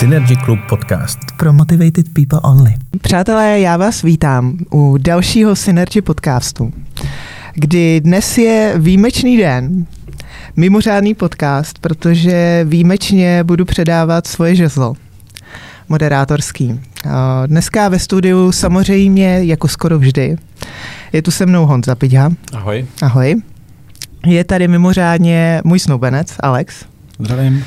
Synergy Club Podcast. Pro motivated people only. Přátelé, já vás vítám u dalšího Synergy podcastu, kdy dnes je výjimečný den, mimořádný podcast, protože výjimečně budu předávat svoje žezlo moderátorský. Dneska ve studiu samozřejmě, jako skoro vždy, je tu se mnou Honza Piďa. Ahoj. Ahoj. Je tady mimořádně můj snoubenec Alex. Zdravím.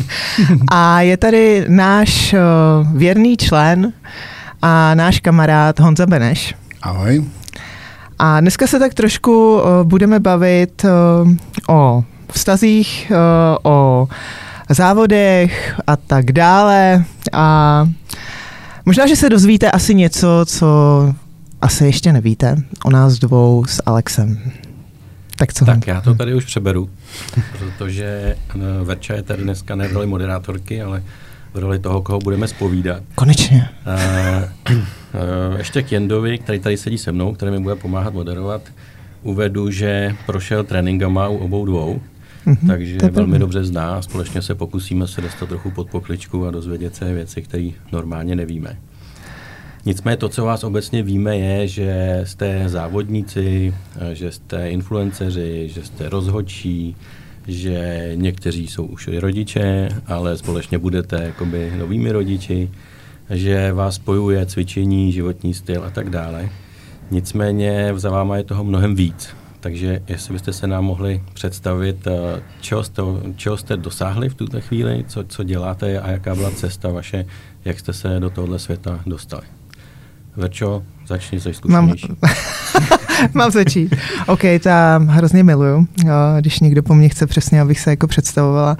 a je tady náš uh, věrný člen a náš kamarád Honza Beneš. Ahoj. A dneska se tak trošku uh, budeme bavit uh, o vztazích, o závodech a tak dále. A možná, že se dozvíte asi něco, co asi ještě nevíte o nás dvou s Alexem. Tak co? Tak já to tady už přeberu, protože eh, Verča je tady dneska ne v roli moderátorky, ale v roli toho, koho budeme spovídat. Konečně. Uh, uh, ještě k Jendovi, který tady sedí se mnou, který mi bude pomáhat moderovat, uvedu, že prošel tréninkama u obou dvou, mm-hmm, takže velmi pravda. dobře zná. Společně se pokusíme se dostat trochu pod pokličku a dozvědět se věci, které normálně nevíme. Nicméně to, co vás obecně víme, je, že jste závodníci, že jste influenceři, že jste rozhodčí, že někteří jsou už rodiče, ale společně budete jakoby novými rodiči, že vás spojuje cvičení, životní styl a tak dále. Nicméně za váma je toho mnohem víc. Takže jestli byste se nám mohli představit, eh, čeho jste, čeho jste dosáhli v tuto chvíli, co, co děláte a jaká byla cesta vaše, jak jste se do tohohle světa dostali. Verčo, začni, jsi zkušenější. Mám, mám začít. OK, to já hrozně miluju, jo, když někdo po mně chce přesně, abych se jako představovala.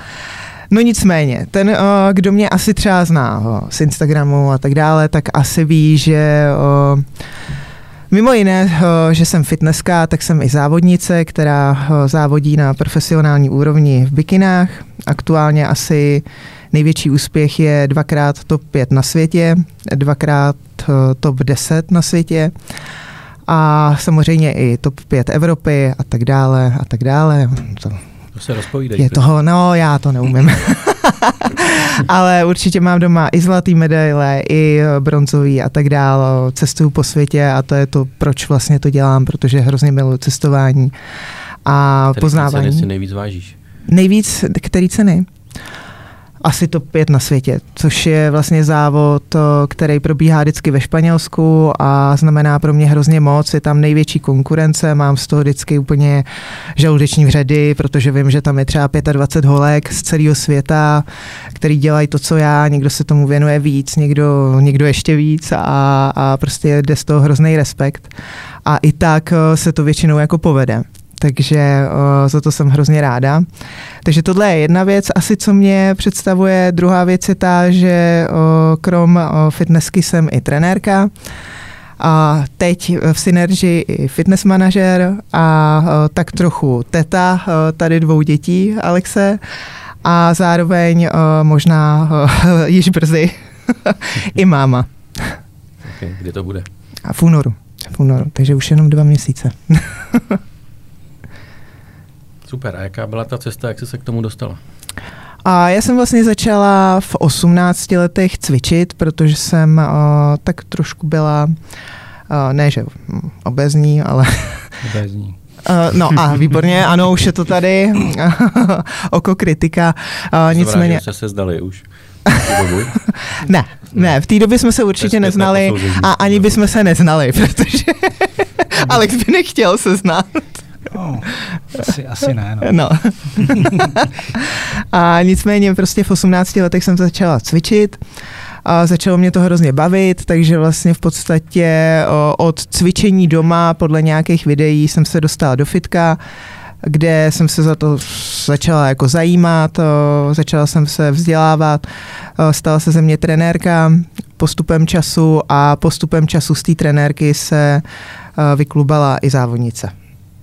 No nicméně, ten, kdo mě asi třeba zná z Instagramu a tak dále, tak asi ví, že Mimo jiné, že jsem fitnesska, tak jsem i závodnice, která závodí na profesionální úrovni v bikinách. Aktuálně asi největší úspěch je dvakrát top 5 na světě, dvakrát Eh, top 10 na světě a samozřejmě i top 5 Evropy a tak dále a tak dále. To, to se rozpovídej. Je toho, no já to neumím. Ale určitě mám doma i zlatý medaile, i bronzový a tak dále. Cestuju po světě a to je to, proč vlastně to dělám, protože hrozně miluji cestování a Který poznávání. Který si nejvíc vážíš? Nejvíc, který ceny? Asi top 5 na světě, což je vlastně závod, eh, který probíhá vždycky ve Španělsku a znamená pro mě hrozně moc. Je tam největší konkurence, mám z toho vždycky úplně žaludeční vředy, protože vím, že tam je třeba 25 holek z celého světa, který dělají to, co já, někdo se tomu věnuje víc, někdo, někdo ještě víc a, a prostě jde z toho hrozný respekt. A i tak eh, se to většinou jako povede takže uh, za to jsem hrozně ráda. Takže tohle je jedna věc, asi co mě představuje. Druhá věc je ta, že uh, krom uh, fitnessky jsem i trenérka. A teď v Synergy i fitness manažer a uh, tak trochu teta uh, tady dvou dětí, Alexe. A zároveň uh, možná uh, již brzy i máma. Okay, kdy to bude? A v únoru. V únoru, takže už jenom dva měsíce. Super, a jaká byla ta cesta, jak jsi se k tomu dostala? A já jsem vlastně začala v 18 letech cvičit, protože jsem uh, tak trošku byla, uh, ne že obezní, ale... Obezní. Uh, no a výborně, ano, už je to tady, oko kritika, uh, nicméně... Jste se zdali už. ne, ne, v té době jsme se určitě neznali a ani bychom se neznali, protože Alex by nechtěl se znát. No, asi, asi ne. No. no. a nicméně prostě v 18 letech jsem začala cvičit a začalo mě to hrozně bavit, takže vlastně v podstatě od cvičení doma podle nějakých videí jsem se dostala do fitka, kde jsem se za to začala jako zajímat, začala jsem se vzdělávat, stala se ze mě trenérka postupem času a postupem času z té trenérky se vyklubala i závodnice.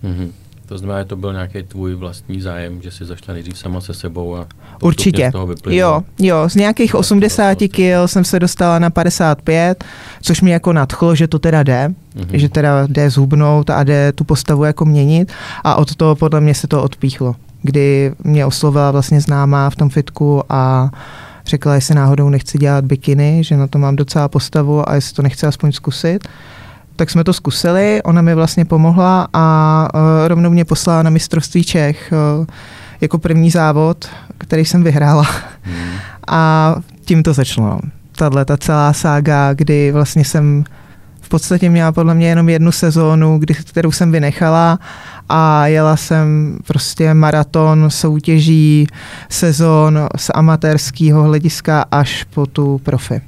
Mm-hmm. To znamená, že to byl nějaký tvůj vlastní zájem, že jsi začala nejdřív sama se sebou a Určitě. Z toho jo, jo, z nějakých 80 kg jsem se dostala na 55, což mě jako nadchlo, že to teda jde, mm-hmm. že teda jde zhubnout a jde tu postavu jako měnit a od toho podle mě se to odpíchlo, kdy mě oslovila vlastně známá v tom fitku a řekla, jestli náhodou nechci dělat bikiny, že na to mám docela postavu a jestli to nechci aspoň zkusit. Tak jsme to zkusili, ona mi vlastně pomohla a uh, rovnou mě poslala na mistrovství Čech uh, jako první závod, který jsem vyhrála. Hmm. A tím to začalo. Tahle ta celá sága, kdy vlastně jsem v podstatě měla podle mě jenom jednu sezónu, kdy, kterou jsem vynechala a jela jsem prostě maraton soutěží, sezón z amatérského hlediska až po tu profi.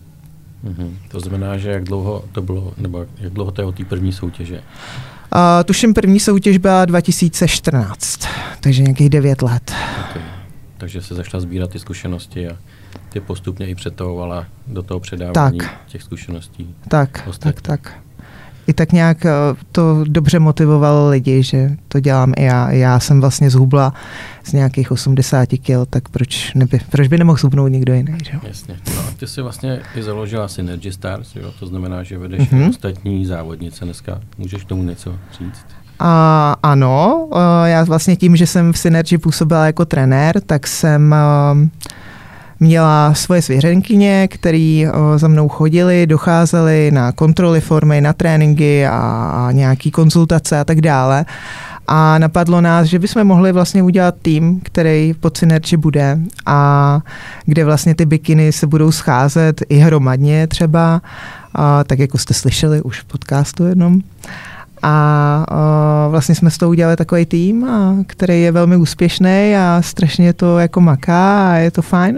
Mm-hmm. To znamená, že jak dlouho to bylo, nebo jak dlouho to je od té první soutěže? Uh, tuším, první soutěž byla 2014, takže nějakých 9 let. Okay. Takže se zašla sbírat ty zkušenosti a ty postupně i přetahovala do toho předávání tak. těch zkušeností. Tak, ostatní. tak, tak i tak nějak eh, to dobře motivovalo lidi, že to dělám i já. Já jsem vlastně zhubla z nějakých 80 kil, tak proč, neby, proč by nemohl zhubnout někdo jiný? Že? Jasně. No a ty jsi vlastně i založila Synergy Stars, jo? to znamená, že vedeš mm-hmm. ostatní závodnice dneska. Můžeš tomu něco říct? A, ano, eh, já vlastně tím, že jsem v Synergy působila jako trenér, tak jsem uh, měla svoje svěřenkyně, který za mnou chodili, docházeli na kontroly formy, na tréninky a, a nějaký konzultace a tak dále. A napadlo nás, že bychom mohli vlastně udělat tým, který pod Synergy bude a kde vlastně ty bikiny se budou scházet i hromadně třeba, a, tak jako jste slyšeli už v podcastu jednom. A a vlastně jsme s tou udělali takový tým, a, který je velmi úspěšný a strašně to jako maká a je to fajn.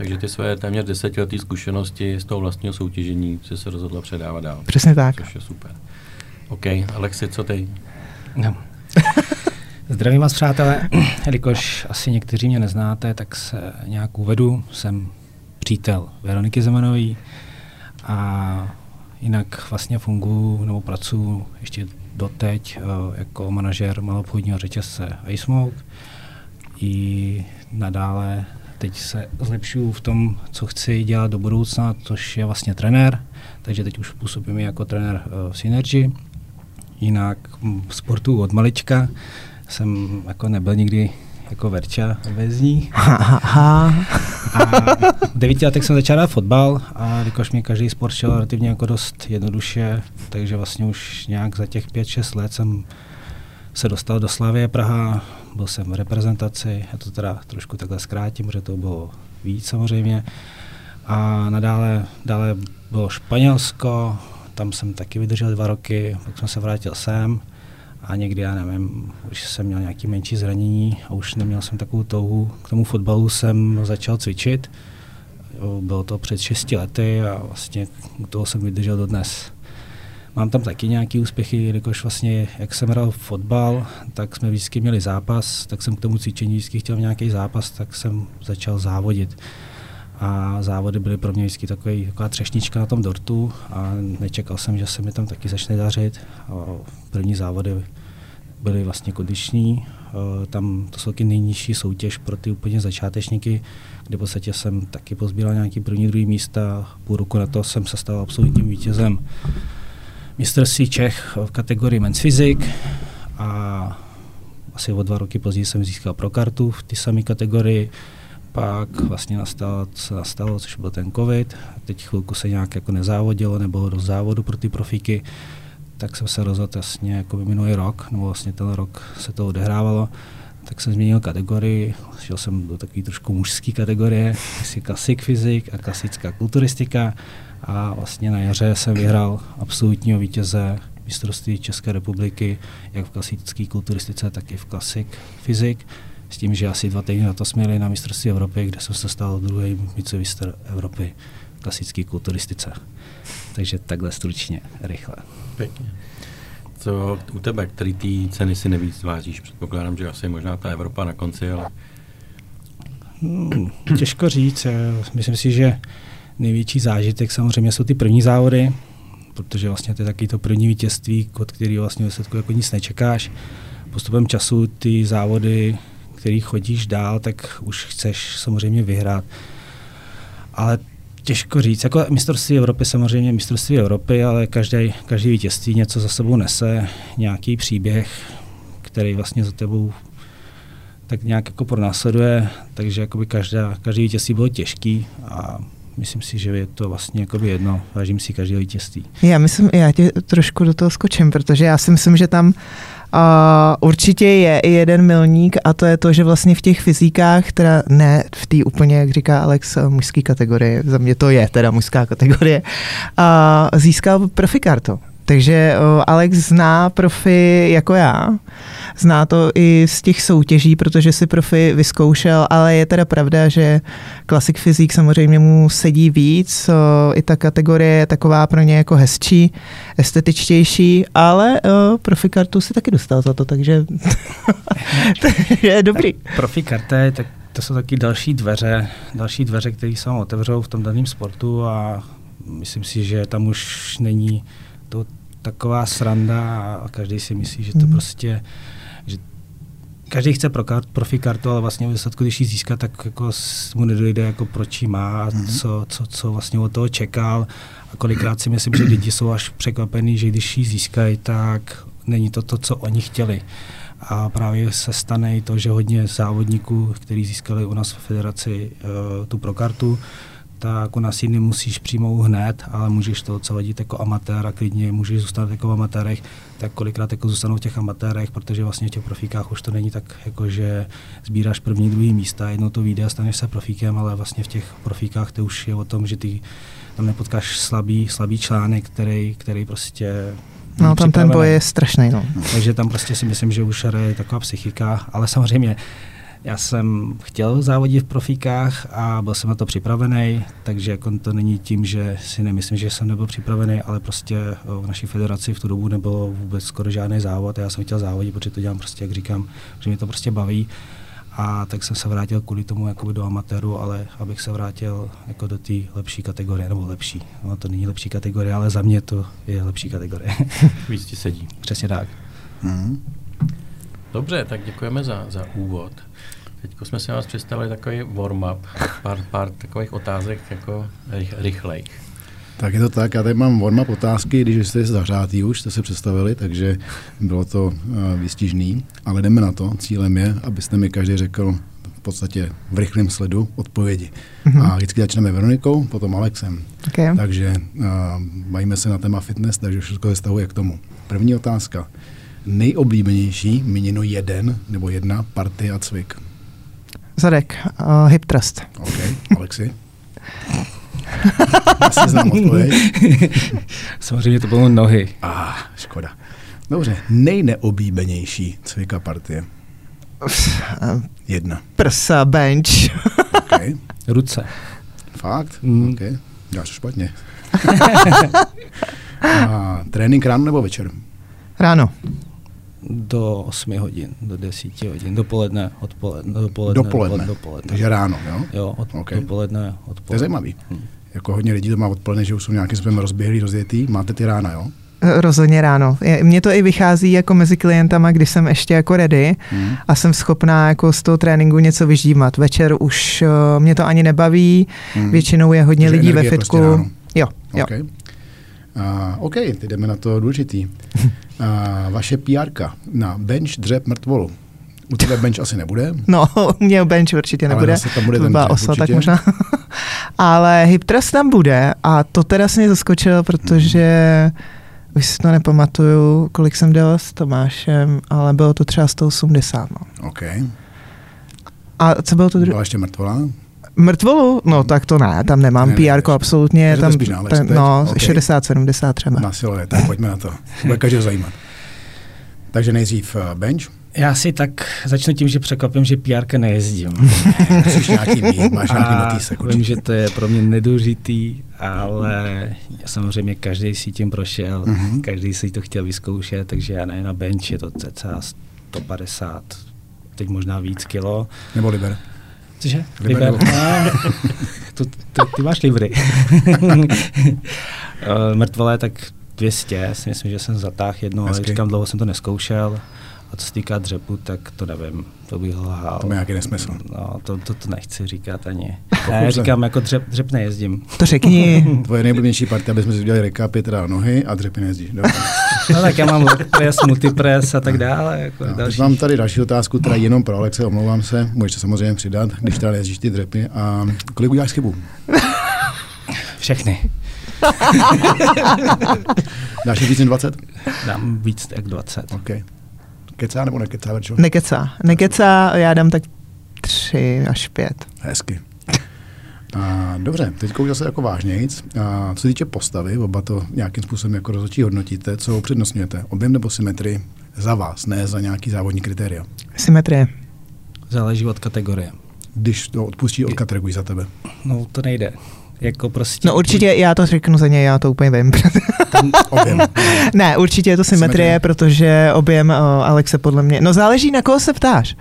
Takže ty své téměř desetiletý zkušenosti z toho vlastního soutěžení si se rozhodla předávat dál. Přesně tak. Což je super. OK, Alexi, co ty? No. Zdravím vás, přátelé. Jelikož asi někteří mě neznáte, tak se nějak uvedu. Jsem přítel Veroniky Zemanový a jinak vlastně funguji nebo pracuji ještě doteď uh, jako manažer malobchodního řetězce iSmoke i nadále teď se zlepšuju v tom, co chci dělat do budoucna, což je vlastně trenér, takže teď už působím jako trenér uh, v Synergy. Jinak sportu od malička jsem jako nebyl nikdy jako Verča vezní. a v devíti letech jsem začal fotbal a jakož mě každý sport šel relativně jako dost jednoduše, takže vlastně už nějak za těch 5-6 let jsem se dostal do Slavie Praha, byl jsem v reprezentaci, já to teda trošku takhle zkrátím, protože to bylo víc samozřejmě. A nadále dále bylo Španělsko, tam jsem taky vydržel dva roky, pak jsem se vrátil sem a někdy, já nevím, už jsem měl nějaký menší zranění a už neměl jsem takovou touhu. K tomu fotbalu jsem začal cvičit, bylo to před 6 lety a vlastně u toho jsem vydržel do dnes. Mám tam taky nějaké úspěchy, jelikož vlastně, jak jsem hrál fotbal, tak jsme vždycky měli zápas, tak jsem k tomu cvičení vždycky chtěl nějaký zápas, tak jsem začal závodit. A závody byly pro mě vždycky takový, taková třešnička na tom dortu a nečekal jsem, že se mi tam taky začne dařit. A první závody byly vlastně kondiční, tam to jsou taky nejnižší soutěž pro ty úplně začátečníky, kde v podstatě jsem taky pozbíral nějaký první, druhý místa, půl roku na to jsem se stal absolutním vítězem mistrovství Čech v kategorii Men's Physics a asi o dva roky později jsem získal pro kartu v té samé kategorii. Pak vlastně nastalo, co nastalo, což byl ten covid. Teď chvilku se nějak jako nezávodilo, nebo do závodu pro ty profíky. Tak jsem se rozhodl jasně jako minulý rok, nebo vlastně ten rok se to odehrávalo, tak jsem změnil kategorii, šel jsem do takové trošku mužské kategorie, jestli klasik fyzik a klasická kulturistika a vlastně na jaře jsem vyhrál absolutního vítěze mistrovství České republiky, jak v klasické kulturistice, tak i v klasik fyzik. S tím, že asi dva týdny na to jsme na mistrovství Evropy, kde jsem se stal druhý vicemistr Evropy v klasické kulturistice. Takže takhle stručně, rychle. Pěkně. Co u tebe, který ty ceny si nevíc vážíš? Předpokládám, že asi možná ta Evropa na konci, ale... Hmm, těžko říct. Myslím si, že největší zážitek samozřejmě jsou ty první závody, protože vlastně to je taky to první vítězství, od kterého vlastně výsledku jako nic nečekáš. Postupem času ty závody, který chodíš dál, tak už chceš samozřejmě vyhrát. Ale těžko říct. Jako mistrovství Evropy samozřejmě mistrovství Evropy, ale každý, každý vítězství něco za sebou nese, nějaký příběh, který vlastně za tebou tak nějak jako pronásleduje, takže jakoby každá, každý vítězství bylo těžký a myslím si, že je to vlastně jakoby jedno, vážím si každého vítězství. Já myslím, já tě trošku do toho skočím, protože já si myslím, že tam a určitě je i jeden milník a to je to, že vlastně v těch fyzikách, teda ne v té úplně, jak říká Alex, mužské kategorie, za mě to je teda mužská kategorie, a získal profikartu. Takže Alex zná profi jako já, zná to i z těch soutěží, protože si profi vyzkoušel, ale je teda pravda, že klasik fyzik samozřejmě mu sedí víc, i ta kategorie je taková pro ně jako hezčí, estetičtější, ale profi kartu si taky dostal za to, takže je dobrý. Profi karty, tak to jsou taky další dveře, další dveře, které se vám otevřou v tom daném sportu a myslím si, že tam už není to taková sranda a každý si myslí, že to mm. prostě, každý chce pro kart, profi kartu, ale vlastně v výsledku, když ji získá, tak jako mu nedojde, jako proč ji má a mm. co, co, co vlastně od toho čekal. A kolikrát si myslím, že lidi jsou až překvapení, že když ji získají, tak není to to, co oni chtěli. A právě se stane i to, že hodně závodníků, kteří získali u nás v federaci uh, tu prokartu, tak u nás ji nemusíš přijmout hned, ale můžeš to celé jako amatér a klidně můžeš zůstat jako v amatérech, tak kolikrát jako zůstanou v těch amatérech, protože vlastně v těch profíkách už to není tak, jako že sbíráš první, druhý místa, jedno to vyjde a staneš se profíkem, ale vlastně v těch profíkách to už je o tom, že ty tam nepotkáš slabý, slabý článek, který, který prostě No tam ten boj je strašný. No. Takže tam prostě si myslím, že už je taková psychika, ale samozřejmě já jsem chtěl závodit v profíkách a byl jsem na to připravený, takže jako to není tím, že si nemyslím, že jsem nebyl připravený, ale prostě v naší federaci v tu dobu nebylo vůbec skoro žádný závod a já jsem chtěl závodit, protože to dělám prostě, jak říkám, že mě to prostě baví. A tak jsem se vrátil kvůli tomu jako do amatéru, ale abych se vrátil jako do té lepší kategorie, nebo lepší. No, to není lepší kategorie, ale za mě to je lepší kategorie. Víc ti sedí. Přesně tak. Mm-hmm. Dobře, tak děkujeme za, za úvod. Teď jsme si vás představili takový warm-up, pár, pár takových otázek jako rychlejch. Tak je to tak, já tady mám warm-up otázky, když jste zahřátý už, jste se představili, takže bylo to uh, výstižný, ale jdeme na to. Cílem je, abyste mi každý řekl v podstatě v rychlém sledu odpovědi. Mm-hmm. A vždycky začneme Veronikou, potom Alexem. Okay. Takže uh, bavíme se na téma fitness, takže všechno se stavuje k tomu. První otázka. Nejoblíbenější, míněno jeden nebo jedna party a cvik. Zadek, uh, hip trust. OK, Alexi. Asi znám odpověď. Samozřejmě to bylo nohy. Ah, škoda. Dobře, nejneoblíbenější cvika partie. Jedna. Prsa, bench. okay. Ruce. Fakt? Mm. OK. Děláš to špatně. A, trénink ráno nebo večer? Ráno do 8 hodin, do 10 hodin, dopoledne, odpoledne, dopoledne, dopoledne. dopoledne. Takže ráno, jo? Jo, od, okay. dopoledne, odpoledne. To je zajímavý. Hmm. Jako hodně lidí to má odpoledne, že už jsou nějakým způsobem rozběhlí, rozjetý. Máte ty rána, jo? Rozhodně ráno. Mně to i vychází jako mezi klientama, když jsem ještě jako ready hmm. a jsem schopná jako z toho tréninku něco vyždímat. Večer už uh, mě to ani nebaví, hmm. většinou je hodně Takže lidí ve fitku. Prostě jo, jo. Okay. Uh, OK, teď jdeme na to důležitý. Uh, vaše PR na bench dřep mrtvolu. U tebe bench asi nebude. No, u mě bench určitě nebude. Ale tam bude to ten osa, tak možná. Ale hyptras tam bude a to teda se mě zaskočilo, protože mm. už si to nepamatuju, kolik jsem dělal s Tomášem, ale bylo to třeba 180. No. OK. A co bylo to druhé? Byla ještě mrtvola? Mrtvolu? No tak to ne, tam nemám ne, PR absolutně. Tam, ten, no, okay. 60-70 třeba. Na silo je, tak pojďme na to. Bude každý zajímat. Takže nejdřív uh, bench. Já si tak začnu tím, že překvapím, že PR nejezdím. Musíš nějaký mít, máš nějaký notýsek. Vím, že to je pro mě nedůležitý, ale samozřejmě každý si tím prošel, uh-huh. každý si to chtěl vyzkoušet, takže já ne na bench, je to cca 150, teď možná víc kilo. Nebo liber. Cože? Liber. to, to, ty máš libry. Eh, mrtvolé tak 200, si myslím, že jsem zatáhl jednou, ale říkám, dlouho jsem to neskoušel. A co se týká dřepu, tak to nevím, to bych lhal. To má nějaký nesmysl. No, to, to, to nechci říkat ani. Ne, říkám, jako dřep, dřep nejezdím. To řekni. Tvoje nejblíbenější party, aby jsme si udělali recap, je teda nohy a dřepy nejezdíš. No tak já mám press, multipress a tak dále. Jako no, další. Mám tady další otázku, teda jenom pro Alexe, omlouvám se, můžeš se samozřejmě přidat, když teda jezdíš ty dřepy. A kolik uděláš chybu? Všechny. Dáš víc než 20? Dám víc jak 20. OK. Kecá nebo nekecá, Verčo? Nekecá. Nekecá, já dám tak 3 až 5. Hezky. A, dobře, teď už zase jako vážnějíc. A, co se týče postavy, oba to nějakým způsobem jako rozhodčí hodnotíte, co upřednostňujete? Objem nebo symetrii? Za vás, ne za nějaký závodní kritéria. Symetrie. Záleží od kategorie. Když to odpustí od kategorii za tebe. No to nejde. Jako prostě... No určitě, já to řeknu za ně, já to úplně vím. objem. ne, určitě je to symetrie, symetrie. protože objem uh, Alexe podle mě... No záleží, na koho se ptáš.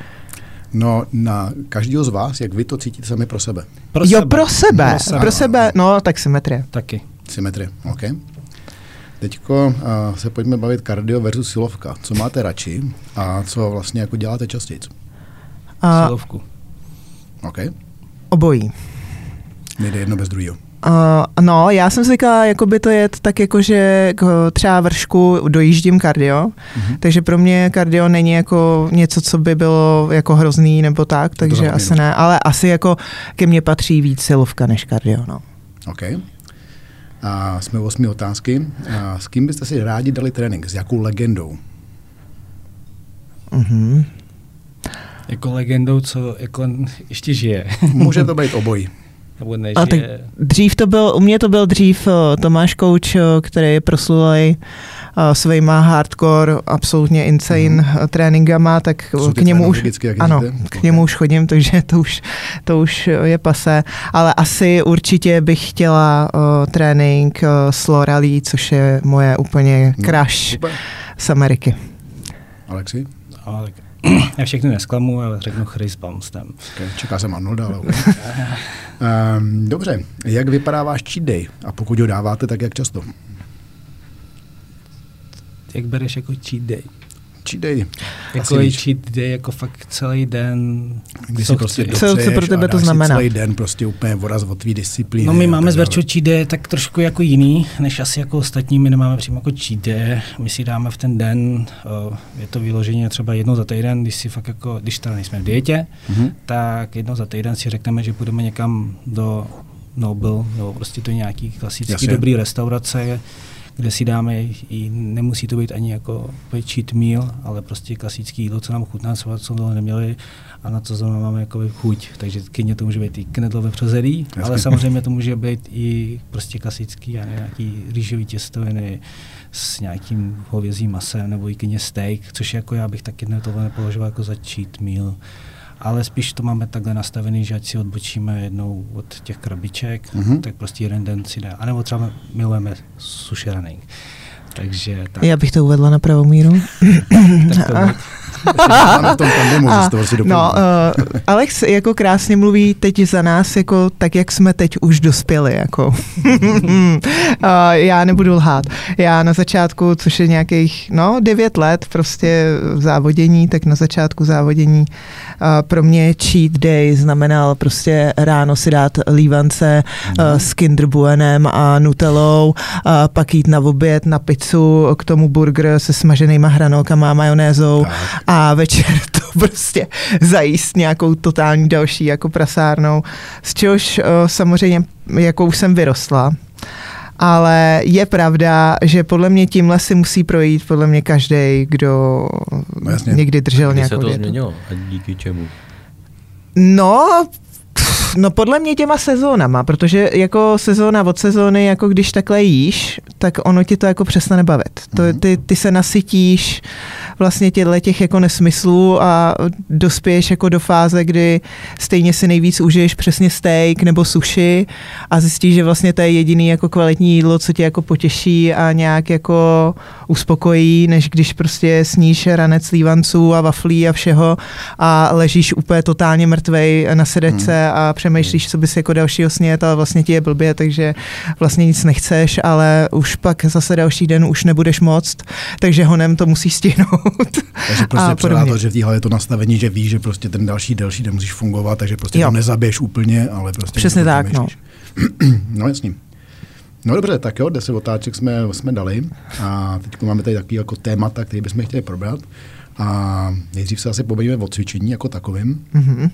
No, na každého z vás, jak vy to cítíte sami pro sebe. Pro jo, sebe. pro sebe. Pro sebe, pro sebe. no tak symetrie. Taky. Symetrie, OK. Teďko uh, se pojďme bavit kardio versus silovka. Co máte radši a co vlastně jako děláte častěji? Uh, Silovku. OK. Obojí. Nejde jedno bez druhého. Uh, no, já jsem zvykla jakoby to jet tak jako, že k, třeba vršku dojíždím kardio, mm-hmm. takže pro mě kardio není jako něco, co by bylo jako hrozný nebo tak, takže to asi ne, ale asi jako ke mně patří víc silovka než kardio, no. OK. A jsme u osmi otázky. A s kým byste si rádi dali trénink? S jakou legendou? Mm-hmm. Jako legendou, co jako ještě žije. Může to být obojí. Nebo než A tak dřív to byl, u mě to byl dřív eh, Tomáš Kouč, eh, který je proslulý uh, svýma hardcore, absolutně insane mm-hmm. tréninkama, tak k němu už, ano, k němu už chodím, takže to už, to už je pase. Ale asi určitě bych chtěla uh, trénink uh, s Loralí, což je moje úplně no, crush no, z Ameriky. Alexi? Ale já všechny nesklamu, ale řeknu Chris Bumstem. Okay, čeká jsem Arnolda, ale um, Dobře, jak vypadá váš cheat day? A pokud ho dáváte, tak jak často? Jak bereš jako cheat day? Cheat day. Jako je cheat day, jako fakt celý den. Kdy si prostě co, co pro tebe to znamená? Celý den prostě úplně voraz od tvý disciplíny. No my máme s Verčou cheat day tak trošku jako jiný, než asi jako ostatní. My nemáme přímo jako cheat day. My si dáme v ten den, je to vyloženě třeba jednou za týden, když si fakt jako, když teda nejsme v dietě, mm-hmm. tak jednou za týden si řekneme, že půjdeme někam do Nobel, nebo prostě to nějaký klasický Jasně. dobrý restaurace, kde si dáme, i nemusí to být ani jako cheat meal, ale prostě klasický jídlo, co nám chutná, co, co toho neměli a na co zrovna máme jako chuť. Takže kyně to může být i knedlové přezelí, ale samozřejmě to může být i prostě klasický a nějaký rýžový těstoviny s nějakým hovězím masem nebo i kyně steak, což jako já bych taky tohle nepoložil jako za cheat meal ale spíš to máme takhle nastavený, že ať si odbočíme jednou od těch krabiček, mm-hmm. tak prostě jeden den si dá. A nebo třeba milujeme sushi running. Takže tak. Já bych to uvedla na pravou míru. tak to no, uh, Alex jako krásně mluví teď za nás, jako tak, jak jsme teď už dospěli. Jako. uh, já nebudu lhát. Já na začátku, což je nějakých, no, devět let prostě závodění, tak na začátku závodění uh, pro mě cheat day znamenal prostě ráno si dát lívance uh, s Kinder Buenem a Nutellou, uh, pak jít na oběd, na pizzu, k tomu burger se smaženýma hranolkama a majonézou tak a večer to prostě zajíst nějakou totální další jako prasárnou, z čehož uh, samozřejmě jako už jsem vyrostla. Ale je pravda, že podle mě tímhle si musí projít podle mě každý, kdo no někdy držel nějakou se to dietu. změnilo a díky čemu? No, No podle mě těma sezónama, protože jako sezóna od sezóny, jako když takhle jíš, tak ono ti to jako přestane bavit. To, mhm. ty, ty se nasytíš vlastně těchto těch jako nesmyslů a dospěješ jako do fáze, kdy stejně si nejvíc užiješ přesně steak nebo sushi a zjistíš, že vlastně to je jediný jako kvalitní jídlo, co tě jako potěší a nějak jako uspokojí, než když prostě sníš ranec lívanců a waflí a všeho a ležíš úplně totálně mrtvej na sedačce hmm. a přemýšlíš, co bys jako dalšího snět a vlastně ti je blbě, takže vlastně nic nechceš, ale už pak zase další den už nebudeš moc, takže honem to musí stihnout. Takže prostě předá to, že v téhle je to nastavení, že víš, že prostě ten další delší den musíš fungovat, takže prostě jo. to nezabiješ úplně, ale prostě... Přesně tak, no. no jasně. No dobře, tak jo, deset otáček jsme, jsme dali a teď máme tady takový jako témata, který bychom chtěli probrat. A nejdřív se asi pobavíme o cvičení jako takovým. Mm-hmm.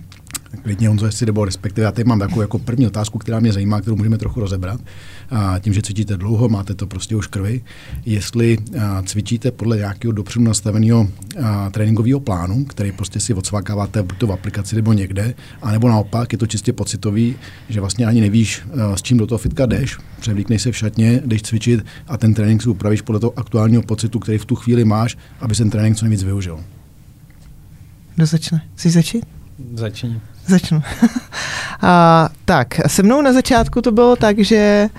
Klidně Honzo, jestli nebo respektive já teď mám takovou jako první otázku, která mě zajímá, kterou můžeme trochu rozebrat. A tím, že cvičíte dlouho, máte to prostě už krvi, jestli a, cvičíte podle nějakého dopředu nastaveného a, tréninkového plánu, který prostě si odsvákáváte buď to v aplikaci nebo někde, anebo naopak je to čistě pocitový, že vlastně ani nevíš, a, s čím do toho fitka jdeš, převlíkneš se v šatně, jdeš cvičit a ten trénink si upravíš podle toho aktuálního pocitu, který v tu chvíli máš, aby ten trénink co nejvíc využil. Kdo začne? Chci začít? Začni. Začnu. a, tak, se mnou na začátku to bylo tak, že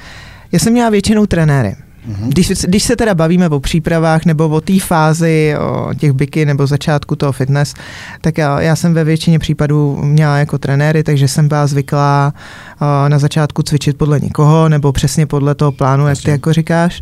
já jsem měla většinou trenéry. Mm-hmm. Když, když se teda bavíme o přípravách nebo o té fázi o těch byky nebo začátku toho fitness, tak já, já jsem ve většině případů měla jako trenéry, takže jsem byla zvyklá o, na začátku cvičit podle někoho nebo přesně podle toho plánu, jak ty jako říkáš.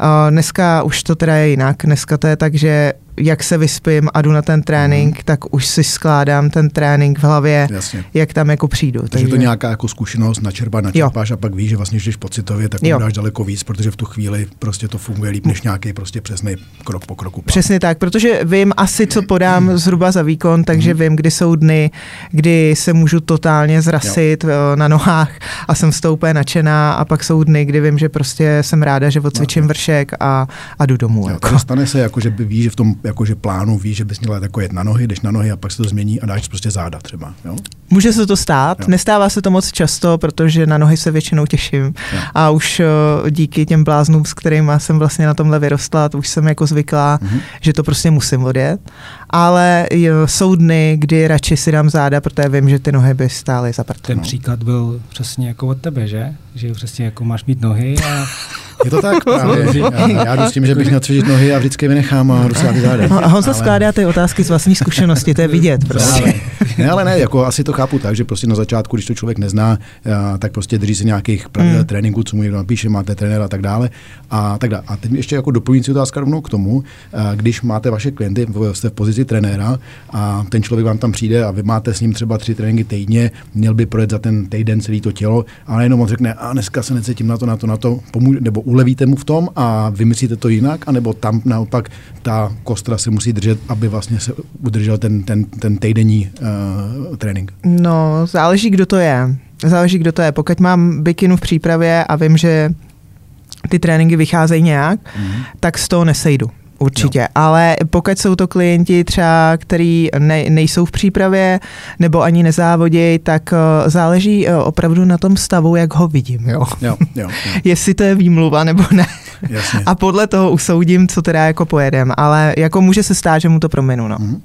O, dneska už to teda je jinak. Dneska to je tak, že jak se vyspím a jdu na ten trénink, mm. tak už si skládám ten trénink v hlavě, Jasně. jak tam jako přijdu. Takže, takže to nějaká jako zkušenost, načerpá, načerpáš jo. a pak víš, že vlastně, když pocitově, tak jo. dáš daleko víc, protože v tu chvíli prostě to funguje líp než nějaký prostě přesný krok po kroku. Přesně tak, protože vím asi, co podám mm. zhruba za výkon, takže mm. vím, kdy jsou dny, kdy se můžu totálně zrasit jo. Eh, na nohách a jsem stoupé nadšená a pak jsou dny, kdy vím, že prostě jsem ráda, že odcvičím no, vršek a, a jdu domů. Jo, jako. Stane se, jako, že by víš, že v tom jakože plánu víš, že bys měl jako jet na nohy, jdeš na nohy a pak se to změní a dáš prostě záda třeba. Jo? Může se to stát, jo. nestává se to moc často, protože na nohy se většinou těším jo. a už uh, díky těm bláznům, s kterými jsem vlastně na tomhle vyrostla, už jsem jako zvyklá, mm-hmm. že to prostě musím odjet. Ale jo, jsou dny, kdy radši si dám záda, protože vím, že ty nohy by stály za Ten no. příklad byl přesně jako od tebe, že? Že přesně jako máš mít nohy a je to tak právě. Já, já jdu s tím, že bych měl cvičit nohy a vždycky vynechám a jdu si záda. A Honza ale... skládá ty otázky z vlastní zkušenosti, to je vidět. Prostě. Ne, ale ne, jako asi to chápu tak, že prostě na začátku, když to člověk nezná, tak prostě drží se nějakých pravidel hmm. tréninku, co mu někdo napíše, máte trenéra a tak dále. A, tak dále. a teď ještě jako doplňující otázka rovnou k tomu, když máte vaše klienty, jste v pozici trenéra a ten člověk vám tam přijde a vy máte s ním třeba tři tréninky týdně, měl by projet za ten týden celý to tělo, ale jenom on řekne, a dneska se necítím na to, na to, na to, pomůže, nebo ulevíte mu v tom a vymyslíte to jinak, anebo tam naopak ta kostra se musí držet, aby vlastně se udržel ten, ten, ten týdenní uh, trénink? No, záleží, kdo to je. Záleží, kdo to je. Pokud mám bikinu v přípravě a vím, že ty tréninky vycházejí nějak, mm. tak z toho nesejdu. Určitě, jo. ale pokud jsou to klienti třeba, který ne, nejsou v přípravě nebo ani nezávodí, tak uh, záleží uh, opravdu na tom stavu, jak ho vidím. Jo? Jo, jo, jo. Jestli to je výmluva nebo ne. Jasně. A podle toho usoudím, co teda jako pojedem, ale jako může se stát, že mu to prominu. No. Mm-hmm.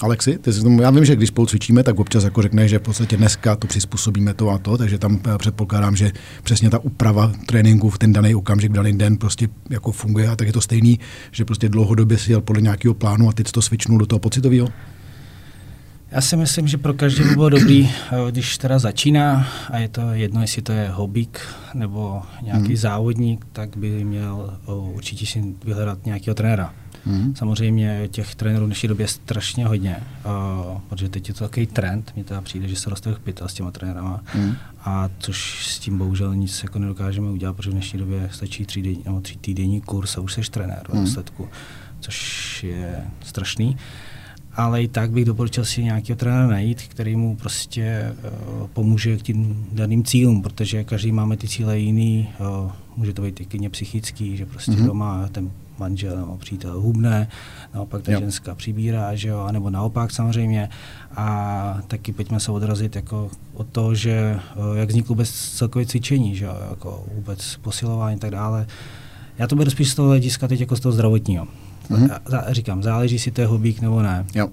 Alexi, ty tomu, já vím, že když spolu cvičíme, tak občas jako řekne, že v podstatě dneska to přizpůsobíme to a to, takže tam eh, předpokládám, že přesně ta úprava tréninku v ten daný okamžik, v daný den prostě jako funguje a tak je to stejný, že prostě dlouhodobě si jel podle nějakého plánu a teď to switchnul do toho pocitového. Já si myslím, že pro každý by bylo dobrý, eh, když teda začíná a je to jedno, jestli to je hobík nebo nějaký hmm. závodník, tak by měl eh, určitě si vyhledat nějakého trenéra. Hmm. Samozřejmě těch trenérů v dnešní době je strašně hodně, uh, protože teď je to takový trend, mně teda přijde, že se roste pytel s těma trenérama, hmm. a což s tím bohužel nic jako nedokážeme udělat, protože v dnešní době stačí tři, den, nebo tři týdenní kurz a už jsi trenér hmm. v výsledku, což je strašný. Ale i tak bych doporučil si nějakého trenéra najít, který mu prostě uh, pomůže k tím daným cílům, protože každý máme ty cíle jiný, uh, může to být i psychický, že prostě mm-hmm. doma ten manžel nebo přítel hubne, naopak ta jo. ženská přibírá, že jo, anebo naopak samozřejmě. A taky pojďme se odrazit jako od toho, že eh, jak vzniklo vůbec celkové cvičení, že jo, jako vůbec posilování a tak dále. Já to beru spíš z toho hlediska teď jako z toho zdravotního. Mm-hmm. Říkám, záleží, si to je hobík nebo ne. Jo.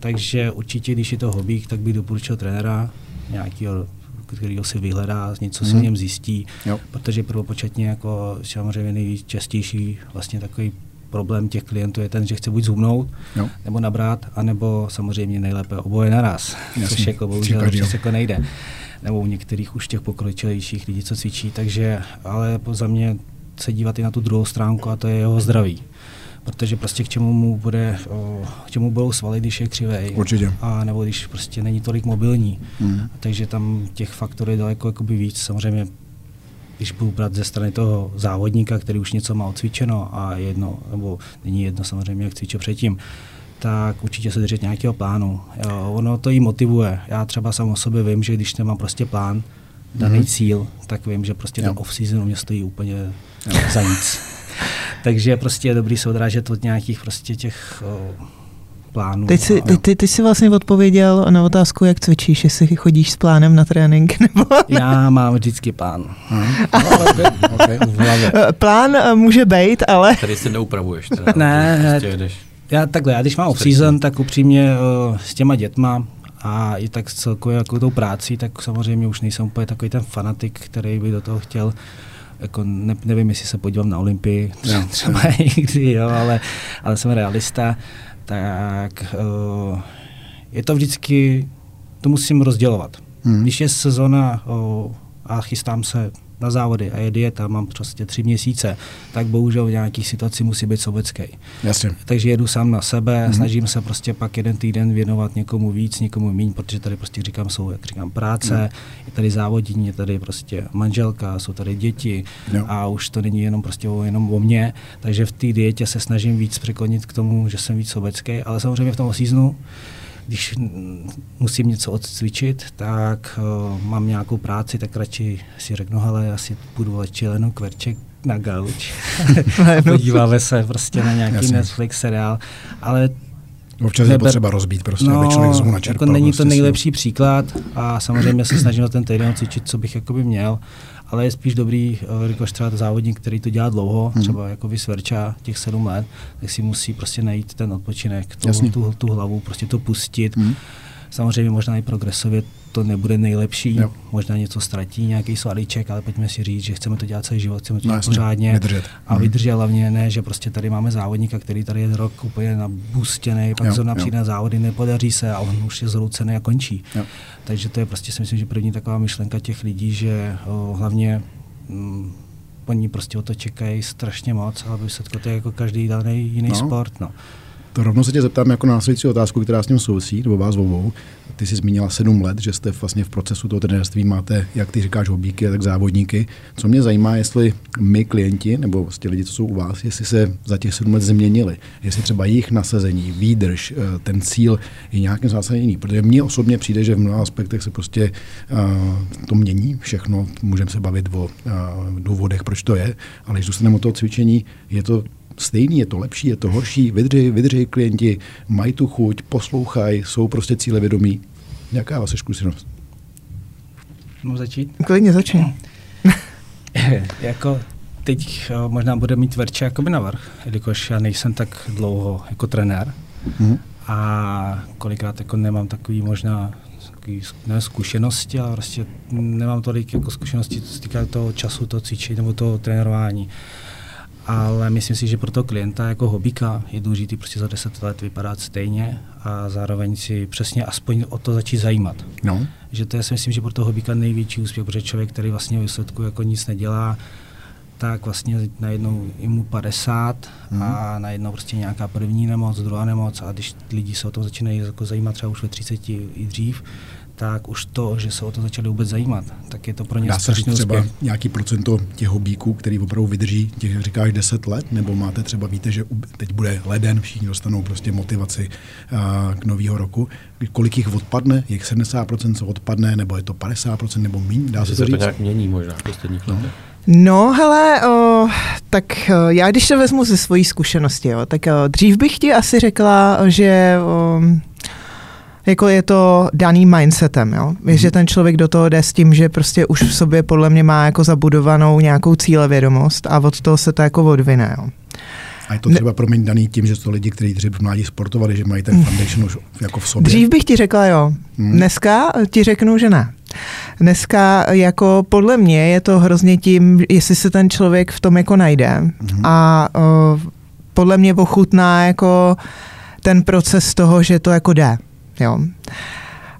Takže určitě, když je to hobík, tak bych doporučil trenéra nějakého který si vyhledá, něco si mm. o něm zjistí, jo. protože prvopočetně jako samozřejmě nejčastější vlastně takový problém těch klientů je ten, že chce buď zhubnout, jo. nebo nabrat, anebo samozřejmě nejlépe oboje naraz, Jasně. což jako bohužel občas jako nejde. Nebo u některých už těch pokročilejších lidí, co cvičí, takže ale za mě se dívat i na tu druhou stránku a to je jeho zdraví protože prostě k čemu mu bude, k čemu budou svaly, když je křivej. Určitě. A nebo když prostě není tolik mobilní. Mm. Takže tam těch faktorů je daleko jakoby víc. Samozřejmě když budu brát ze strany toho závodníka, který už něco má odcvičeno a jedno, nebo není jedno samozřejmě, jak cvičil předtím, tak určitě se držet nějakého plánu. Jo, ono to jí motivuje. Já třeba sám o sobě vím, že když nemám prostě plán, daný mm-hmm. cíl, tak vím, že prostě jo. ten off-season mě stojí úplně jo. za nic. Takže prostě je dobrý se odrážet od nějakých prostě těch plánů. Teď jsi, ty, ty, ty jsi vlastně odpověděl na otázku, jak cvičíš, jestli chodíš s plánem na trénink nebo Já mám vždycky plán. Hmm. plán eh, může být, ale... Tady si neupravuješ. Teda, ne, prostě já takhle, já když mám off-season, tak upřímně uh, s těma dětma a i tak celkově jako tou práci, tak samozřejmě už nejsem úplně takový ten fanatik, který by do toho chtěl jako ne, nevím, jestli se podívám na Olympii, třeba, třeba někdy, jo, ale, ale jsem realista, tak uh, je to vždycky, to musím rozdělovat. Hmm. Když je sezona uh, a chystám se na závody a je dieta, mám prostě tři měsíce, tak bohužel v nějakých situaci musí být sobecký. Jasně. Takže jedu sám na sebe, mm-hmm. snažím se prostě pak jeden týden věnovat někomu víc, někomu méně, protože tady prostě říkám, jsou, jak říkám, práce, mm. je tady závodění, je tady prostě manželka, jsou tady děti jo. a už to není jenom prostě o, jenom o mně, takže v té dietě se snažím víc překlonit k tomu, že jsem víc sobecký, ale samozřejmě v tom seasonu když musím něco odcvičit, tak uh, mám nějakou práci, tak radši si řeknu, ale asi půjdu radši jenom kverček na gauč. Podíváme se prostě na nějaký Jasně. Netflix seriál, ale Občas je potřeba rozbít prostě, no, aby člověk znovu načerpal. Jako není prostě to nejlepší si... příklad a samozřejmě se snažím ten týden cvičit, co bych jakoby měl, ale je spíš dobrý, eh, jakož třeba závodník, který to dělá dlouho, hmm. třeba jako vysverča těch sedm let, tak si musí prostě najít ten odpočinek, tu, tu, tu hlavu, prostě to pustit. Hmm. Samozřejmě možná i progresově to nebude nejlepší, jo. možná něco ztratí, nějaký svalíček, ale pojďme si říct, že chceme to dělat celý život, chceme to no, dělat pořádně vydržet. a mhm. vydržet hlavně ne, že prostě tady máme závodníka, který tady je rok úplně nabustěný, pak zrovna přijde na závody, nepodaří se a on už je zroucený a končí. Jo. Takže to je prostě si myslím, že první taková myšlenka těch lidí, že o, hlavně mm, oni prostě o to čekají strašně moc, ale výsledku to je jako každý daný jiný no. sport. No. To rovnou se tě zeptám jako následující otázku, která s tím souvisí, nebo vás obou. Ty jsi zmínila sedm let, že jste vlastně v procesu toho trenérství máte, jak ty říkáš, hobíky, tak závodníky. Co mě zajímá, jestli my klienti, nebo vlastně lidi, co jsou u vás, jestli se za těch sedm let změnili. Jestli třeba jejich nasazení, výdrž, eh, ten cíl je nějakým zásadně jiný. Protože mně osobně přijde, že v mnoha aspektech se prostě uh, to mění všechno. Můžeme se bavit o uh, důvodech, proč to je, ale když dostaneme o toho cvičení, je to stejný, je to lepší, je to horší, vydrží, vydrží klienti, mají tu chuť, poslouchají, jsou prostě cíle vědomí. Jaká vaše zkušenost? Můžu začít? Klidně začni. jako teď eh, možná bude mít Verče jakoby navrh, jelikož já nejsem tak dlouho jako trenér mm-hmm. a kolikrát jako nemám takový možná takový, ne, zkušenosti, ale prostě nemám tolik jako zkušenosti, co se týká toho času, toho cvičení nebo toho trénování ale myslím si, že pro toho klienta jako hobíka je důležité prostě za 10 let vypadat stejně a zároveň si přesně aspoň o to začít zajímat. No. Že to je si myslím, že pro toho hobíka největší úspěch, protože člověk, který vlastně výsledku jako nic nedělá, tak vlastně najednou je mu 50 mm. a najednou prostě nějaká první nemoc, druhá nemoc a když lidi se o to začínají jako zajímat třeba už ve 30 i dřív, tak už to, že se o to začali vůbec zajímat, tak je to pro ně Dá se říct třeba úspěch. nějaký procento těch hobíků, který opravdu vydrží těch, jak říkáš, 10 let, nebo máte třeba, víte, že teď bude leden, všichni dostanou prostě motivaci uh, k nového roku. Kolik jich odpadne? Je 70%, co odpadne, nebo je to 50%, nebo méně? Dá se to říct? To nějak mění možná v posledních no. letech. No, hele, o, tak o, já když to vezmu ze svojí zkušenosti, o, tak o, dřív bych ti asi řekla, že o, jako je to daný mindsetem, jo? Mm. že ten člověk do toho jde s tím, že prostě už v sobě podle mě má jako zabudovanou nějakou cílevědomost a od toho se to jako odvine. Jo? A je to třeba pro mě daný tím, že to lidi, kteří dřív v mládí sportovali, že mají ten mm. foundation už jako v sobě? Dřív bych ti řekla jo. Hmm. Dneska ti řeknu, že ne. Dneska jako podle mě je to hrozně tím, jestli se ten člověk v tom jako najde hmm. a uh, podle mě ochutná jako ten proces toho, že to jako jde. Jo.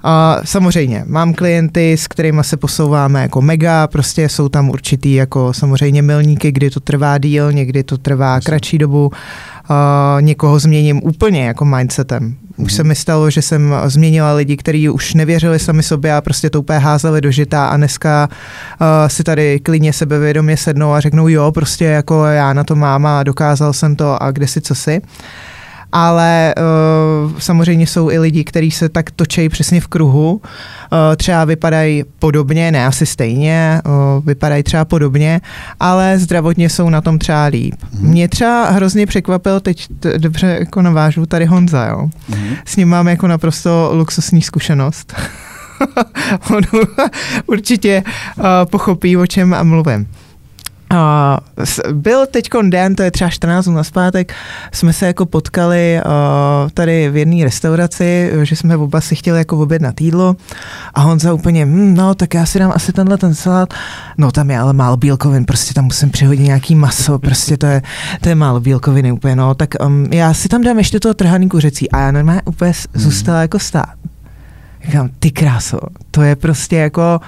A samozřejmě, mám klienty, s kterými se posouváme jako mega, prostě jsou tam určitý jako samozřejmě milníky, kdy to trvá díl, někdy to trvá Myslím. kratší dobu, uh, někoho změním úplně jako mindsetem. Už se mi stalo, že jsem změnila lidi, kteří už nevěřili sami sobě a prostě to úplně házeli do žita a dneska uh, si tady klidně sebevědomě sednou a řeknou jo, prostě jako já na to mám a dokázal jsem to a kde si co si ale uh, samozřejmě jsou i lidi, kteří se tak točejí přesně v kruhu, uh, třeba vypadají podobně, ne asi stejně, uh, vypadají třeba podobně, ale zdravotně jsou na tom třeba líp. Mm. Mě třeba hrozně překvapil, teď t- dobře jako navážu tady Honza, jo. Mm. S ním mám jako naprosto luxusní zkušenost. On určitě uh, pochopí, o čem mluvím. Uh, byl teď den, to je třeba 14 dnů zpátek, jsme se jako potkali uh, tady v jedné restauraci, že jsme oba si chtěli jako objednat jídlo a Honza úplně, hm, no tak já si dám asi tenhle ten salát, no tam je ale málo bílkovin, prostě tam musím přihodit nějaký maso, prostě to je, to je málo bílkoviny úplně, no, tak um, já si tam dám ještě toho trhaný kuřecí a já normálně úplně hmm. zůstala jako stát. Říkám, ty kráso, to je prostě jako,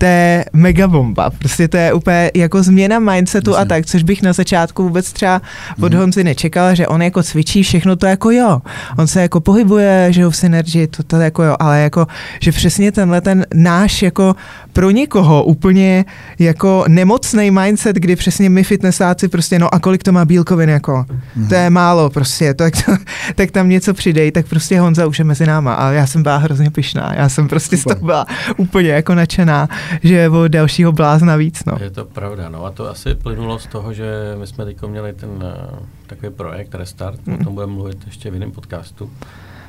to je mega bomba. Prostě to je úplně jako změna mindsetu Myslím. a tak, což bych na začátku vůbec třeba od mm. Honzy nečekala, že on jako cvičí všechno to jako jo. On se jako pohybuje, že jo, v synergii, to, to jako jo, ale jako, že přesně tenhle ten náš jako pro někoho úplně jako nemocný mindset, kdy přesně my fitnessáci prostě, no a kolik to má bílkovin jako, mm. to je málo prostě, tak, to, tak tam něco přidej, tak prostě Honza už je mezi náma a já jsem byla hrozně pyšná, já jsem prostě z toho byla úplně jako nadšená že je o dalšího blázna víc. No. Je to pravda, no a to asi plynulo z toho, že my jsme teď měli ten uh, takový projekt Restart, mm. o tom budeme mluvit ještě v jiném podcastu.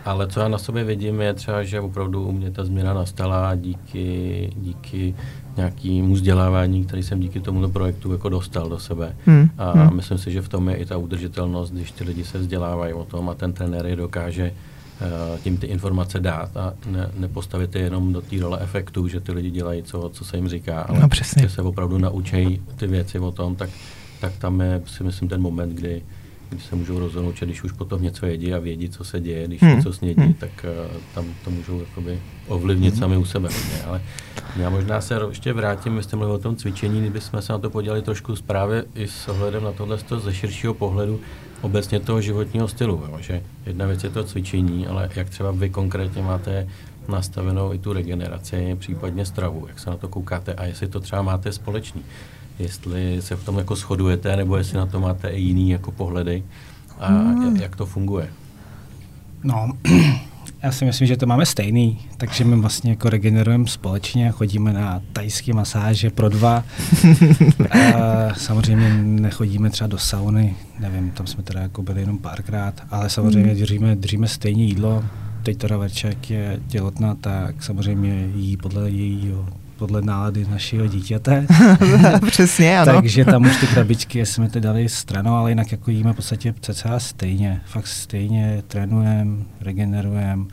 Ale co já na sobě vidím, je třeba, že opravdu u mě ta změna nastala díky, díky nějakému vzdělávání, který jsem díky tomuto projektu jako dostal do sebe. Hmm. A hmm. myslím si, že v tom je i ta udržitelnost, když ty lidi se vzdělávají o tom a ten trenér je dokáže Eh, tím ty informace dát a ne, nepostavit je jenom do té role efektu, že ty lidi dělají, co, co se jim říká, ale no, že se opravdu naučí ty věci o tom, tak, tak tam je si myslím ten moment, kdy, kdy se můžou rozhodnout, že když už potom něco jedí a vědí, co se děje, když hmm. něco snědí, hmm. tak uh, tam to můžou jakoby ovlivnit hmm. sami u sebe. Ne? Ale já možná se ještě vrátím, vy jste mluvil o tom cvičení, kdybychom se na to podělali trošku zprávě i s ohledem na tohle ze širšího pohledu, obecně toho životního stylu. Jo? Že jedna věc je to cvičení, ale jak třeba vy konkrétně máte nastavenou i tu regeneraci, případně stravu, jak se na to koukáte a jestli to třeba máte společný. Jestli se v tom jako shodujete, nebo jestli na to máte i jiný jako pohledy a hmm. jak to funguje. No, já si myslím, že to máme stejný, takže my vlastně jako regenerujeme společně, chodíme na tajské masáže pro dva. a samozřejmě nechodíme třeba do sauny, nevím, tam jsme teda jako byli jenom párkrát, ale samozřejmě hmm. držíme, držíme stejně jídlo. Teď teda Verček je těhotná, tak samozřejmě jí podle jejího podle nálady našeho dítěte. Přesně, ano. Takže tam už ty krabičky jsme ty dali stranou, ale jinak jako jíme v podstatě cca stejně. Fakt stejně trénujeme, regenerujeme.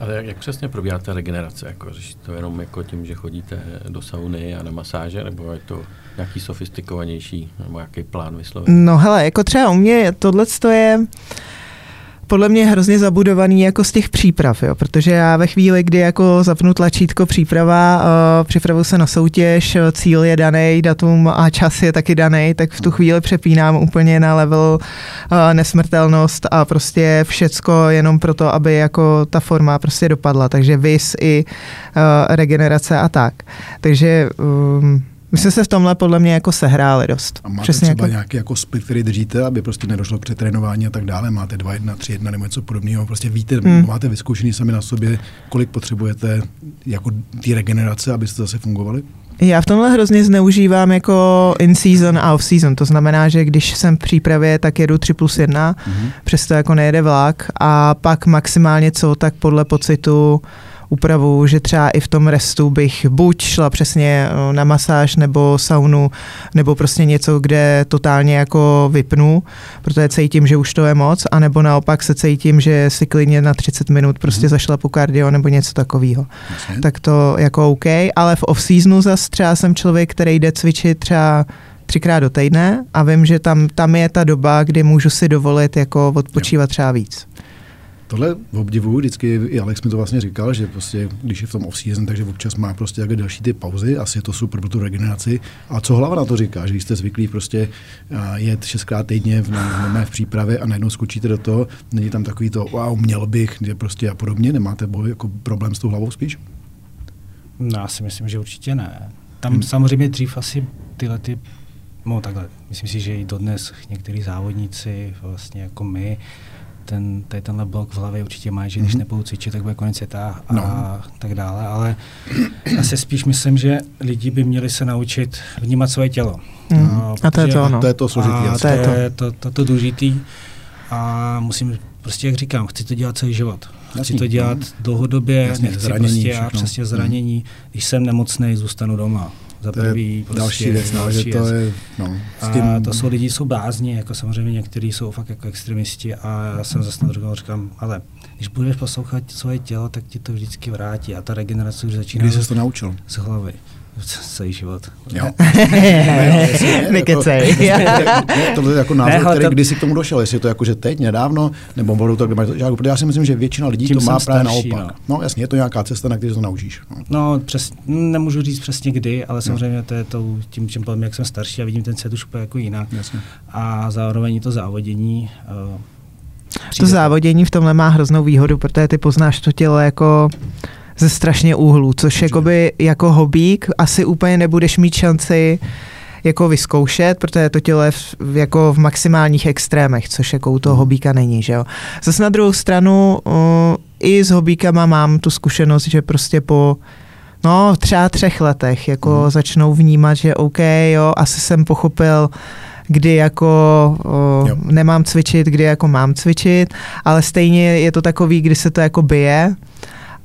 Ale jak, jak přesně probíhá ta regenerace? Jako, řešíte to jenom jako tím, že chodíte do sauny a na masáže, nebo je to nějaký sofistikovanější, nebo jaký plán vyslovený? No hele, jako třeba u mě tohle je podle mě hrozně zabudovaný jako z těch příprav, jo, protože já ve chvíli, kdy jako zapnu tlačítko příprava, uh, připravu se na soutěž, cíl je daný, datum a čas je taky daný, tak v tu chvíli přepínám úplně na level uh, nesmrtelnost a prostě všecko jenom proto, aby jako ta forma prostě dopadla, takže vys i uh, regenerace a tak. Takže um, my jsme se v tomhle podle mě jako sehráli dost. A máte Přesně třeba jako... nějaký jako split, který držíte, aby prostě nedošlo k přetrénování a tak dále? Máte 2, 1, 3, 1 nebo něco podobného? Prostě víte, hmm. máte vyzkoušený sami na sobě, kolik potřebujete jako té regenerace, abyste zase fungovali? Já v tomhle hrozně zneužívám jako in-season a off-season. To znamená, že když jsem v přípravě, tak jedu 3 plus 1, mm-hmm. přesto jako nejede vlak a pak maximálně co, tak podle pocitu úpravu, že třeba i v tom restu bych buď šla přesně eh, na masáž nebo saunu, nebo prostě něco, kde totálně jako vypnu, protože cítím, že už to je moc, anebo naopak se cítím, že si klidně na 30 minut prostě mm. zašla po kardio nebo něco takového. Tak to jako OK, ale v off-seasonu zase třeba jsem člověk, který jde cvičit třeba třikrát do týdne a vím, že tam, tam je ta doba, kdy můžu si dovolit jako odpočívat třeba víc. Tohle v obdivu, vždycky i Alex mi to vlastně říkal, že prostě, když je v tom off-season, takže občas má prostě jako další ty pauzy, asi je to super pro tu regeneraci. A co hlava na to říká, že jste zvyklí prostě jet šestkrát týdně v, na, v přípravě a najednou skočíte do toho, není tam takový to, wow, měl bych, že prostě a podobně, nemáte boj, jako problém s tou hlavou spíš? No, já si myslím, že určitě ne. Tam hmm. samozřejmě dřív asi tyhle ty, no takhle, myslím si, že i dodnes některý závodníci, vlastně jako my, ten, tady tenhle blok v hlavě určitě mají, že když mm-hmm. nebudou cvičit, tak bude konec světa a no. tak dále, ale já si spíš myslím, že lidi by měli se naučit vnímat svoje tělo. Mm. A, a to je to, no. To je to složitý. A to je to, to, to, to důležitý. A musím, prostě jak říkám, chci to dělat celý život. Chci Jasný, to dělat no. dlouhodobě, Jasně, nechci zranění, prostě a přesně zranění. Mm. Když jsem nemocný, zůstanu doma za prvý. Prostě další věc, no, další že to je, no, s tím... A to jsou lidi, jsou blázni, jako samozřejmě někteří jsou fakt jako extremisti a já jsem zase na druhou říkám, ale když budeš poslouchat svoje tělo, tak ti to vždycky vrátí a ta regenerace už začíná. Kdy jsi to naučil? Z hlavy celý život. Jo. Nekecej. Tohle je jako názor, který to... kdy jsi k tomu došel, jestli je to jako, že teď, nedávno, nebo budou to, kde máš, já si myslím, že většina lidí to má právě starší, naopak. No. no. jasně, je to nějaká cesta, na které to naučíš. No, no přes, nemůžu říct přesně kdy, ale samozřejmě to je to tím, čím jak jsem starší a vidím ten svět už úplně jako jinak. Jasně. A zároveň to závodění, uh, to závodění v tomhle má hroznou výhodu, protože ty poznáš to tělo jako ze strašně úhlů, což jakoby jako hobík asi úplně nebudeš mít šanci jako vyzkoušet, protože to tělo je v, jako v maximálních extrémech, což jako u toho hmm. hobíka není, že jo. Zase na druhou stranu uh, i s hobíkama mám tu zkušenost, že prostě po no třeba třech letech jako hmm. začnou vnímat, že OK, jo, asi jsem pochopil, kdy jako o, nemám cvičit, kdy jako mám cvičit, ale stejně je to takový, kdy se to jako bije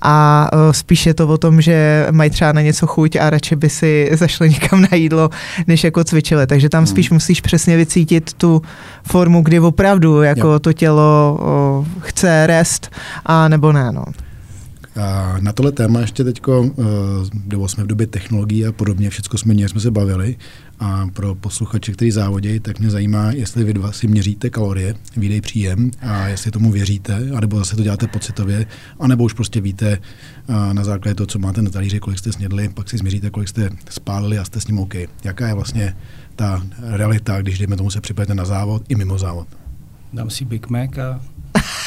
a spíš je to o tom, že mají třeba na něco chuť a radši by si zašli někam na jídlo, než jako cvičili. Takže tam spíš hmm. musíš přesně vycítit tu formu, kdy opravdu jako jo. to tělo o, chce rest a nebo ne. No. A na tohle téma ještě teď, nebo jsme v době technologií a podobně, všechno jsme, jsme se bavili. A pro posluchače, kteří závodějí, tak mě zajímá, jestli vy dva si měříte kalorie, výdej příjem a jestli tomu věříte, anebo zase to děláte pocitově, anebo už prostě víte na základě toho, co máte na talíři, kolik jste snědli, pak si změříte, kolik jste spálili a jste s ním OK. Jaká je vlastně ta realita, když dejme tomu se připravujete na závod i mimo závod? Dám si Big Mac a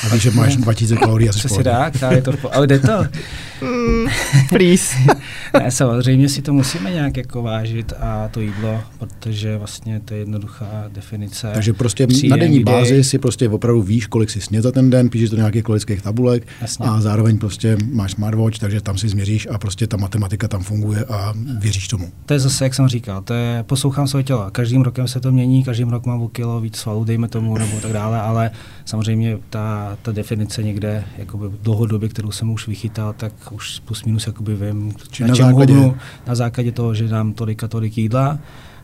a víš, že máš 2000 kalorií asi Přesně tak, tak je to, ale jde to. Mm, please. ne, samozřejmě si to musíme nějak jako vážit a to jídlo, protože vlastně to je jednoduchá definice. Takže prostě na denní bázi si prostě opravdu víš, kolik si sněd za ten den, píšeš to nějakých kalorických tabulek Jasně. a zároveň prostě máš smartwatch, takže tam si změříš a prostě ta matematika tam funguje a věříš tomu. To je zase, jak jsem říkal, to je, poslouchám své tělo. Každým rokem se to mění, každým rok mám o kilo víc svalů, dejme tomu, nebo tak dále, ale samozřejmě ta, ta definice někde jakoby dlouhodobě, kterou jsem už vychytal, tak už plus minus jakoby vím, Či na, na základě... hubnu, na základě toho, že dám tolik a tolik jídla,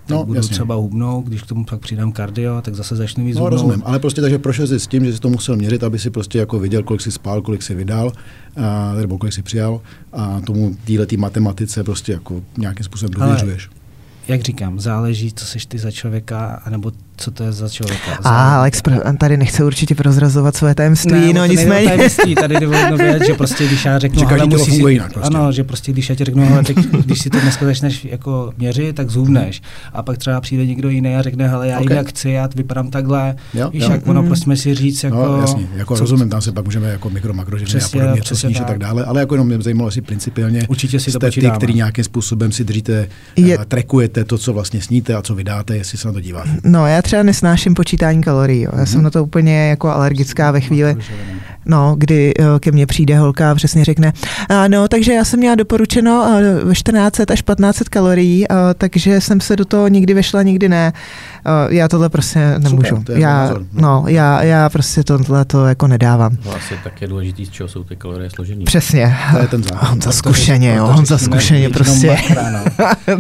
tak no, budu jasně. třeba hubnout, když k tomu pak přidám kardio, tak zase začnu víc No hubnout. rozumím, ale prostě takže prošel jsi s tím, že jsi to musel měřit, aby si prostě jako viděl, kolik si spál, kolik si vydal, a, nebo kolik si přijal a tomu téhle matematice prostě jako nějakým způsobem. Ale jak říkám, záleží, co seš ty za člověka, anebo co to je za člověka. A Alex tady nechce určitě prozrazovat své tajemství, ne, no nicméně. tajemství, tady jde o věc, že prostě když já řeknu, že ale musíš, si, jinak prostě. ano, že prostě když já ti řeknu, ale teď, když si to dneska začneš jako měřit, tak zhubneš. A pak třeba přijde někdo jiný a řekne, hele, já okay. jinak chci, já vypadám takhle. Jo, víš, jo. jak ono, mm. prostě si říct, no, jako... No, jasně, jako co, rozumím, tam se pak můžeme jako mikro, makro, že a podobně, co sníš a tak dále, ale jako jenom mě zajímalo asi principiálně, Určitě si to ty, který nějakým způsobem si držíte, trekujete to, co vlastně sníte a co vydáte, jestli se na to díváte. No, já třeba nesnáším počítání kalorií. Jo. Já mm-hmm. jsem na to úplně jako alergická ve chvíli, no, kdy eh, ke mně přijde holka a přesně řekne, a no, takže já jsem měla doporučeno 1400 eh, až 1500 kalorií, eh, takže jsem se do toho nikdy vešla, nikdy ne. A, já tohle prostě nemůžu. Super, já, no. no, já, já prostě tohle to jako nedávám. No asi tak je důležitý, z čeho jsou ty kalorie složený. Přesně. To je ten základ. On za zkušeně, jo, on za zkušeně prostě.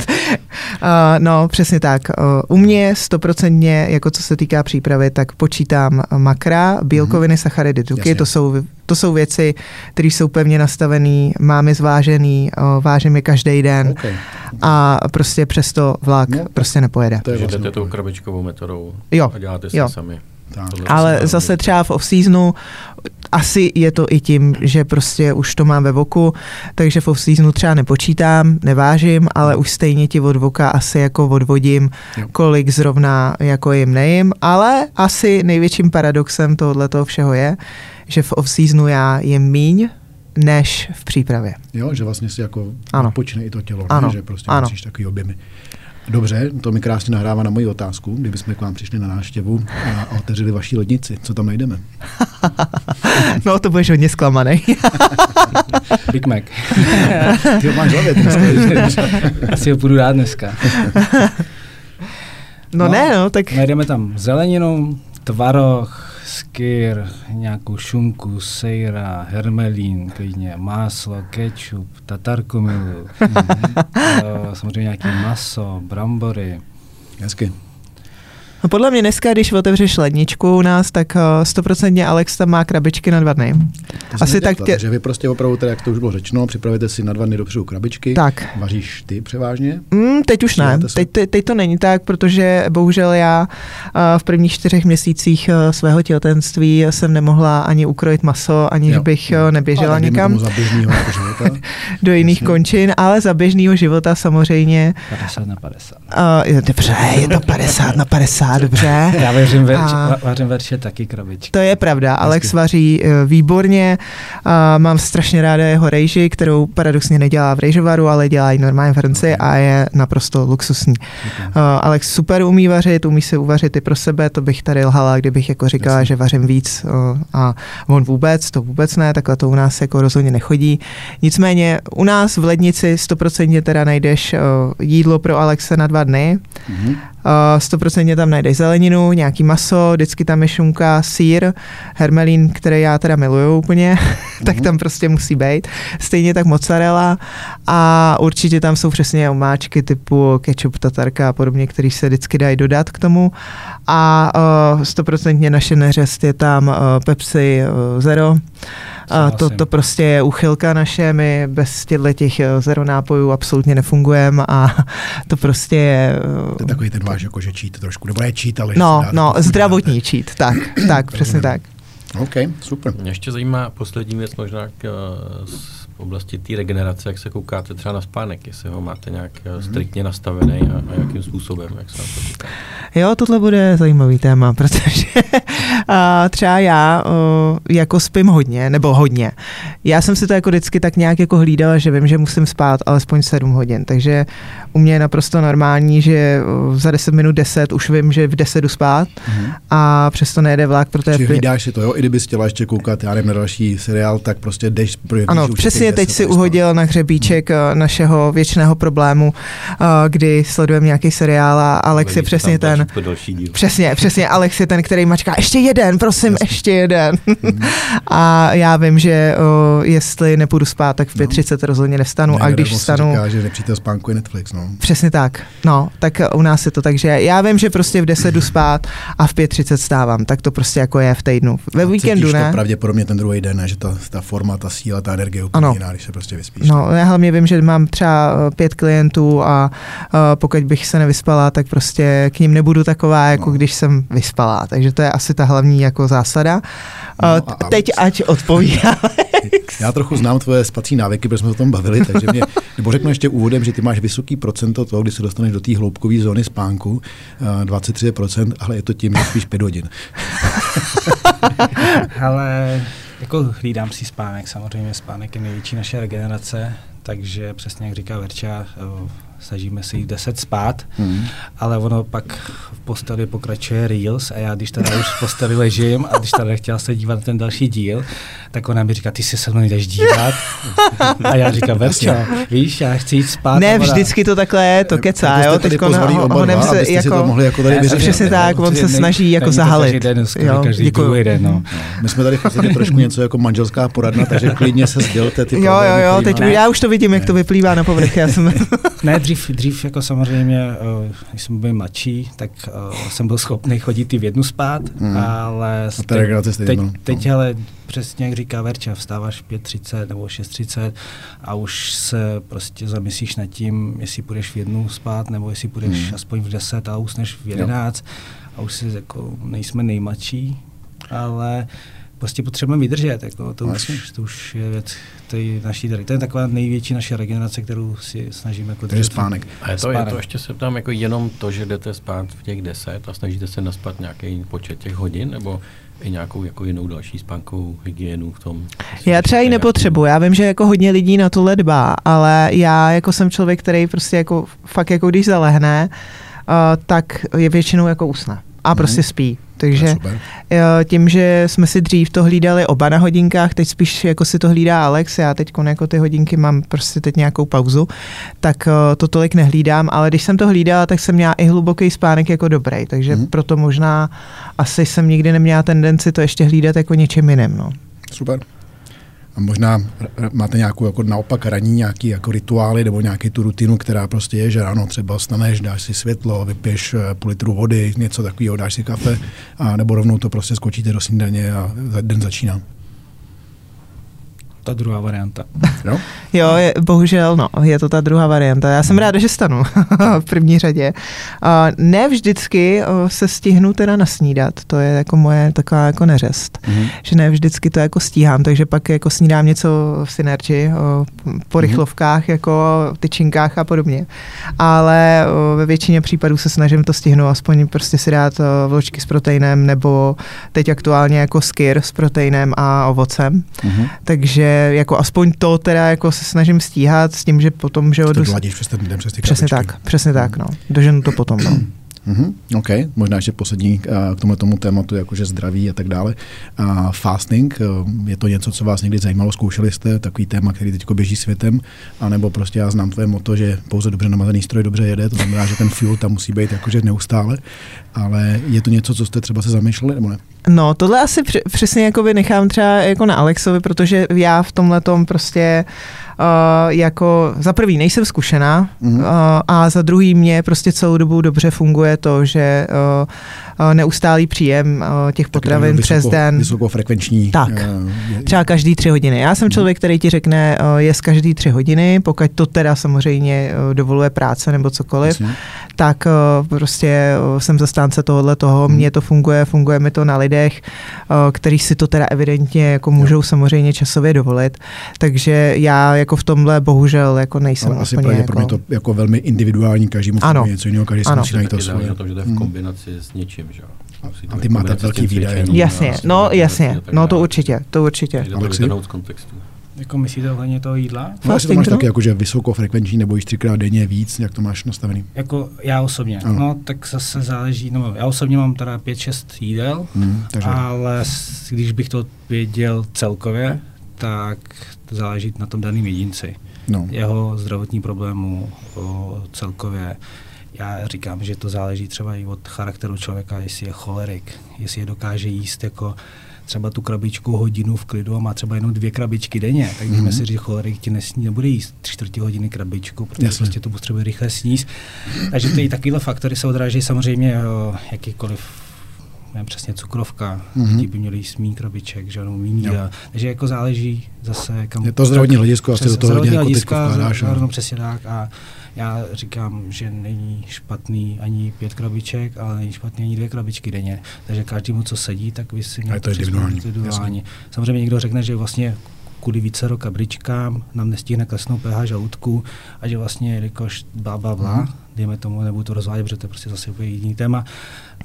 no, přesně tak. U mě stoprocentně, jako co se týká přípravy, tak počítám makra, bílkoviny, mm-hmm. sacharidy, tuky, to jsou, to jsou věci, které jsou pevně nastavené, mám je zvážený, vážím je každý den okay. a prostě přesto vlak no, prostě nepojede. To je vlastně tou krabičkovou metodou jo, a děláte si jo. sami. Ale zase třeba v off-seasonu asi je to i tím, že prostě už to mám ve voku, takže v off-seasonu třeba nepočítám, nevážím, ale už stejně ti od voka asi jako odvodím, kolik zrovna jako jim nejím, ale asi největším paradoxem tohoto toho všeho je, že v off-seasonu já jim míň, než v přípravě. Jo, že vlastně si jako ano. počne i to tělo, ano. Ne? že prostě ano. musíš takový objemy. Dobře, to mi krásně nahrává na moji otázku, kdyby jsme k vám přišli na návštěvu a otevřeli vaší lednici. Co tam najdeme? no, to budeš hodně zklamaný. Big Mac. Ty ho máš hlavě dneska. Asi ho půjdu rád dneska. No, no ne, no, tak... Najdeme tam zeleninu, tvaroh, skyr, nějakou šunku, sejra, hermelín, klidně, máslo, ketchup, tatarku milu, samozřejmě nějaký maso, brambory. Hezky. No podle mě dneska, když otevřeš ledničku u nás, tak eh, stoprocentně Alex tam má krabičky na dva dny. Asi tak tě... Takže vy prostě opravdu, teda, jak to už bylo řečeno, připravíte si na dva dny dopředu krabičky. Tak. Vaříš ty převážně? Mm, teď už ne. Teď, teď, teď, to není tak, protože bohužel já uh, v prvních čtyřech měsících uh, svého těhotenství jsem nemohla ani ukrojit maso, aniž jo. bych neběžela někam jako do jiných Jasně. končin, ale za běžného života samozřejmě. 50 na 50. Uh, dobře, je to 50 na 50 dobře. Já věřím, verč, a... vařím verše taky krabičky. To je pravda, Alex vaří uh, výborně, uh, mám strašně ráda jeho rejži, kterou paradoxně nedělá v rejžovaru, ale dělá i normálně v hrnci okay. a je naprosto luxusní. Okay. Uh, Alex super umí vařit, umí si uvařit i pro sebe, to bych tady lhala, kdybych jako říkala, Jasně. že vařím víc uh, a on vůbec, to vůbec ne, takhle to u nás jako rozhodně nechodí. Nicméně u nás v lednici 100% teda najdeš jídlo pro Alexe na dva dny. Mm-hmm. 100% tam najdeš zeleninu, nějaký maso, vždycky tam je šunka, sír, hermelín, který já teda miluju úplně, mm-hmm. tak tam prostě musí být. Stejně tak mozzarella a určitě tam jsou přesně omáčky typu ketchup, tatarka a podobně, který se vždycky dají dodat k tomu. A stoprocentně uh, naše neřest je tam uh, Pepsi uh, Zero. A to, to prostě je uchylka naše, my bez těchto těch zero nápojů absolutně nefungujeme a to prostě je... To je takový ten váš jako, že čít trošku, nebo ne čít, ale... No, no, zdravotní čít, tak, tak, přesně tak. OK, super. Mě ještě zajímá poslední věc možná k, oblasti té regenerace, jak se koukáte třeba na spánek, jestli ho máte nějak mm-hmm. striktně nastavený a, a jakým způsobem, jak se na to kouká. Jo, tohle bude zajímavý téma, protože a třeba já o, jako spím hodně, nebo hodně. Já jsem si to jako vždycky tak nějak jako hlídala, že vím, že musím spát alespoň 7 hodin, takže u mě je naprosto normální, že za 10 minut 10 už vím, že v 10 jdu spát mm-hmm. a přesto nejde vlak, protože... Čiže hlídáš si to, jo? I kdyby chtěla ještě koukat, já nevím, na další seriál, tak prostě jdeš... Ano, přesně teď si uhodil na hřebíček mm. našeho věčného problému, eh, kdy sledujeme nějaký seriál a Alex je přesně ten... Přesně, přesně, Alex je ten, který mačká, ještě jeden, prosím, Jasně. ještě jeden. Mm. a já vím, že o, jestli nepůjdu spát, tak v 5.30 no. rozhodně nevstanu ne, a když vstanu... Říká, že nepřítel spánku je Netflix, no. Přesně tak, no, tak u nás je to tak, že já vím, že prostě v 10 jdu spát a v 5.30 stávám, tak to prostě jako je v týdnu. Ve a víkendu ne. to pravděpodobně ten druhý den, ne? že ta, ta forma, ta síla, ta energie úplně ano. Jiná, když se prostě vyspíš. No, já hlavně vím, že mám třeba eh, pět klientů a uh, pokud bych se nevyspala, tak prostě k ním nebudu taková, jako no. když jsem vyspala. Takže to je asi ta hlavní jako zásada. No, uh, teď ať odpoví Já trochu znám tvoje spací návyky, protože jsme se o tom bavili, takže mě, nebo řeknu ještě úvodem, že ty máš vysoký procento toho, kdy se dostaneš do té hloubkové zóny spánku, 23%, ale je to tím, že spíš 5 hodin. ale jako hlídám si spánek, samozřejmě spánek je největší naše regenerace, takže přesně jak říká Verča, snažíme se jít 10 spát, mm. ale ono pak v posteli pokračuje Reels a já když teda už v posteli ležím a když teda chtěla se dívat na ten další díl, tak ona mi říká, ty se se mnou jdeš dívat. A já říkám, Verčo, víš, já chci jít spát. Ne, vždycky to takhle je, to kecá, jo, teď honem se jako, to mohli jako tady vyřešit. Přesně tak, on se snaží jako zahalit. Každý druhý den, no. My jsme tady v podstatě trošku něco jako manželská poradna, takže klidně se sdělte ty Jo, jo, jo, teď já už to vidím, jak to vyplývá na povrch. Já jsem... Ne, dřív, dřív jako samozřejmě, uh, když jsem byl mladší, tak uh, jsem byl schopný chodit i v jednu spát, hmm. ale teď, teď, teď ale přesně jak říká Verča, vstáváš 5.30 nebo 6.30 a už se prostě zamyslíš nad tím, jestli půjdeš v jednu spát, nebo jestli půjdeš hmm. aspoň v 10 a usneš v 11. Jo a už si jako nejsme nejmladší, ale prostě potřebujeme vydržet. Jako, to, už, to už je věc té naší tady. To je taková největší naše regenerace, kterou si snažíme jako držet. spánek. A je to, spánek. je to ještě se ptám, jako jenom to, že jdete spát v těch deset a snažíte se naspat nějaký počet těch hodin, nebo i nějakou jako jinou další spánkovou hygienu v tom? Já třeba ji nepotřebuji. Já vím, že jako hodně lidí na to dbá, ale já jako jsem člověk, který prostě jako fakt jako když zalehne, uh, tak je většinou jako usne a prostě spí. Takže tím, že jsme si dřív to hlídali oba na hodinkách, teď spíš jako si to hlídá Alex, já teď jako ty hodinky mám prostě teď nějakou pauzu, tak eh, to tolik nehlídám, ale když jsem to hlídala, tak jsem měla i hluboký spánek jako dobrý, takže mm-hmm. proto možná asi jsem nikdy neměla tendenci to ještě hlídat jako něčím jiným. No. Super. A možná máte nějakou jako naopak raní nějaký jako rituály nebo nějaký tu rutinu, která prostě je, že ráno třeba staneš, dáš si světlo, vypiješ eh, půl litru vody, něco takového, dáš si kafe, a nebo rovnou to prostě skočíte do snídaně a den začíná ta druhá varianta. Jo, jo je, bohužel, no, je to ta druhá varianta. Já jsem ráda, že stanu v první řadě. Uh, ne vždycky uh, se stihnu teda nasnídat, to je jako moje taková jako neřest, mm-hmm. že ne vždycky to jako stíhám, takže pak jako snídám něco v Synergy, uh, po mhm. rychlovkách, mm-hmm. jako tyčinkách a podobně. Ale uh, ve většině případů se snažím to stihnout, aspoň prostě si dát uh, vločky s proteinem, nebo teď aktuálně jako skyr s proteinem a ovocem. Mm-hmm. Takže jako aspoň to teda jako se snažím stíhat s tím, že potom, že... Jste přes ten den, přes ty Přesně tak, přesně tak, no. Doženu to potom, no. Mm-hmm, OK, možná ještě poslední uh, k tomu tomu tématu, jakože zdraví a tak dále. Uh, fasting, uh, je to něco, co vás někdy zajímalo, zkoušeli jste, takový téma, který teď běží světem, anebo prostě já znám tvoje moto, že pouze dobře namazaný stroj dobře jede, to znamená, že ten fuel tam musí být jakože neustále, ale je to něco, co jste třeba se zamýšleli, nebo ne? No, tohle asi přesně jako nechám třeba jako na Alexovi, protože já v tomhle tom prostě uh, jako za prvý nejsem zkušená mm-hmm. uh, a za druhý mě prostě celou dobu dobře funguje to, že uh, uh, neustálý příjem uh, těch potravin vysoko, přes den. Vysokofrekvenční. Tak, uh, třeba každý tři hodiny. Já jsem mm-hmm. člověk, který ti řekne, uh, je z každý tři hodiny, pokud to teda samozřejmě uh, dovoluje práce nebo cokoliv, Jasně. tak uh, prostě uh, jsem zastánce tohohle toho, mm-hmm. mně to funguje, funguje mi to na lidech, uh, který si to teda evidentně jako můžou jo. samozřejmě časově dovolit, takže já jako v tomhle bohužel jako nejsem Ale asi úplně jako... pro mě to jako velmi individuální, každý musí ano. něco jiného, každý si musí najít to svoje. to, že to je v hmm. kombinaci hmm. s něčím, že A ty máte velký výdaje. Jasně, no jasně, no to určitě, to určitě. Takže to z kontextu. Jako myslíte ohledně toho jídla? No, jestli to máš taky jakože vysokofrekvenční nebo jíš třikrát denně víc, jak to máš nastavený? Jako já osobně, ano. no tak zase záleží, no já osobně mám teda 5-6 jídel, hmm, takže... ale když bych to věděl celkově, tak to záleží na tom daném jedinci. No. Jeho zdravotní problému o, celkově. Já říkám, že to záleží třeba i od charakteru člověka, jestli je cholerik, jestli je dokáže jíst jako třeba tu krabičku hodinu v klidu a má třeba jenom dvě krabičky denně, tak když mm-hmm. si říct, cholerik ti nesní, nebude jíst tři čtvrtě hodiny krabičku, protože Jasně. prostě to potřebuje rychle sníst. Takže to i takovéhle faktory se odráží samozřejmě jakýkoliv nevím přesně, cukrovka, mm-hmm. ti by měli jíst mý krabiček, že ano, míň Takže jako záleží zase kam... Je to zdravotní hledisko, asi do toho hodně jako vkládáš. Ano, přesně tak a já říkám, že není špatný ani pět krabiček, ale není špatný ani dvě krabičky denně. Takže každému, co sedí, tak vy si měl to individuální. Samozřejmě někdo řekne, že vlastně kvůli více kabričkám nám nestihne klesnout pH žaludku a že vlastně, jelikož bla, bla, bla, mm. dejme tomu, nebudu to rozvádět, protože to je prostě zase úplně jiný téma.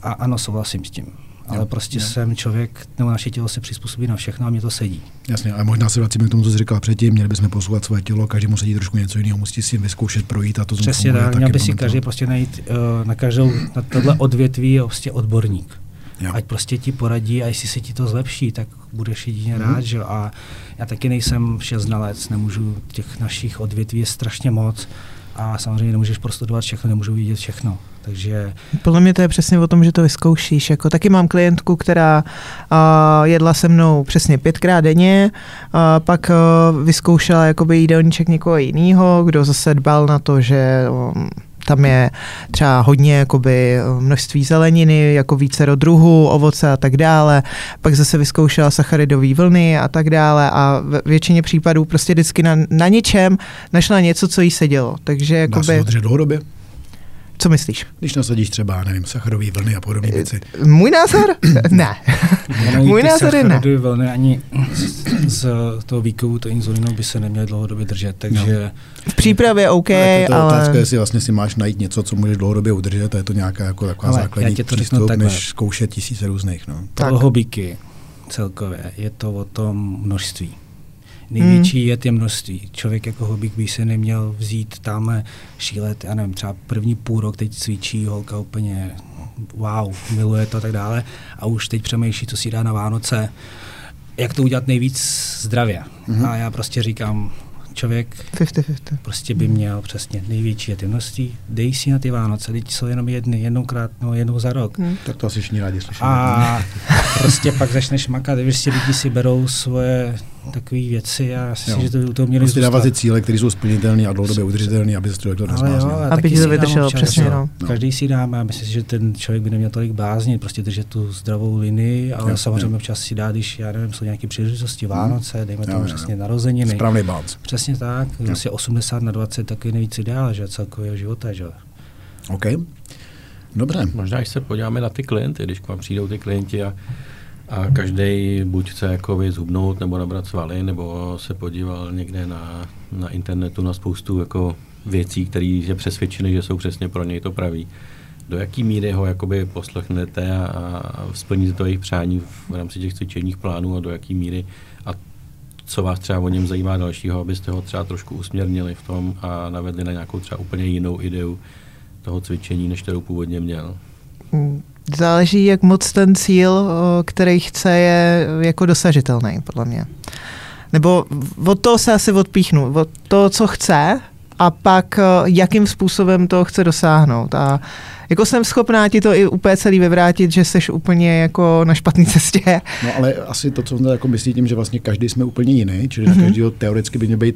A ano, souhlasím s tím. Ale jo, prostě jo. jsem člověk, nebo naše tělo se přizpůsobí na všechno a mě to sedí. Jasně, ale možná se vracíme k tomu, co jsi říkal předtím, měli bychom posouvat svoje tělo, každý musí trošku něco jiného, musí si vyzkoušet, projít a to Přesně tak, měl by si každý prostě najít uh, na každou, na tohle odvětví je prostě odborník. Jo. Ať prostě ti poradí a jestli se ti to zlepší, tak budeš jedině mm. rád, že A já taky nejsem všeznalec, nemůžu, těch našich odvětví je strašně moc a samozřejmě nemůžeš prostudovat všechno, nemůžu vidět všechno. Takže... Podle mě to je přesně o tom, že to vyzkoušíš. Jako, taky mám klientku, která uh, jedla se mnou přesně pětkrát denně, uh, pak uh, vyzkoušela jakoby jídelníček někoho jiného, kdo zase dbal na to, že um, tam je třeba hodně jakoby množství zeleniny, jako více do druhů, ovoce a tak dále. Pak zase vyzkoušela sacharidové vlny a tak dále a v většině případů prostě vždycky na, na ničem našla něco, co jí sedělo. Takže jakoby... Dá se dlouhodobě? Co myslíš? Když nasadíš třeba, nevím, sacharový vlny a podobné věci. Můj názor? ne. Můj názor je ne. vlny ani z toho výkovu to inzulinu by se neměly dlouhodobě držet, takže... V přípravě OK, ale... To je ale... otázka, jestli vlastně si máš najít něco, co můžeš dlouhodobě udržet, a je to nějaká jako taková ale základní to přístup, než zkoušet tisíce různých. No. Tak. Hobíky celkově, je to o tom množství. Největší hmm. je je množství. Člověk jako hobík by se neměl vzít tamhle šílet, já nevím, třeba první půl rok teď cvičí, holka úplně wow, miluje to a tak dále a už teď přemýšlí, co si dá na Vánoce, jak to udělat nejvíc zdravě. Hmm. A já prostě říkám, člověk 50-50. prostě by měl přesně největší ty množství, dej si na ty Vánoce, teď jsou jenom jedny, jednoukrát, no jednou za rok. Hmm. Tak to asi všichni rádi slyším. A prostě pak začneš makat, když si lidi si berou svoje takové věci a já si že to, to měli prostě dávat cíle, které jsou splnitelné a dlouhodobě udržitelné, aby se člověk to nezbláznil. Aby to vydrželo, přesně. No. no. Každý si dáme a myslím si, že ten člověk by neměl tolik báznit, prostě držet tu zdravou linii, ale jo, samozřejmě jo. občas si dá, když já nevím, jsou nějaké příležitosti, hmm. Vánoce, dejme tomu přesně narozeniny. Správný balans. Přesně tak, vlastně 80 na 20 taky nejvíc ideál, že celkového života, že OK. Dobře. Možná, když se podíváme na ty klienty, když k vám přijdou ty klienti a a každý buď chce jako zhubnout nebo nabrat svaly, nebo se podíval někde na, na internetu na spoustu jako věcí, které je přesvědčený, že jsou přesně pro něj to praví. Do jaký míry ho jakoby poslechnete a, a splníte to jejich přání v rámci těch cvičeních plánů a do jaký míry a co vás třeba o něm zajímá dalšího, abyste ho třeba trošku usměrnili v tom a navedli na nějakou třeba úplně jinou ideu toho cvičení, než kterou původně měl. Hmm záleží, jak moc ten cíl, který chce, je jako dosažitelný, podle mě. Nebo od toho se asi odpíchnu, od toho, co chce, a pak jakým způsobem to chce dosáhnout. A jako jsem schopná ti to i úplně celý vyvrátit, že jsi úplně jako na špatné cestě. No ale asi to, co jako myslí tím, že vlastně každý jsme úplně jiný, čili mm-hmm. na mhm. každého teoreticky by měl být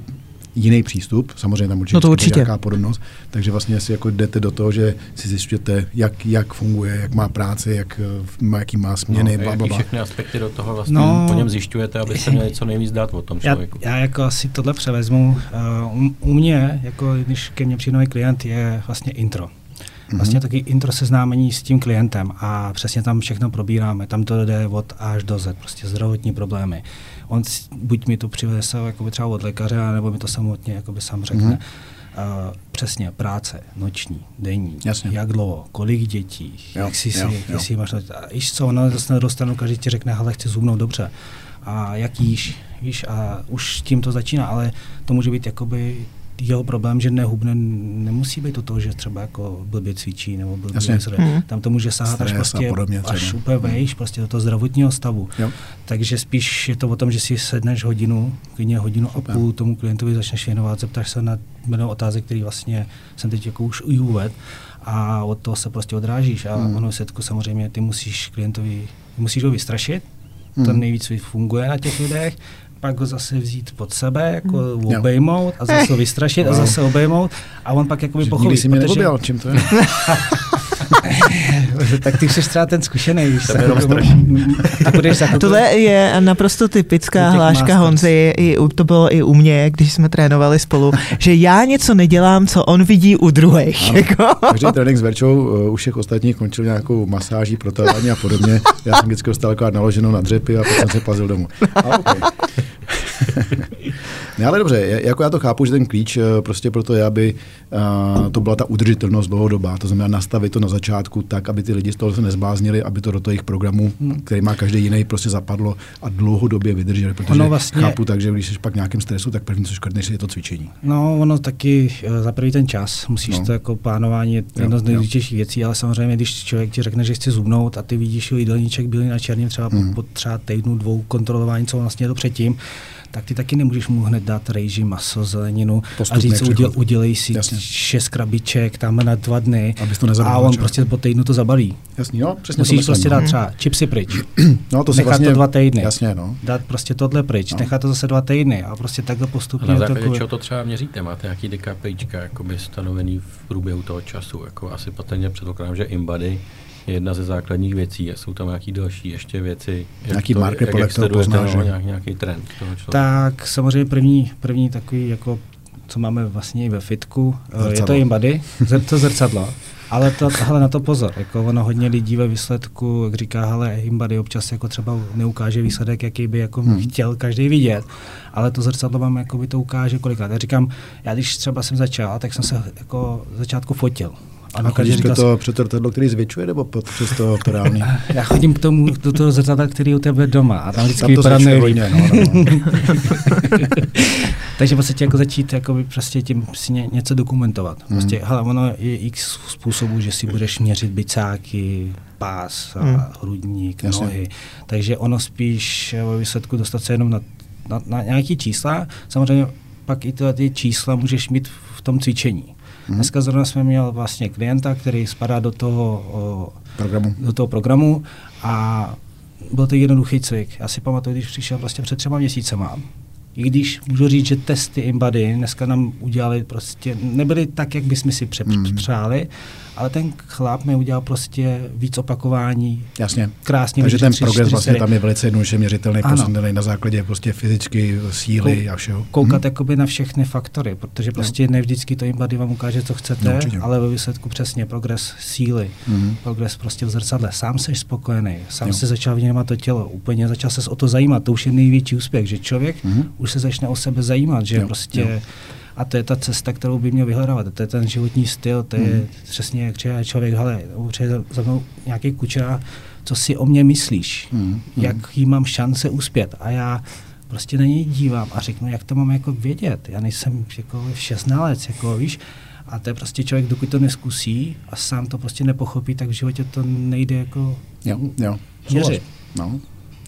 jiný přístup, samozřejmě tam určitě, no to určitě. nějaká podobnost, takže vlastně si jako jdete do toho, že si zjišťujete, jak, jak funguje, jak má práci, jak má, jaký má směny, no, bla, bla, všechny aspekty do toho vlastně no, po něm zjišťujete, abyste měli co nejvíc dát o tom člověku. Já, já jako asi tohle převezmu. Uh, u mě, jako když ke mně přijde nový klient, je vlastně intro. Vlastně mm-hmm. taky intro seznámení s tím klientem a přesně tam všechno probíráme. Tam to jde od až do Z, prostě zdravotní problémy. On buď mi to přiveze jakoby třeba od lékaře, nebo mi to samotně jakoby sám řekne. Mm-hmm. Uh, přesně, práce, noční, denní, Jasně. jak dlouho, kolik dětí, jo, jak si, jo, si, jo. jestli máš, a víš co, ono zase nedostanu, každý ti řekne, hele, chci zhubnout dobře, a jak jíš, víš, a už tím to začíná, ale to může být jakoby jeho problém, že nehubne, nemusí být to toho, že třeba jako blbě cvičí nebo blbě hmm. Tam to může sahat až, prostě, podobně, až úplně hmm. vejš, prostě do toho zdravotního stavu. Jo. Takže spíš je to o tom, že si sedneš hodinu, klidně hodinu a půl tomu klientovi začneš věnovat, zeptáš se na jméno otázek, který vlastně jsem teď jako už i uved a od toho se prostě odrážíš a hmm. ono setku samozřejmě ty musíš klientovi, musíš ho vystrašit, hmm. to nejvíc funguje na těch lidech pak ho zase vzít pod sebe, jako hmm. obejmout a zase ho vystrašit wow. a zase obejmout a on pak jakoby pochopí. Nikdy jsi mě protože... čím to je? tak ty jsi třeba ten zkušený, víš se. Jako, Tohle je naprosto typická hláška Honzy, i, to bylo i u mě, když jsme trénovali spolu, že já něco nedělám, co on vidí u druhých. Jako. Každý trénink s Verčou uh, u všech ostatních končil nějakou masáží, protavání a podobně. Já jsem vždycky dostal naloženou na dřepy a potom jsem se plazil domů. A okay. ne, ale dobře, jako já to chápu, že ten klíč eh, prostě proto je, aby uh, to byla ta udržitelnost dlouhodobá, to znamená nastavit to na začátku tak, aby ty lidi z toho se nezbláznili, aby to do těch programů, hmm. který má každý jiný, prostě zapadlo a dlouhodobě vydrželi, protože ono vlastně, chápu tak, že když jsi pak nějakým stresu, tak první, co škrtneš, je to cvičení. No, ono taky eh, za první ten čas, musíš no. to jako plánování je jedno z nejdůležitějších věcí, ale samozřejmě, když člověk ti řekne, že chce zubnout a ty vidíš jídelníček bílý na černém třeba hmm. po, po třeba týdnu, dvou kontrolování, co vlastně je to předtím, tak ty taky nemůžeš mu hned dát rejži, maso, zeleninu Postupně a říct, uděl, udělej si Jasně. šest krabiček tam na dva dny to a on prostě po týdnu to zabalí. Jasně, jo, přesně Musíš prostě dát třeba čipsy pryč. no, to nechat vlastně, to dva týdny. Jasně, no. Dát prostě tohle pryč, no. nechat to zase dva týdny a prostě takhle postupně. A na základě čeho to třeba měříte? Máte nějaký DKPčka jakoby stanovený v průběhu toho času? Jako asi patrně předpokládám, že InBody je jedna ze základních věcí a jsou tam nějaké další ještě věci. Nějaký marker, podle kterého poznáš, nějak, nějaký trend toho Tak samozřejmě první, první takový jako co máme vlastně i ve fitku. Zrcadlo. Je to InBody, to zrcadlo. Ale to, hele na to pozor, jako ono hodně lidí ve výsledku, jak říká, hele, InBody občas jako třeba neukáže výsledek, jaký by jako hmm. chtěl každý vidět, ale to zrcadlo vám jako by to ukáže kolikrát. Já říkám, já když třeba jsem začal, tak jsem se jako začátku fotil. A chodíš říkal, to zrcadlo, který zvětšuje, nebo pod, přes to reálný? Já chodím k tomu, do toho zrcadla, který je u tebe doma a tam vždycky vypadá nejlíp. No, no. Takže vlastně jako začít jako by prostě tím si ně, něco dokumentovat. Hmm. Prostě, hmm. hele, ono je x způsobů, že si budeš měřit bicáky, pás, hmm. a hrudník, Jasně. nohy. Takže ono spíš ve výsledku dostat se jenom na, na, na nějaký čísla. Samozřejmě pak i tyhle ty čísla můžeš mít v tom cvičení. Hmm. Dneska zrovna jsme měl vlastně klienta, který spadá do toho, o, programu. do toho programu a byl to jednoduchý cvik. Já si pamatuju, když přišel vlastně před třema měsícema, i když můžu říct, že testy InBody dneska nám udělali prostě, nebyly tak, jak bychom si hmm. přáli, mm ale ten chlap mi udělal prostě víc opakování. Jasně. Krásně. Takže ten progres vlastně tam je velice jednoduše měřitelný, posunený na základě prostě fyzičky, síly Kou, a všeho. Koukat hmm. jakoby na všechny faktory, protože prostě no. ne vždycky to InBody vám ukáže, co chcete, no, ale ve výsledku přesně progres síly, hmm. progres prostě v zrcadle. Sám jsi spokojený, sám jo. se začal vnímat to tělo, úplně začal se o to zajímat, to už je největší úspěch, že člověk hmm. už se začne o sebe zajímat, že jo. prostě jo a to je ta cesta, kterou by měl vyhledávat. To je ten životní styl, to je mm. přesně jak člověk, hele, určitě za mnou nějaký kučera, co si o mě myslíš, mm. jak jí mám šance uspět. A já prostě na něj dívám a řeknu, jak to mám jako vědět. Já nejsem jako šestnálec, jako víš, a to je prostě člověk, dokud to neskusí a sám to prostě nepochopí, tak v životě to nejde jako jo, jo. měřit. No.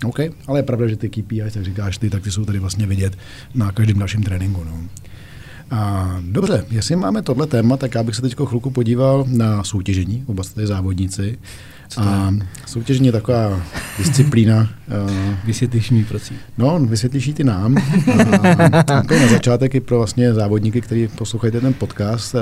OK, ale je pravda, že ty KPI, jak říkáš ty, tak ty jsou tady vlastně vidět na každém našem tréninku. No. A dobře, jestli máme tohle téma, tak já bych se teď chvilku podíval na soutěžení, oba jste závodníci. A soutěžení je taková disciplína. Uh, Vysvětlíš mi, prosím. No, vysvětlíš ty nám. A, na začátek i pro vlastně závodníky, kteří poslouchají ten podcast, uh,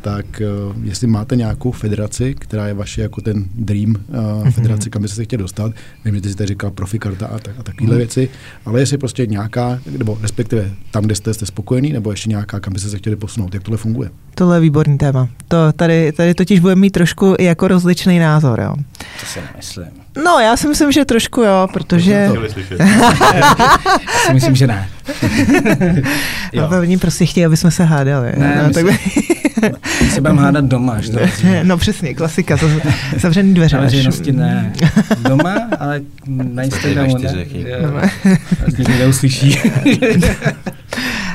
tak uh, jestli máte nějakou federaci, která je vaše jako ten dream uh, federace, kam byste se chtěli dostat, vím, že ty jste říkal profikarta a, tak, a takovéhle mm. věci, ale jestli prostě nějaká, nebo respektive tam, kde jste, jste spokojený, nebo ještě nějaká, kam byste se chtěli posunout, jak tohle funguje? Tohle je výborný téma. To tady, tady totiž budeme mít trošku jako rozličný názor. Jo. To si nemyslím. No, já si myslím, že trošku jo, protože... já si myslím, že ne. jo. A oni prostě chtějí, aby jsme se hádali. Ne, no, tak... se budeme hádat doma, až to No přesně, klasika, to zavřený dveře. Na veřejnosti ne. Doma, ale na Instagramu ne. Vlastně neuslyší.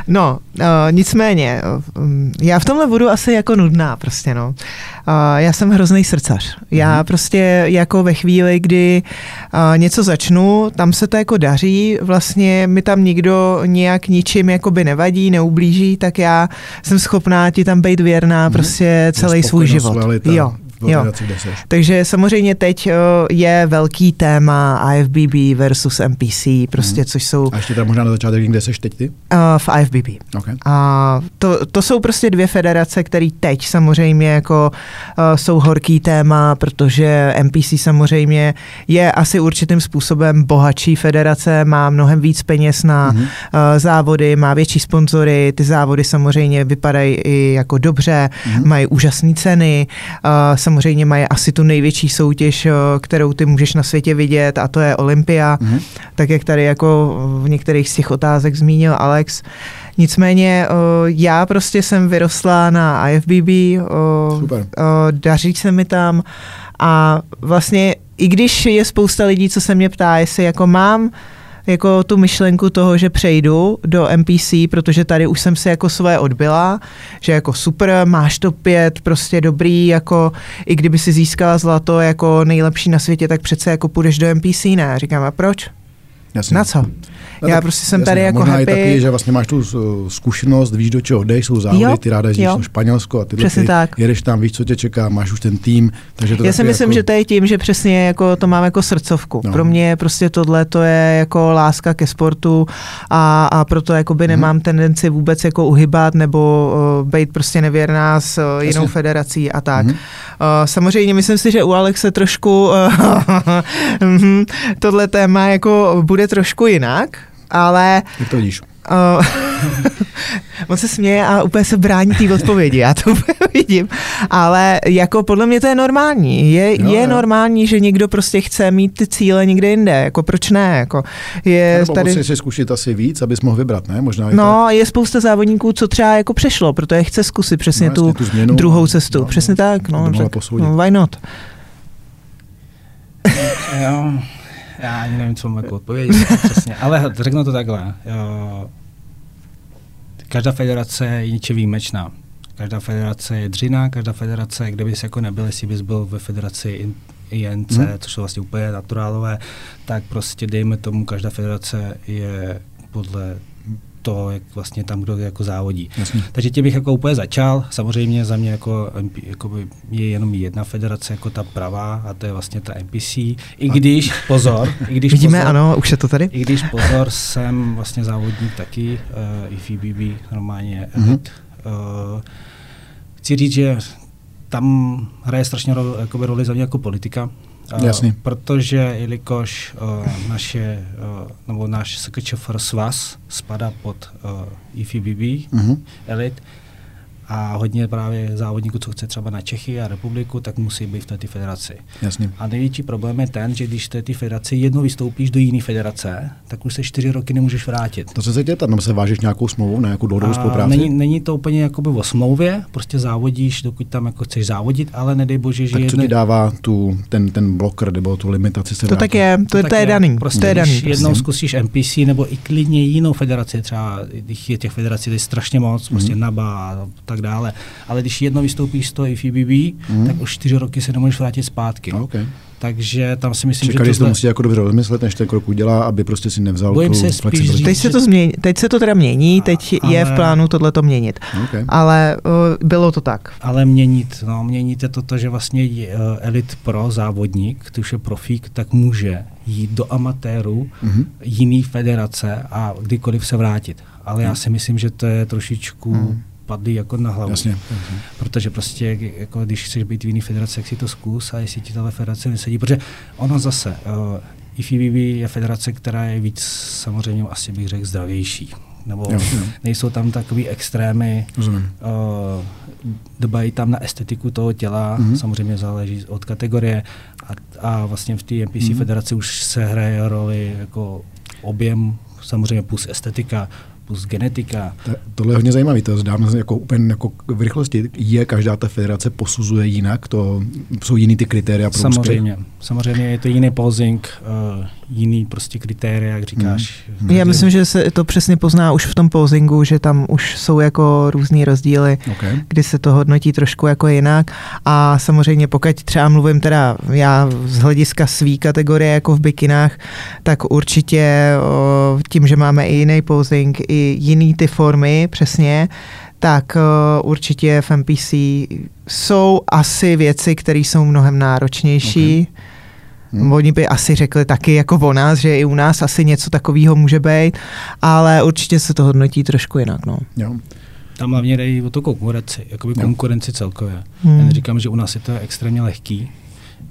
No, uh, nicméně, uh, já v tomhle budu asi jako nudná prostě, no. Uh, já jsem hrozný srdcař. Já mm-hmm. prostě jako ve chvíli, kdy uh, něco začnu, tam se to jako daří, vlastně mi tam nikdo nějak ničím jakoby nevadí, neublíží, tak já jsem schopná ti tam být věrná mm-hmm. prostě celý svůj život. Jo, Jo. Takže samozřejmě teď je velký téma IFBB versus MPC, prostě, hmm. což jsou... A ještě tam možná na začátek, kde seš teď ty? Uh, v IFBB. Okay. A to, to jsou prostě dvě federace, které teď samozřejmě jako uh, jsou horký téma, protože MPC samozřejmě je asi určitým způsobem bohatší federace, má mnohem víc peněz na hmm. uh, závody, má větší sponzory, ty závody samozřejmě vypadají i jako dobře, hmm. mají úžasné ceny, uh, samozřejmě mají asi tu největší soutěž, eh, kterou ty můžeš na světě vidět a to je Olympia, mm-hmm. tak jak tady jako v některých z těch otázek zmínil Alex. Nicméně eh, já prostě jsem vyrostla na IFBB, eh, Super. daří se mi tam a vlastně i když je spousta lidí, co se mě ptá, jestli jako mám jako tu myšlenku toho, že přejdu do MPC, protože tady už jsem si jako své odbyla, že jako super, máš to pět, prostě dobrý, jako i kdyby si získala zlato jako nejlepší na světě, tak přece jako půjdeš do MPC, ne? Říkám, a proč? Jasně. Na co? Já prostě jsem jasně, tady jako možná happy. taky, že vlastně máš tu zkušenost, víš, do čeho jdeš, jsou závody, jo, ty ráda jezdíš do Španělsko a ty, přesně ty tak. jedeš tam, víš, co tě čeká, máš už ten tým. Takže to já si myslím, jako... že to je tím, že přesně jako to mám jako srdcovku. No. Pro mě prostě tohle to je jako láska ke sportu a, a proto jakoby hmm. nemám tendenci vůbec jako uhybat nebo uh, být prostě nevěrná s uh, jinou jasně. federací a tak. Hmm. Uh, samozřejmě myslím si, že u Alexe trošku uh, tohle téma jako bude trošku jinak, ale... Jak to vidíš? Uh, on se směje a úplně se brání té odpovědi, já to úplně vidím. Ale jako podle mě to je normální. Je, jo, je jo. normální, že někdo prostě chce mít ty cíle někde jinde. Jako proč ne? Jako je Nebo tady... si zkusit asi víc, abys mohl vybrat, ne? Možná no, tak. je spousta závodníků, co třeba jako přešlo, protože chce zkusit přesně no, tu, tu změnu, druhou cestu. No, přesně no, tak. No, tak no, why not? jo, já ani nevím, co mám jako odpovědět přesně, ale řeknu to takhle. Každá federace je něče výjimečná. Každá federace je dřina, každá federace, kde bys jako nebyl, jestli bys byl ve federaci INC, hmm. což jsou vlastně úplně naturálové, tak prostě dejme tomu, každá federace je podle to, jak vlastně tam kdo jako závodí. Jasně. Takže tě bych jako úplně začal. Samozřejmě za mě jako, jako je jenom jedna federace jako ta pravá a to je vlastně ta NPC. I když, pozor, i když Vidíme, pozor, ano, už je to tady. I když pozor, jsem vlastně závodník taky, uh, i FIBB, normálně mm-hmm. uh, chci říct, že tam hraje strašně roli, roli za mě jako politika, Jasně. Protože jelikož uh, naše, uh, nebo náš SKČFR svaz spadá pod uh, IFBB, uh-huh. elit, a hodně právě závodníků, co chce třeba na Čechy a republiku, tak musí být v této federaci. Jasně. A největší problém je ten, že když v této federaci jednou vystoupíš do jiné federace, tak už se čtyři roky nemůžeš vrátit. To se se tam se vážeš nějakou smlouvu, na nějakou dohodu spolupráci? Není, není, to úplně jakoby o smlouvě, prostě závodíš, dokud tam jako chceš závodit, ale nedej bože, že tak jedne... co ti dává tu, ten, ten bloker nebo tu limitaci se To tak je, to, to, to je daný. Prostě to je daný, jednou zkusíš NPC nebo i klidně jinou federaci, třeba je těch federací je strašně moc, mm-hmm. prostě NABA a tak dále, ale ale když jedno vystoupíš z toho IFBB, mm. tak už čtyři roky se nemůžeš vrátit zpátky. Okay. Takže tam si myslím, Čekali, že to musí jako dobře rozmyslet, než ten krok udělá, aby prostě si nevzal Bojím tu se flexibilitu. Teď se to změní, teď se to teda mění, teď ale, je v plánu tohle to měnit. Okay. Ale uh, bylo to tak. Ale měnit, no, měnit je to, to že vlastně uh, elit pro závodník, už je profík, tak může jít do amatéru mm-hmm. jiný federace a kdykoliv se vrátit. Ale já mhm. si myslím, že to je trošičku mm padly jako na hlavu. Jasně, jasně. Protože prostě, jako když chceš být v jiný federaci, jak si to zkus a jestli ti tahle federace nesedí, protože ono zase, uh, IFBB je federace, která je víc samozřejmě asi bych řekl zdravější. Nebo jo, jo. nejsou tam takový extrémy, uh, dbají tam na estetiku toho těla, mm-hmm. samozřejmě záleží od kategorie a, a vlastně v té NPC mm-hmm. federaci už se hraje roli jako objem, samozřejmě plus estetika, plus genetika. To, tohle je hodně zajímavé, to zdám jako úplně jako v rychlosti. Je každá ta federace posuzuje jinak, to jsou jiný ty kritéria pro Samozřejmě, úspěch? samozřejmě je to jiný posing, uh, jiný prostě kritéria, jak říkáš. Hmm. Já myslím, že se to přesně pozná už v tom posingu, že tam už jsou jako různý rozdíly, okay. kdy se to hodnotí trošku jako jinak a samozřejmě pokud třeba mluvím teda já z hlediska svý kategorie jako v bikinách, tak určitě o, tím, že máme i jiný posing, i jiný ty formy, přesně, tak uh, určitě v MPC jsou asi věci, které jsou mnohem náročnější. Okay. Hmm. Oni by asi řekli taky jako o nás, že i u nás asi něco takového může být, ale určitě se to hodnotí trošku jinak. No. Jo. Tam hlavně jde o to konkurenci, jakoby konkurenci celkově. Hmm. Já neříkám, že u nás je to extrémně lehký,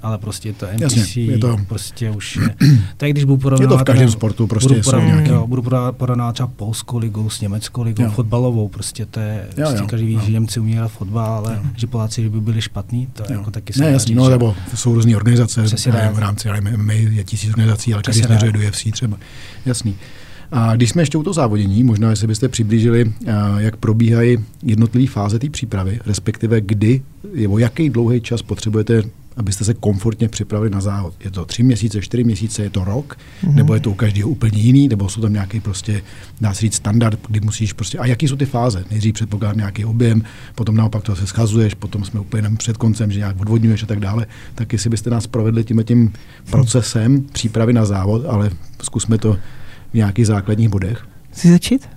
ale prostě to NPC Jasně, je to... prostě už je. Tak když budu porovnávat... Je to v každém sportu, prostě budu porovnávat, nějaký... jo, budu porovnávat třeba polskou ligou s německou ligou, jo. fotbalovou, prostě to je, jo, prostě jo, každý ví, že Němci umí hrát fotbal, ale jo. že Poláci, že by byli špatní, to jo. jako taky se ne, jasný, no, nebo jsou různé organizace, ne, v rámci MMA je tisíc organizací, ale každý směřuje do UFC třeba. Jasný. A když jsme ještě u toho závodění, možná, jestli byste přiblížili, jak probíhají jednotlivé fáze té přípravy, respektive kdy, nebo jaký dlouhý čas potřebujete abyste se komfortně připravili na závod. Je to tři měsíce, čtyři měsíce, je to rok, mm-hmm. nebo je to u každého úplně jiný, nebo jsou tam nějaký prostě, dá se říct, standard, kdy musíš prostě, a jaký jsou ty fáze? Nejdřív předpokládám nějaký objem, potom naopak to se schazuješ, potom jsme úplně před koncem, že nějak odvodňuješ a tak dále. Tak jestli byste nás provedli tím tím procesem přípravy na závod, ale zkusme to v nějakých základních bodech. Chci začít?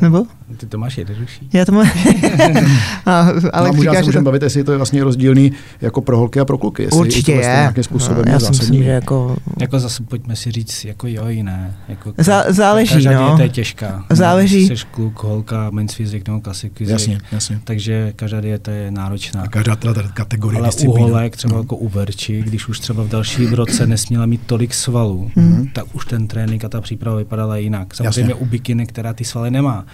Nebo? Ty to máš jednodušší. Já to mám. a, ale no, možná se můžeme to... bavit, jestli to je vlastně rozdílný jako pro holky a pro kluky. Jestli Určitě je. Nějakým způsobem no, já si myslím, že jako... Jako zase pojďme si říct, jako jo i ne. Jako, Zá, záleží, každá no. dieta je těžká. Záleží. Jsi kluk, holka, men's fyzik nebo klasik fyzik. Jasně, jasně. Takže každá dieta je náročná. A každá ta kategorie Ale u holek, třeba no. jako u Verči, když už třeba v dalším roce nesměla mít tolik svalů, mm. tak už ten trénink a ta příprava vypadala jinak. Samozřejmě Jasně. u bikiny, která ty svaly nemá,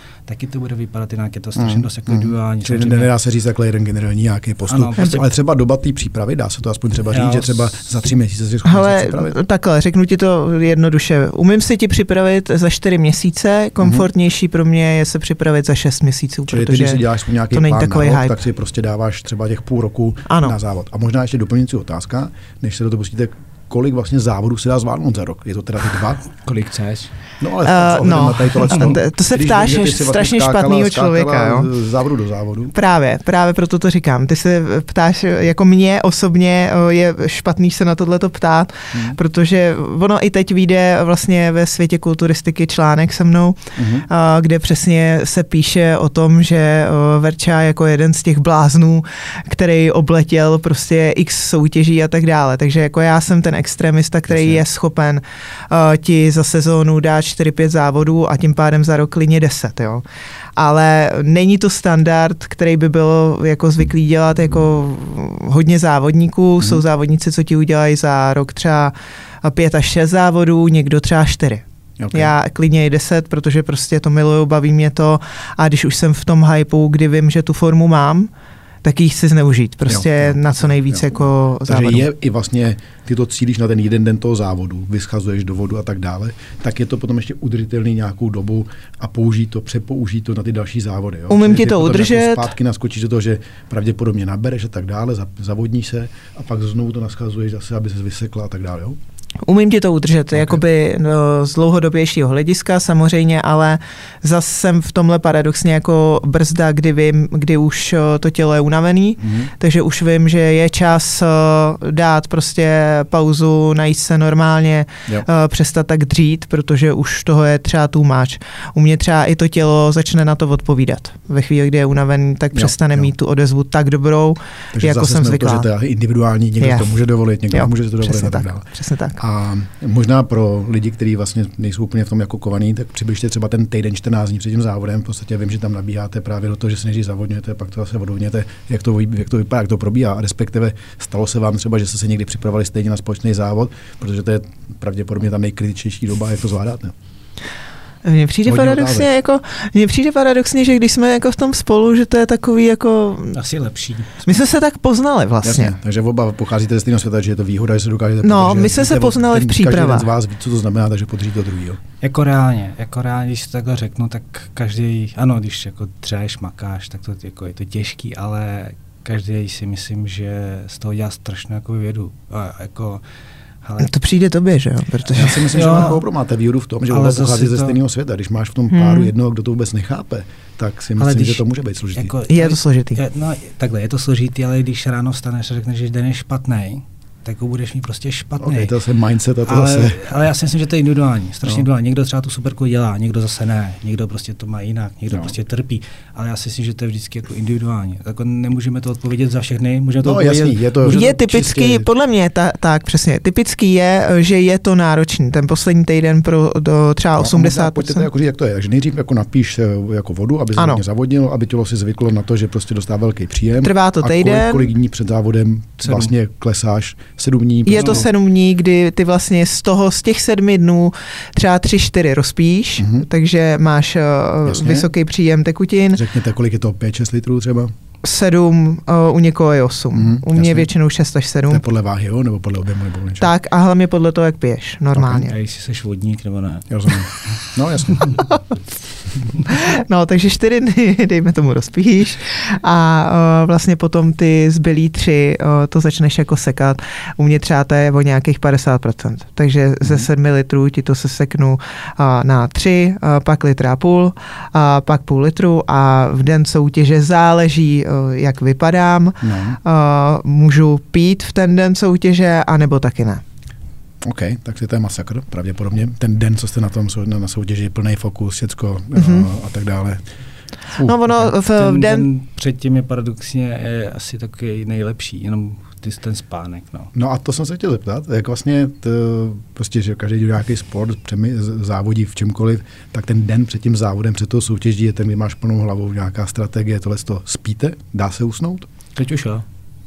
taky to bude vypadat jinak, je to strašně mm. dost jako mm. individuální. Čili nedá se říct takhle jeden generální nějaký postup. Ano, prostě... Ale třeba doba té přípravy, dá se to aspoň třeba říct, že třeba za tři měsíce si Ale připravit. takhle, řeknu ti to jednoduše. Umím si ti připravit za čtyři měsíce, komfortnější mm. pro mě je se připravit za šest měsíců, Čili protože ty, si děláš nějaký to není takový rok, hype. tak si prostě dáváš třeba těch půl roku ano. na závod. A možná ještě doplňující otázka, než se do toho pustíte, kolik vlastně závodů se dá zvládnout za rok? Je to teda ty dva? Kolik chceš? No, ale uh, no, tady tohle to, to se ptáš vlastně strašně špatného člověka. Jo? Z závodu do závodu. Právě, právě proto to říkám. Ty se ptáš, jako mě osobně je špatný se na tohle ptát, hmm. protože ono i teď vyjde vlastně ve světě kulturistiky článek se mnou, hmm. kde přesně se píše o tom, že Verča jako jeden z těch bláznů, který obletěl prostě x soutěží a tak dále. Takže jako já jsem ten extremista, který Jasně. je schopen uh, ti za sezónu dát 4-5 závodů a tím pádem za rok klidně 10, jo. Ale není to standard, který by byl jako zvyklý dělat jako hodně závodníků. Hmm. Jsou závodníci, co ti udělají za rok třeba 5 až 6 závodů, někdo třeba 4. Okay. Já klidně i 10, protože prostě to miluju, baví mě to a když už jsem v tom hypeu, kdy vím, že tu formu mám, tak ji chci zneužít. Prostě jo, jo, na co nejvíc jo. jako závodu. Takže je i vlastně, ty to cílíš na ten jeden den toho závodu, vyschazuješ do vodu a tak dále, tak je to potom ještě udržitelný nějakou dobu a použít to, přepoužít to na ty další závody. Jo? Umím ti to udržet. Jako zpátky naskočíš do toho, že pravděpodobně nabereš a tak dále, zavodníš se a pak znovu to naschazuješ zase, aby se vysekla a tak dále. Jo? Umím ti to udržet, okay. jakoby no, z dlouhodobějšího hlediska samozřejmě, ale zase jsem v tomhle paradoxně jako brzda, kdy vím, kdy už to tělo je unavený, mm-hmm. takže už vím, že je čas dát prostě pauzu, najít se normálně, jo. přestat tak dřít, protože už toho je třeba much. U mě třeba i to tělo začne na to odpovídat. Ve chvíli, kdy je unavený, tak jo, přestane jo. mít tu odezvu tak dobrou, takže jako jsem zvyklá. To, že to je individuální, někdo je. to může dovolit, někdo jo, může to dovolit. Přesně tak, tak, přesně tak. A možná pro lidi, kteří vlastně nejsou úplně v tom jako kovaný, tak přibližte třeba ten týden 14 dní před tím závodem. V podstatě vím, že tam nabíháte právě do toho, že se nejdřív zavodňujete, pak to zase odvodněte, jak to, jak to vypadá, jak to probíhá. Respektive stalo se vám třeba, že jste se někdy připravovali stejně na společný závod, protože to je pravděpodobně ta nejkritičtější doba, jak to zvládáte. Mně přijde Hodně paradoxně, jako, mně přijde paradoxně, že když jsme jako v tom spolu, že to je takový jako... Asi lepší. My jsme se tak poznali vlastně. Jasně, takže oba pocházíte z stejného světa, že je to výhoda, že se dokážete No, my jsme se poznali v přípravách. Každý z vás ví, co to znamená, takže podříte to druhý. Jako reálně, jako reálně, když to takhle řeknu, tak každý, ano, když jako dřeš, makáš, tak to jako je to těžký, ale každý si myslím, že z toho dělá strašnou jako vědu. A jako, ale... To přijde tobě, že jo? Protože... Já si myslím, jo, že opravdu máte výhodu v tom, že oba pochází to... ze stejného světa. Když máš v tom páru hmm. jednoho, kdo to vůbec nechápe, tak si myslím, když, že to může být složitý. Jako, je to složitý. Je, no, takhle, je to složitý, ale když ráno staneš a řekneš, že den je špatný, tak ho budeš mít prostě špatný. Okay, to je mindset a to ale, zase... ale já si myslím, že to je individuální, strašně no. individuální. Někdo třeba tu superku dělá, někdo zase ne, někdo prostě to má jinak, někdo no. prostě trpí, ale já si myslím, že to je vždycky jako individuální. Jako nemůžeme to odpovědět za všechny, můžeme to no, odpovědět... Jasný, je to, je typický, čistě... podle mě ta, tak přesně, typický je, že je to náročný, ten poslední týden pro do třeba no, 80%. Pojďte to jako říct, jak to je. Takže nejdřív jako napíš eh, jako vodu, aby se zavodnilo, aby tělo si zvyklo na to, že prostě dostává velký příjem. Trvá to týden. A kolik, kolik dní před závodem sedm. vlastně klesáš? Sedm dní. Je to sedm dní, kdy ty vlastně z toho, z těch sedmi dnů třeba tři, čtyři rozpíš, mm-hmm. takže máš uh, vysoký příjem tekutin. Řekněte, kolik je to, 5-6 litrů třeba? 7, uh, u někoho je 8. Mm, u mě jasně. většinou 6 až 7. To je podle váhy, jo? Nebo podle objemu nebo něco? Tak a jsi podle toho, jak piješ, normálně. Okay. A jestli jsi vodník nebo ne. Rozumím. No, jasně. no, takže čtyři dny, dejme tomu, rozpíš a uh, vlastně potom ty zbylý tři uh, to začneš jako sekat. U mě třeba to je o nějakých 50%. Takže mm-hmm. ze 7 litrů ti to se seknu uh, na 3, uh, pak litra a půl, uh, pak půl litru a v den soutěže záleží, uh, jak vypadám. No. Uh, můžu pít v ten den soutěže, anebo taky ne. OK, tak si to je masakr, pravděpodobně. Ten den, co jste na tom na soutěži, plný fokus, všecko mm-hmm. a tak dále. Uh, no ono v ten, den... den předtím je paradoxně je asi takový nejlepší, jenom ty, ten spánek. No. no a to jsem se chtěl zeptat, jak vlastně to, prostě, že každý dělá nějaký sport, přemi, závodí v čemkoliv, tak ten den před tím závodem, před tou soutěží je ten, kdy máš plnou hlavou nějaká strategie, tohle to spíte, dá se usnout? Teď už jo.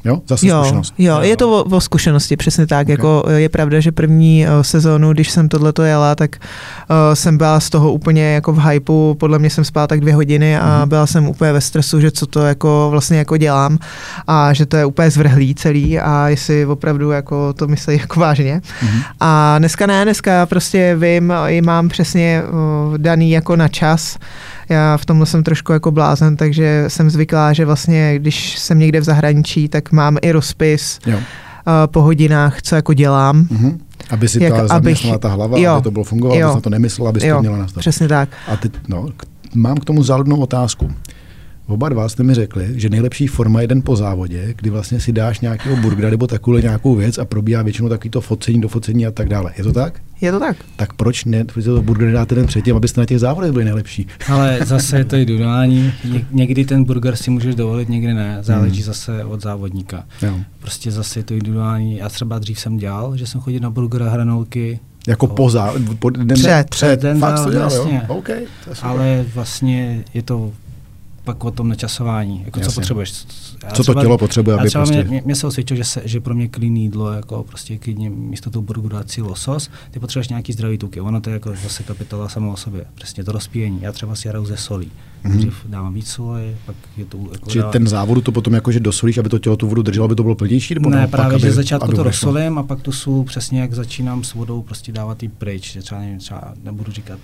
Jo, zase jo, zkušenost. Jo, je to o, o zkušenosti, přesně tak. Okay. Jako je pravda, že první uh, sezónu, když jsem tohleto jela, tak uh, jsem byla z toho úplně jako v hypeu, podle mě jsem spala tak dvě hodiny a mm. byla jsem úplně ve stresu, že co to jako vlastně jako dělám a že to je úplně zvrhlý celý a jestli opravdu jako to myslí jako vážně. Mm. A dneska ne, dneska prostě vím, i mám přesně uh, daný jako na čas, já v tomhle jsem trošku jako blázen, takže jsem zvyklá, že vlastně, když jsem někde v zahraničí, tak mám i rozpis jo. Uh, po hodinách, co jako dělám. Mm-hmm. Aby si Jak, ta zaměstnala ta hlava, jo, aby to bylo fungovalo, aby na to nemyslela, aby to měla nastavit. Přesně tak. A teď, no, k, mám k tomu záludnou otázku. Oba dva jste mi řekli, že nejlepší forma je den po závodě, kdy vlastně si dáš nějakého burgera nebo takovou nějakou věc a probíhá většinou takový to focení, dofocení a tak dále. Je to tak? Je to tak. Tak proč ne, proč to burger dáte den předtím, abyste na těch závodech byli nejlepší? Ale zase je to individuální. Ně, někdy ten burger si můžeš dovolit, někdy ne. Záleží hmm. zase od závodníka. Jo. Prostě zase je to individuální. Já třeba dřív jsem dělal, že jsem chodil na burger a hranolky. Jako po, zá, po den, před, před, den fakt to dělal, vlastně. jo? Okay, Ale vlastně je to pak o tom načasování, jako co potřebuješ. Já co třeba, to tělo potřebuje, aby třeba prostě... Mě, mě se osvědčilo, že, se, že pro mě clean jídlo, jako prostě klidně místo toho burgeru dát si losos, ty potřebuješ nějaký zdravý tuky. Ono to je jako zase kapitola samo o sobě. Přesně to rozpíjení. Já třeba si hraju ze solí. Mm-hmm. Dávám víc soli, pak je to jako Či ten závodu to potom jako, že dosolíš, aby to tělo tu vodu drželo, aby to bylo plnější? Nebo ne, právě, aby, že začátku to rozsolím a pak tu sůl přesně jak začínám s vodou prostě dávat jí pryč. Třeba, nevím, třeba nebudu říkat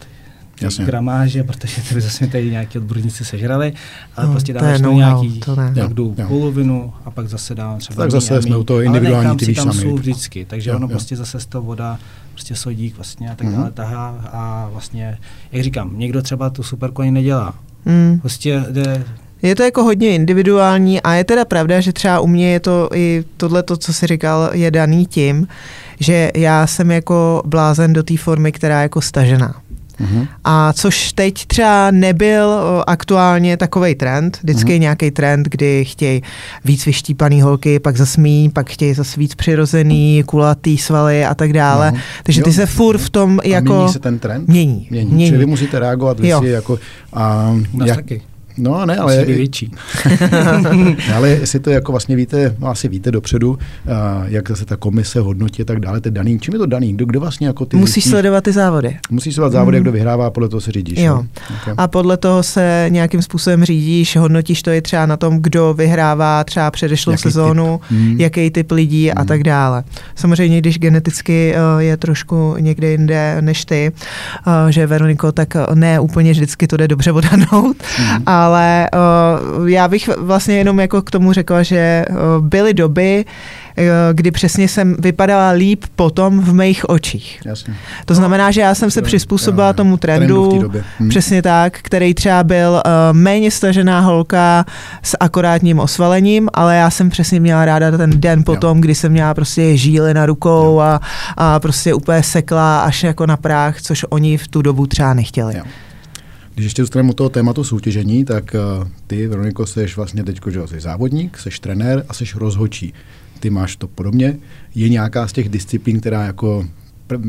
Jasně. gramáže, protože to by zase tady nějaký odborníci sežrali, ale no, prostě dáváš tam nějaký, to ne. tak jdu jo. polovinu a pak zase dávám třeba Tak zase jsme u toho individuální, ty víš tam sami. vždycky, takže jo, ono jo. prostě zase z toho voda, prostě sodík vlastně a tak dále mm-hmm. tahá a vlastně, jak říkám, někdo třeba tu superkoň nedělá. Mm. Prostě jde je to jako hodně individuální a je teda pravda, že třeba u mě je to i tohle, to, co jsi říkal, je daný tím, že já jsem jako blázen do té formy, která je jako stažená. Mm-hmm. A což teď třeba nebyl o, aktuálně takový trend. Vždycky mm-hmm. je nějaký trend, kdy chtějí víc vyštípaný holky, pak zasmí, pak chtějí zase víc přirozený, kulatý svaly a tak dále. No. Takže jo. ty se furt v tom jako... A mění se ten trend? Mění. Mění. mění. Čili vy musíte reagovat, vy si jako... A, jak, taky. No ne, ale... větší. ale jestli to jako vlastně víte, no asi víte dopředu, uh, jak zase ta komise hodnotí a tak dále, to daný, čím je to daný? Kdo, kdo vlastně jako ty... Musíš sledovat ty závody. Musíš sledovat závody, mm. kdo vyhrává, podle toho se řídíš. Jo. No? Okay. A podle toho se nějakým způsobem řídíš, hodnotíš to i třeba na tom, kdo vyhrává třeba předešlou jaký sezónu, typ? Mm. jaký typ lidí mm. a tak dále. Samozřejmě, když geneticky uh, je trošku někde jinde než ty, uh, že Veroniko, tak ne úplně vždycky to jde dobře odhadnout, mm. a ale uh, já bych vlastně jenom jako k tomu řekla, že uh, byly doby, uh, kdy přesně jsem vypadala líp potom v mých očích. Jasně. To znamená, že já jsem se přizpůsobila já, tomu trendu, trendu hm. přesně tak, který třeba byl uh, méně stažená holka s akorátním osvalením, ale já jsem přesně měla ráda ten den potom, jo. kdy jsem měla prostě žíly na rukou a, a prostě úplně sekla až jako na práh, což oni v tu dobu třeba nechtěli. Jo. Když ještě zůstaneme u toho tématu soutěžení, tak uh, ty, Veroniko, jsi vlastně teď jsi závodník, jsi trenér a jsi rozhočí. Ty máš to podobně. Je nějaká z těch disciplín, která jako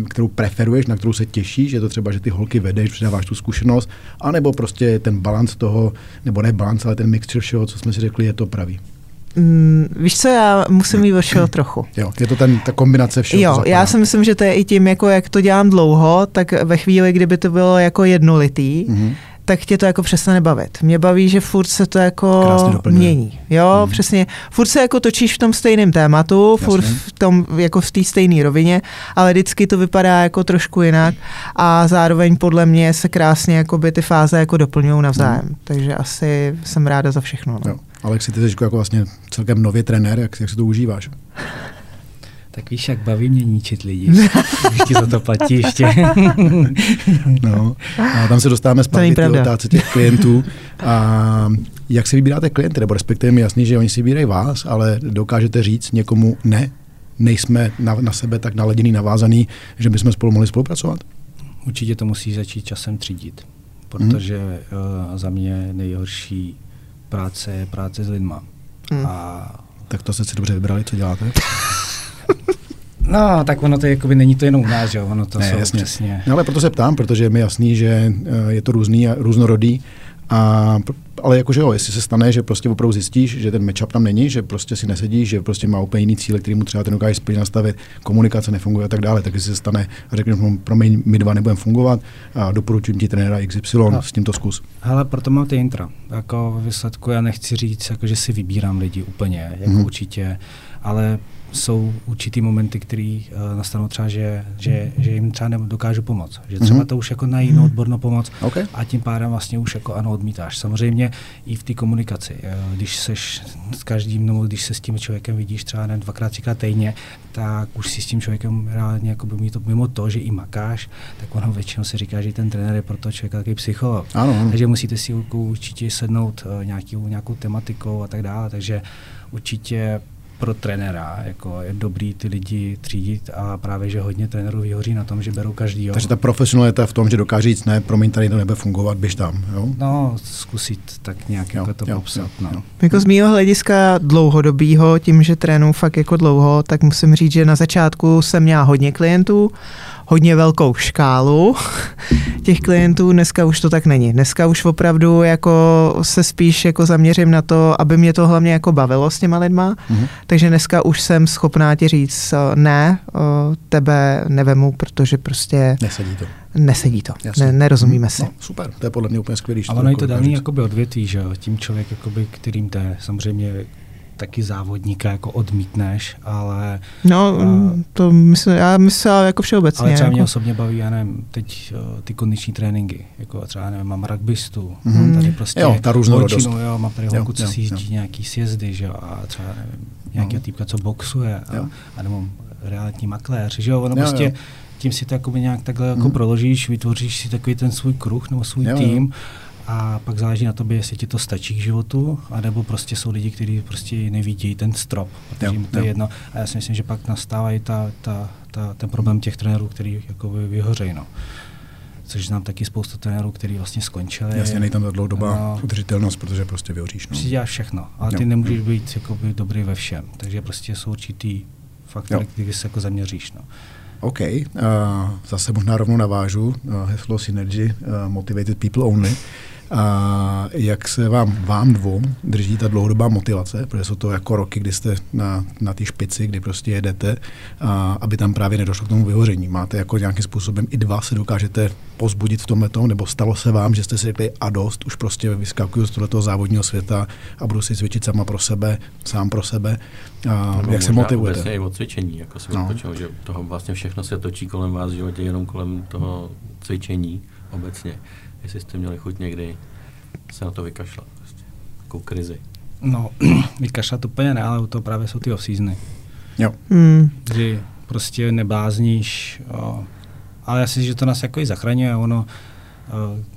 kterou preferuješ, na kterou se těšíš, je to třeba, že ty holky vedeš, předáváš tu zkušenost, anebo prostě ten balans toho, nebo ne balans, ale ten mixture všeho, co jsme si řekli, je to pravý. Mm, víš co, já musím mít všeho trochu. Jo, je to ten, ta kombinace všeho. Jo, já si myslím, že to je i tím, jako jak to dělám dlouho, tak ve chvíli, kdyby to bylo jako jednolitý, mm-hmm tak tě to jako přestane bavit. Mě baví, že furt se to jako mění. Jo, mm. přesně. Furt se jako točíš v tom stejném tématu, Jasně. furt v tom, jako v té stejné rovině, ale vždycky to vypadá jako trošku jinak a zároveň podle mě se krásně jako by ty fáze jako doplňují navzájem. Mm. Takže asi jsem ráda za všechno. No. Jo. Alexi, ty jsi jako vlastně celkem nový trenér, jak, jak si to užíváš? Tak víš, jak baví mě ničit lidi. Když ti za to platí ještě. no, a tam se dostáváme zpátky k otázce těch klientů. A jak si vybíráte klienty? Nebo respektive mi jasný, že oni si vybírají vás, ale dokážete říct někomu ne? Nejsme na, na sebe tak naladěný, navázaný, že bychom spolu mohli spolupracovat? Určitě to musí začít časem třídit protože uh, za mě nejhorší práce je práce s lidma. Mm. A... Tak to jste si dobře vybrali, co děláte? No, tak ono to jakoby není to jenom u nás, že jo, ono to ne, jsou jasně. přesně. No, ale proto se ptám, protože je mi jasný, že eh, je to různý a různorodý a, ale jakože jo, jestli se stane, že prostě opravdu zjistíš, že ten matchup tam není, že prostě si nesedí, že prostě má úplně jiný cíle, který mu třeba ten dokáže splnit nastavit, komunikace nefunguje a tak dále, tak jestli se stane a řekneš mu, promiň, my dva nebudeme fungovat a doporučuji ti trenéra XY, a, s tímto zkus. Ale proto mám ty intra. Jako výsledku já nechci říct, jako, že si vybírám lidi úplně, jako hmm. určitě, ale jsou určitý momenty, které uh, nastanou třeba, že, že, že jim třeba dokážu pomoct. Že třeba mm-hmm. to už jako na jinou mhm. odbornou pomoc okay. a tím pádem vlastně už jako ano odmítáš. Samozřejmě i v té komunikaci. Uh, když seš s každým, nebo když se s tím člověkem vidíš třeba ne, dvakrát, třikrát týdně, tak už si s tím člověkem reálně jako by to, mimo to, že i makáš, tak ono většinou se říká, že ten trenér je pro to člověka takový psycholog. Ano, ano. Takže musíte si určitě sednout uh, nějaký, nějakou tematikou a tak dále. Takže určitě pro trenéra jako je dobrý ty lidi třídit a právě, že hodně trenérů vyhoří na tom, že berou každý. Takže ta profesionalita v tom, že dokáže říct, ne, promiň, tady to nebude fungovat, běž tam. Jo? No, zkusit tak nějak jo, jako to jo, popsat. Jo, no. jo. Jako z mého hlediska dlouhodobýho, tím, že trénu fakt jako dlouho, tak musím říct, že na začátku jsem měla hodně klientů hodně velkou škálu těch klientů, dneska už to tak není. Dneska už opravdu jako se spíš jako zaměřím na to, aby mě to hlavně jako bavilo s těma lidma, mm-hmm. takže dneska už jsem schopná ti říct, ne, tebe nevemu, protože prostě... Nesedí to. Nesedí to, ne, nerozumíme si. No, super, to je podle mě úplně skvělý. Ale ono je to daný jakoby odvětví, že tím člověk, jakoby, kterým to je, samozřejmě taky závodníka jako odmítneš, ale... No, uh, to myslím, já myslím jako všeobecně. Ale třeba jako... mě osobně baví, já nevím, teď uh, ty kondiční tréninky, jako třeba nevím, mám rugbystu, mm-hmm. tady prostě jo, ta různorodost. jo, mám tady holku, co si jíždí nějaký sjezdy, že jo, a třeba nevím, nějakého no. týpka, co boxuje, a, a nebo realitní makléř, že jo, ono jo, prostě jo tím si to nějak takhle jako mm. proložíš, vytvoříš si takový ten svůj kruh nebo svůj jo, tým jo a pak záleží na tobě, jestli ti to stačí k životu, anebo prostě jsou lidi, kteří prostě nevidí ten strop, protože jim to je jedno. A já si myslím, že pak nastává i ta, ta, ta, ten problém těch trenérů, který jako vyhořejí. No. Což znám taky spoustu trenérů, kteří vlastně skončili. Jasně, nejde tam ta dlouhodobá no, udržitelnost, protože prostě vyhoříš. No. Děláš všechno, ale ty jo. nemůžeš být jakoby, dobrý ve všem. Takže prostě jsou určitý faktory, který se jako zaměříš. No. OK, uh, zase možná rovnou navážu, uh, heslo Synergy, uh, Motivated People Only. A jak se vám, vám dvou drží ta dlouhodobá motivace, protože jsou to jako roky, kdy jste na, na té špici, kdy prostě jedete, a aby tam právě nedošlo k tomu vyhoření. Máte jako nějakým způsobem i dva se dokážete pozbudit v tomhle tom, nebo stalo se vám, že jste si řekli a dost, už prostě vyskakuju z tohoto závodního světa a budu si cvičit sama pro sebe, sám pro sebe. A no, jak se motivujete? Vlastně i o cvičení, jako si no. Odpočil, že toho vlastně všechno se točí kolem vás v životě, jenom kolem toho cvičení obecně jestli jste měli chuť někdy se na to vykašlat. Prostě. Takovou krizi. No, vykašlat úplně ne, ale to právě jsou ty off-seasony. Jo. Hmm. Kdy prostě neblázníš, o, ale já si že to nás jako i zachraňuje, ono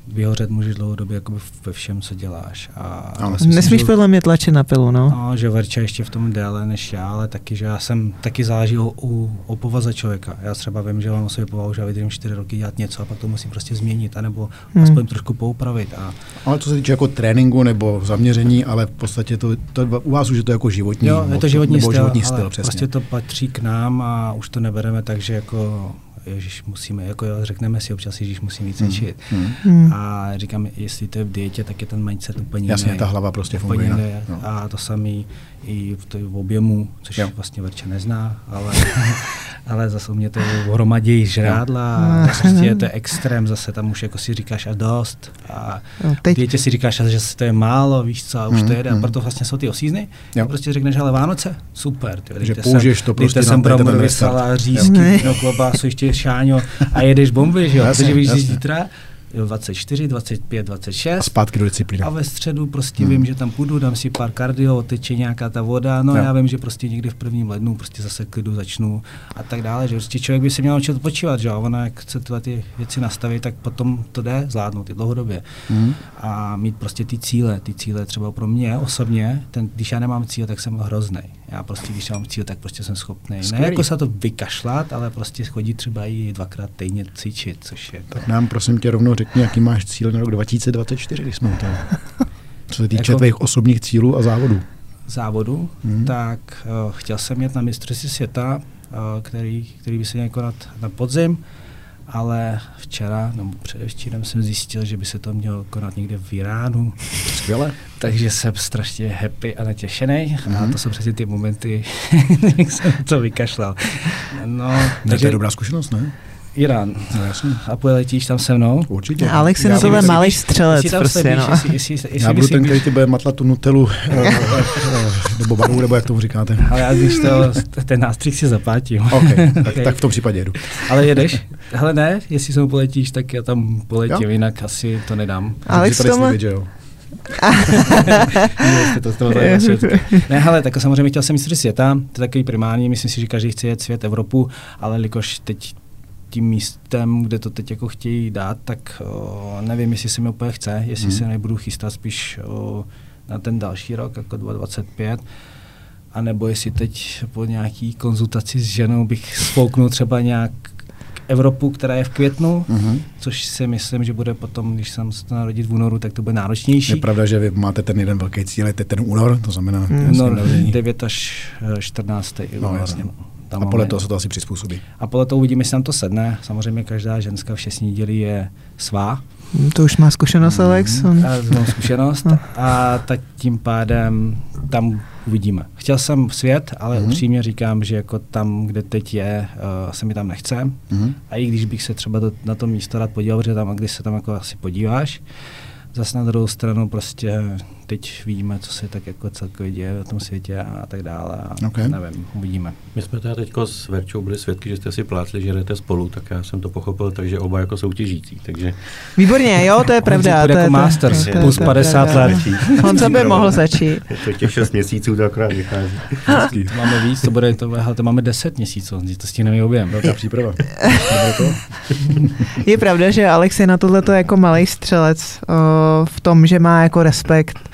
vyhořet můžeš dlouhodobě jako ve všem, co děláš. A myslím, Nesmíš podle mě tlačit na pilu, no. no že Verča ještě v tom déle než já, ale taky, že já jsem, taky záleží o, o, o povaze člověka. Já třeba vím, že mám o sobě povahu, že já vydržím čtyři roky dělat něco a pak to musím prostě změnit, anebo hmm. aspoň trošku poupravit. A... Ale co se týče jako tréninku nebo zaměření, ale v podstatě to, to u vás už je to jako životní, jo, je to životní nebo styl, životní styl, přesně. prostě to patří k nám a už to nebereme tak, že jako Ježíš, musíme, jako jo, řekneme si občas, Ježíš, musím víc cvičit. Hmm. Hmm. A říkám, jestli to je v dietě, tak je ten mindset úplně Jasně, jiný. ta hlava prostě funguje. No. A to samý i v, to, v objemu, což jo. vlastně Verče nezná, ale, ale zase u mě to je v hromadě žrádla a prostě je to extrém, zase tam už jako si říkáš a dost a no, teď. si říkáš, že to je málo, víš co, a už hmm. to jede a proto vlastně jsou ty osízny. A prostě řekneš, ale Vánoce, super. Ty, že použiješ to prostě jsem bramborový salát, řízky, no klobásu, ještě šáňo a jedeš bomby, že jo, protože víš, že zítra 24, 25, 26. A zpátky do disciplíny. A ve středu prostě hmm. vím, že tam půjdu, dám si pár kardio, teče nějaká ta voda, no jo. já vím, že prostě někdy v prvním lednu prostě zase klidu začnu a tak dále, že prostě člověk by se měl naučit odpočívat, že ona jak chce tyhle ty věci nastavit, tak potom to jde zvládnout i dlouhodobě. Hmm. A mít prostě ty cíle, ty cíle třeba pro mě osobně, ten, když já nemám cíle, tak jsem hrozný. Já prostě, když mám cíl, tak prostě jsem schopný. Ne jako se to vykašlat, ale prostě chodí třeba i dvakrát týdně cvičit, což je to. Tak nám prosím tě rovnou řekni, jaký máš cíl na rok 2024, když jsme u toho. Co se týče jako... tvých osobních cílů a závodů. Závodu, hmm. tak uh, chtěl jsem jet na mistrovství světa, uh, který, který by se měl konat na podzim ale včera nebo předevčírem jsem zjistil, že by se to mělo konat někde v Iránu. Skvěle. Takže jsem strašně happy a natěšený mm-hmm. a mhm. to jsou přesně ty momenty, jak jsem to vykašlal. No, takže... To je dobrá zkušenost, ne? Irán. A poletíš tam se mnou? Určitě. Alex je na tohle malý střelec. prostě, no. jestli, jestli, jestli, Já budu ten, který ti bude matlat tu nutelu, eh, eh, nebo baru, nebo jak tomu říkáte. Ale já když to, ten nástřih si zapátím. Okay, tak, tak v tom případě jedu. Ale jedeš? Hele ne, jestli se poletíš, tak já tam poletím, jo? jinak asi to nedám. Alex to má... to, to, to ne, ale tak samozřejmě chtěl jsem mistr světa, to je takový primární, myslím si, že každý chce jet svět, Evropu, ale likož teď tím místem, kde to teď jako chtějí dát, tak o, nevím, jestli se mi úplně chce, jestli hmm. se nebudu chystat spíš o, na ten další rok, jako 2025, a nebo jestli teď po nějaký konzultaci s ženou bych spouknul třeba nějak Evropu, která je v květnu, uh-huh. což si myslím, že bude potom, když jsem se to narodit v únoru, tak to bude náročnější. Je pravda, že vy máte ten jeden velký cíl, je ten únor, to znamená... Hmm. Únor, 9 až 14. No, únor. Jasně. No. Tam a podle toho se to asi přizpůsobí. A podle toho uvidíme, jestli nám to sedne. Samozřejmě každá ženská v šestní neděli je svá. Hmm, to už má zkušenost, mm. Alex. On... mám zkušenost no. a tak tím pádem tam uvidíme. Chtěl jsem svět, ale mm. upřímně říkám, že jako tam, kde teď je, uh, se mi tam nechce. Mm. A i když bych se třeba do, na to místo rád podíval, protože tam, když se tam jako asi podíváš, zase na druhou stranu prostě teď vidíme, co se tak jako celkově děje v tom světě a tak dále. A okay. Nevím, uvidíme. My jsme teda teď s Verčou byli svědky, že jste si plátli, že jdete spolu, tak já jsem to pochopil, takže oba jako soutěžící. Takže... Výborně, jo, to je pravda. To je jako Masters, to, plus 50 let. On co by mohl začít. To těch 6 měsíců to akorát vychází. to máme víc, to bude, to, hele, to máme 10 měsíců, to stihneme objem. Velká příprava. je pravda, že Alex je na tohleto jako malý střelec uh, v tom, že má jako respekt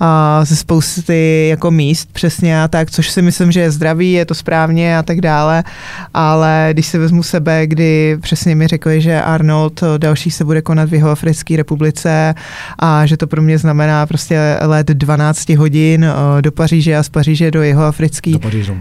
a ze spousty jako míst přesně a tak, což si myslím, že je zdravý, je to správně a tak dále, ale když si vezmu sebe, kdy přesně mi řekli, že Arnold eh, další se bude konat v jeho Africké republice a že to pro mě znamená prostě let 12 hodin eh, do Paříže a z Paříže do jeho Africké. Do Paříže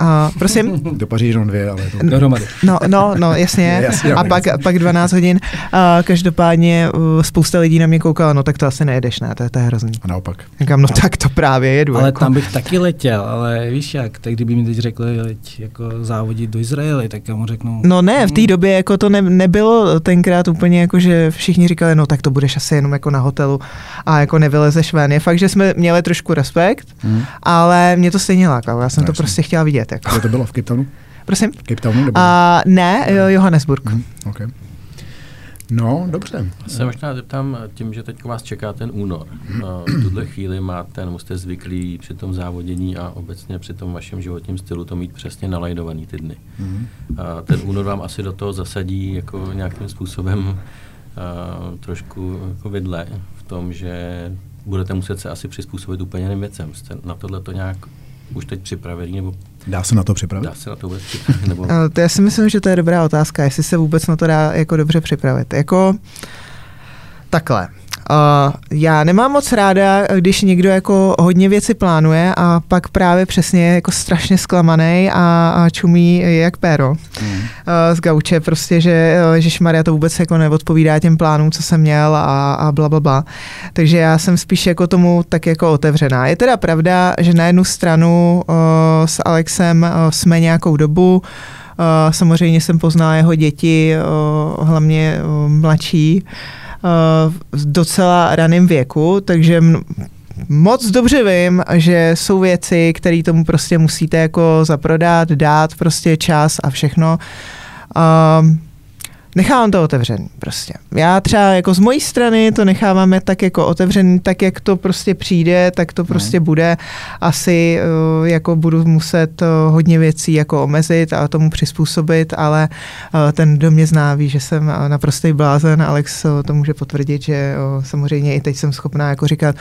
Uh, prosím? Do Paříž jenom dvě, ale to... dohromady. No, no, no, jasně. jasně a pak, pak 12 hodin. Uh, každopádně uh, spousta lidí na mě koukala, no tak to asi nejedeš, ne, to je, to je hrozný. A naopak. Říkám, no a... tak to právě jedu. Ale jako. tam bych taky letěl, ale víš jak, tak kdyby mi teď řekli, leď jako závodit do Izraeli, tak já mu řeknu... No ne, v té hmm. době jako to ne, nebylo tenkrát úplně jako, že všichni říkali, no tak to budeš asi jenom jako na hotelu a jako nevylezeš ven. Je fakt, že jsme měli trošku respekt, hmm. ale mě to stejně lákalo, já jsem no, to jasný. prostě chtěla vidět. Jako. Kde to bylo? V Cape Townu? Prosím? Cape Townu? Nebo... Uh, ne, Johannesburg. Hmm. Okay. No, dobře. Se možná zeptám, tím, že teď vás čeká ten únor. V tuhle chvíli máte, nebo jste zvyklí při tom závodění a obecně při tom vašem životním stylu to mít přesně nalajdovaný ty dny. Mm. A ten únor vám asi do toho zasadí jako nějakým způsobem a, trošku jako vidle v tom, že budete muset se asi přizpůsobit úplně jiným věcem. Jste na tohle to nějak už teď připravený? Nebo Dá se na to připravit? Dá se na to vůbec připravit? Nebo... to já si myslím, že to je dobrá otázka, jestli se vůbec na to dá jako dobře připravit. Jako takhle. Uh, já nemám moc ráda, když někdo jako hodně věci plánuje a pak právě přesně je jako strašně zklamaný a, a čumí jak péro mm. uh, z gauče, prostě, že Ježíš Maria to vůbec jako neodpovídá těm plánům, co jsem měl a, a bla, bla, bla. Takže já jsem spíš jako tomu tak jako otevřená. Je teda pravda, že na jednu stranu uh, s Alexem uh, jsme nějakou dobu, uh, samozřejmě jsem poznala jeho děti, uh, hlavně uh, mladší, v docela raném věku, takže moc dobře vím, že jsou věci, které tomu prostě musíte jako zaprodat, dát prostě čas a všechno. Nechávám to otevřený prostě. Já třeba jako z mojí strany to necháváme tak jako otevřený, tak jak to prostě přijde, tak to prostě hmm. bude. Asi uh, jako budu muset uh, hodně věcí jako omezit a tomu přizpůsobit, ale uh, ten, kdo mě zná, ví, že jsem naprostý blázen. Alex to může potvrdit, že samozřejmě i teď jsem schopná jako říkat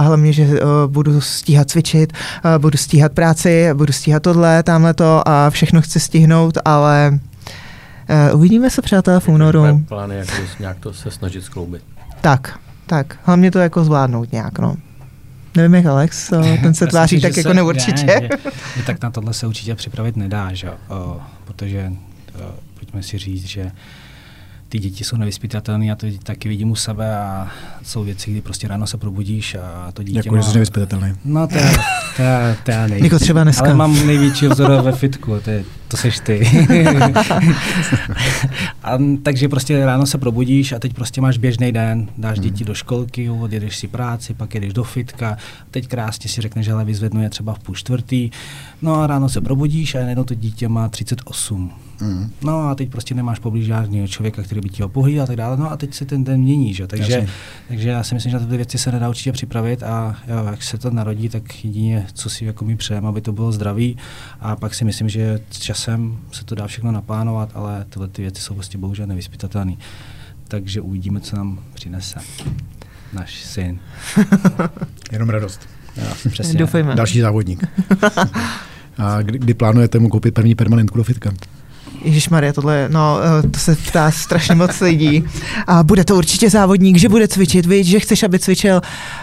hlavně, že budu stíhat cvičit, budu stíhat práci, budu stíhat tohle, tamhle to a všechno chci stihnout, ale uvidíme se, přátelé, v únoru. Plány, jak nějak to se snažit skloubit. Tak, tak. Hlavně to jako zvládnout nějak, no. Nevím, jak Alex, eh, ten se tváří tak jako neurčitě. Ne, že, že, tak na tohle se určitě připravit nedá, že? O, protože o, pojďme si říct, že ty děti jsou nevyspytatelné, já to taky vidím u sebe a jsou věci, kdy prostě ráno se probudíš a to dítě Jako, má... jsi nevyspytatelný. No to, to, to já nejvíc. Jako třeba dneska. Ale mám největší vzor ve fitku, to, je, to seš ty. a, takže prostě ráno se probudíš a teď prostě máš běžný den, dáš hmm. děti do školky, odjedeš si práci, pak jedeš do fitka, teď krásně si řekneš, že vyzvednu je třeba v půl čtvrtý, no a ráno se probudíš a jedno to dítě má 38. Mm. No a teď prostě nemáš poblíž žádného člověka, který by ti ho pohlídal a tak dále. No a teď se ten den mění, že? Takže, takže já si myslím, že na tyto věci se nedá určitě připravit a jo, jak se to narodí, tak jedině, co si jako mi přejeme, aby to bylo zdravý a pak si myslím, že s časem se to dá všechno naplánovat, ale tyhle ty věci jsou prostě bohužel nevyspytatelné. Takže uvidíme, co nám přinese náš syn. Jenom radost. Já, přesně. Doufejme. Další závodník. A kdy, kdy plánujete mu koupit první permanentku do fitka? Ježíš Maria, tohle, no, eh, to se ptá strašně moc lidí. A bude to určitě závodník, že bude cvičit, víš, že chceš, aby cvičil.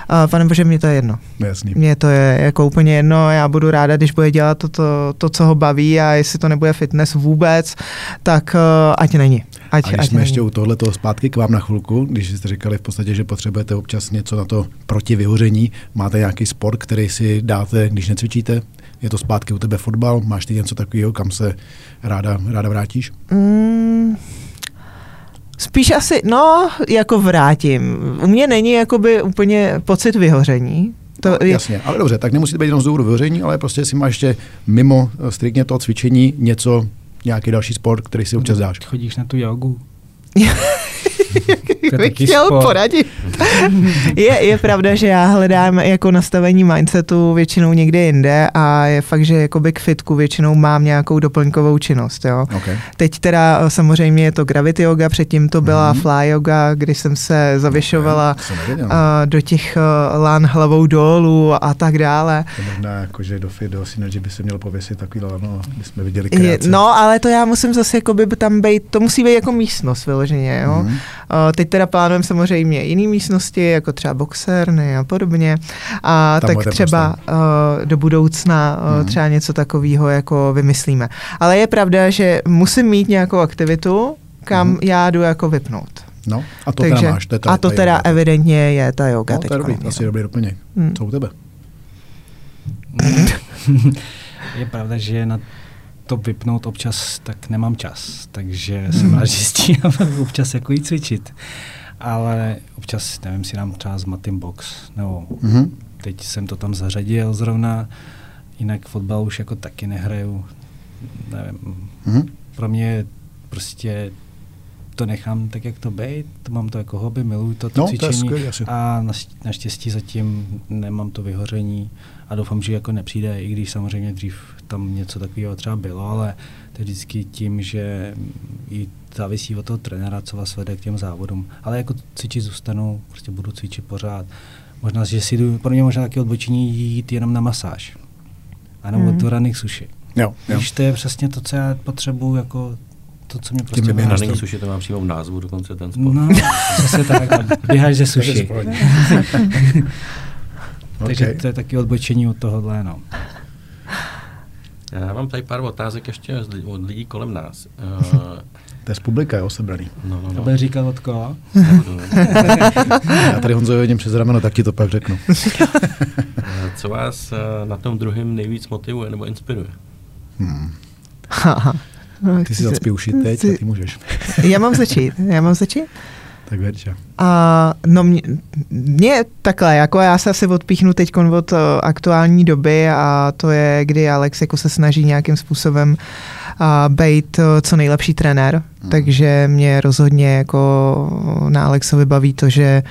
A pane Bože, mě to je jedno. Jasný. Mně to je jako úplně jedno, já budu ráda, když bude dělat to, to, to co ho baví a jestli to nebude fitness vůbec, tak uh, ať není. Ať, a když ať jsme není. ještě u tohle toho zpátky k vám na chvilku, když jste říkali v podstatě, že potřebujete občas něco na to proti vyhoření, máte nějaký sport, který si dáte, když necvičíte? Je to zpátky u tebe fotbal? Máš ty něco takového, kam se ráda, ráda vrátíš? Mm, spíš asi, no, jako vrátím. U mě není jakoby úplně pocit vyhoření. To no, je... Jasně, ale dobře, tak nemusí být jenom z důvodu vyhoření, ale prostě si máš ještě mimo striktně toho cvičení něco, nějaký další sport, který si občas dáš. Chodíš na tu jogu. bych chtěl sport. poradit. je, je pravda, že já hledám jako nastavení mindsetu většinou někde jinde a je fakt, že jako k fitku většinou mám nějakou doplňkovou činnost. Jo. Okay. Teď teda eh, samozřejmě je to gravity yoga, předtím to byla mm-hmm. fly yoga, kdy jsem se zavěšovala okay. uh, do těch uh, lán hlavou dolů a tak dále. To možná jako, že do fit, do synergy by se mělo pověsit takový lano, my jsme viděli kreace. No, ale to já musím zase jako by tam být, to musí být jako místnost vyloženě, jo. Mm-hmm. Uh, teď teda plánujeme samozřejmě jiné místnosti, jako třeba boxerny a podobně. A Tam tak třeba uh, do budoucna uh, hmm. třeba něco takového jako vymyslíme. Ale je pravda, že musím mít nějakou aktivitu, kam hmm. já jdu jako vypnout. No, a to Takže, teda máš. To je ta, a to ta teda yoga. evidentně je ta yoga. No, to je dobrý, asi dobrý doplněk. Hmm. Co u tebe? je pravda, že na to vypnout občas, tak nemám čas. Takže hmm. jsem rád, že stíhám občas jako jít cvičit. Ale občas, nevím, si dám třeba z Matim Box, nebo hmm. teď jsem to tam zařadil zrovna, jinak fotbal už jako taky nehraju. Nevím. Hmm. Pro mě prostě to nechám tak, jak to být, to mám to jako hobby, miluji to, to no, cvičení to skvělý, a naštěstí zatím nemám to vyhoření a doufám, že jako nepřijde, i když samozřejmě dřív tam něco takového třeba bylo, ale to vždycky tím, že i závisí od toho trenéra, co vás vede k těm závodům. Ale jako cvičit zůstanu, prostě budu cvičit pořád. Možná, že si jdu, pro mě možná taky odbočení jít jenom na masáž. A nebo mm. do raných suši. Jo, jo. Když to je přesně to, co já potřebuji, jako to, co mě prostě... Tím running suši, to mám přímo v názvu dokonce ten sport. No, zase tak, běháš ze suši. Takže okay. to je taky odbočení od tohohle, no. Já mám tady pár otázek ještě od lidí kolem nás. Uh, to je z publika, jo, sebraný. No, no, no. To bude říkat od koho? Já tady Honzovi hodím přes rameno, tak ti to pak řeknu. Eh, co vás eh, na tom druhém nejvíc motivuje nebo inspiruje? Hmm. Ty si zacpí uši teď a ty můžeš. Já mám začít, já mám začít? Tak Verča. A no mě, mě takhle, jako já se asi odpíchnu teď od uh, aktuální doby a to je, kdy Alex jako se snaží nějakým způsobem uh, být uh, co nejlepší trenér, mm. takže mě rozhodně jako na Alexovi baví to, že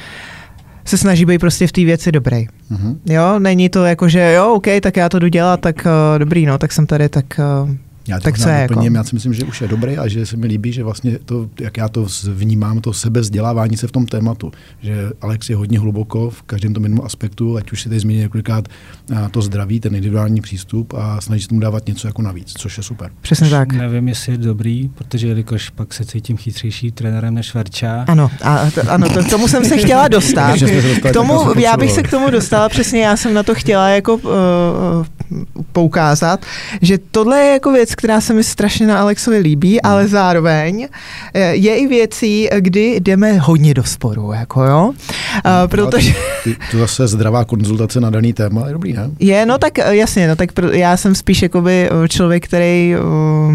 se snaží být prostě v té věci dobrý. Mm-hmm. Jo, není to jako, že jo, OK, tak já to jdu dělat, tak uh, dobrý, no, tak jsem tady, tak uh, já tak co je jako? Já si myslím, že už je dobrý a že se mi líbí, že vlastně to, jak já to vnímám, to sebezdělávání se v tom tématu, že Alex je hodně hluboko v každém tom jednom aspektu, ať už si tady zmínil několikrát to zdraví, ten individuální přístup a snaží se tomu dávat něco jako navíc, což je super. Přesně tak. Nevím, jestli je dobrý, protože jelikož pak se cítím chytřejší trenérem než Verča. Ano, a to, ano, to, k tomu jsem se chtěla dostat. k tomu, já bych se k tomu dostala, přesně já jsem na to chtěla jako uh, poukázat, že tohle je jako věc, která se mi strašně na Alexovi líbí, hmm. ale zároveň eh, je i věcí, kdy jdeme hodně do sporu, jako jo. Hmm, uh, protože... Ty, to zase zdravá konzultace na daný téma je dobrý, ne? Je, no tak eh, jasně, no tak já jsem spíš jakoby člověk, který uh,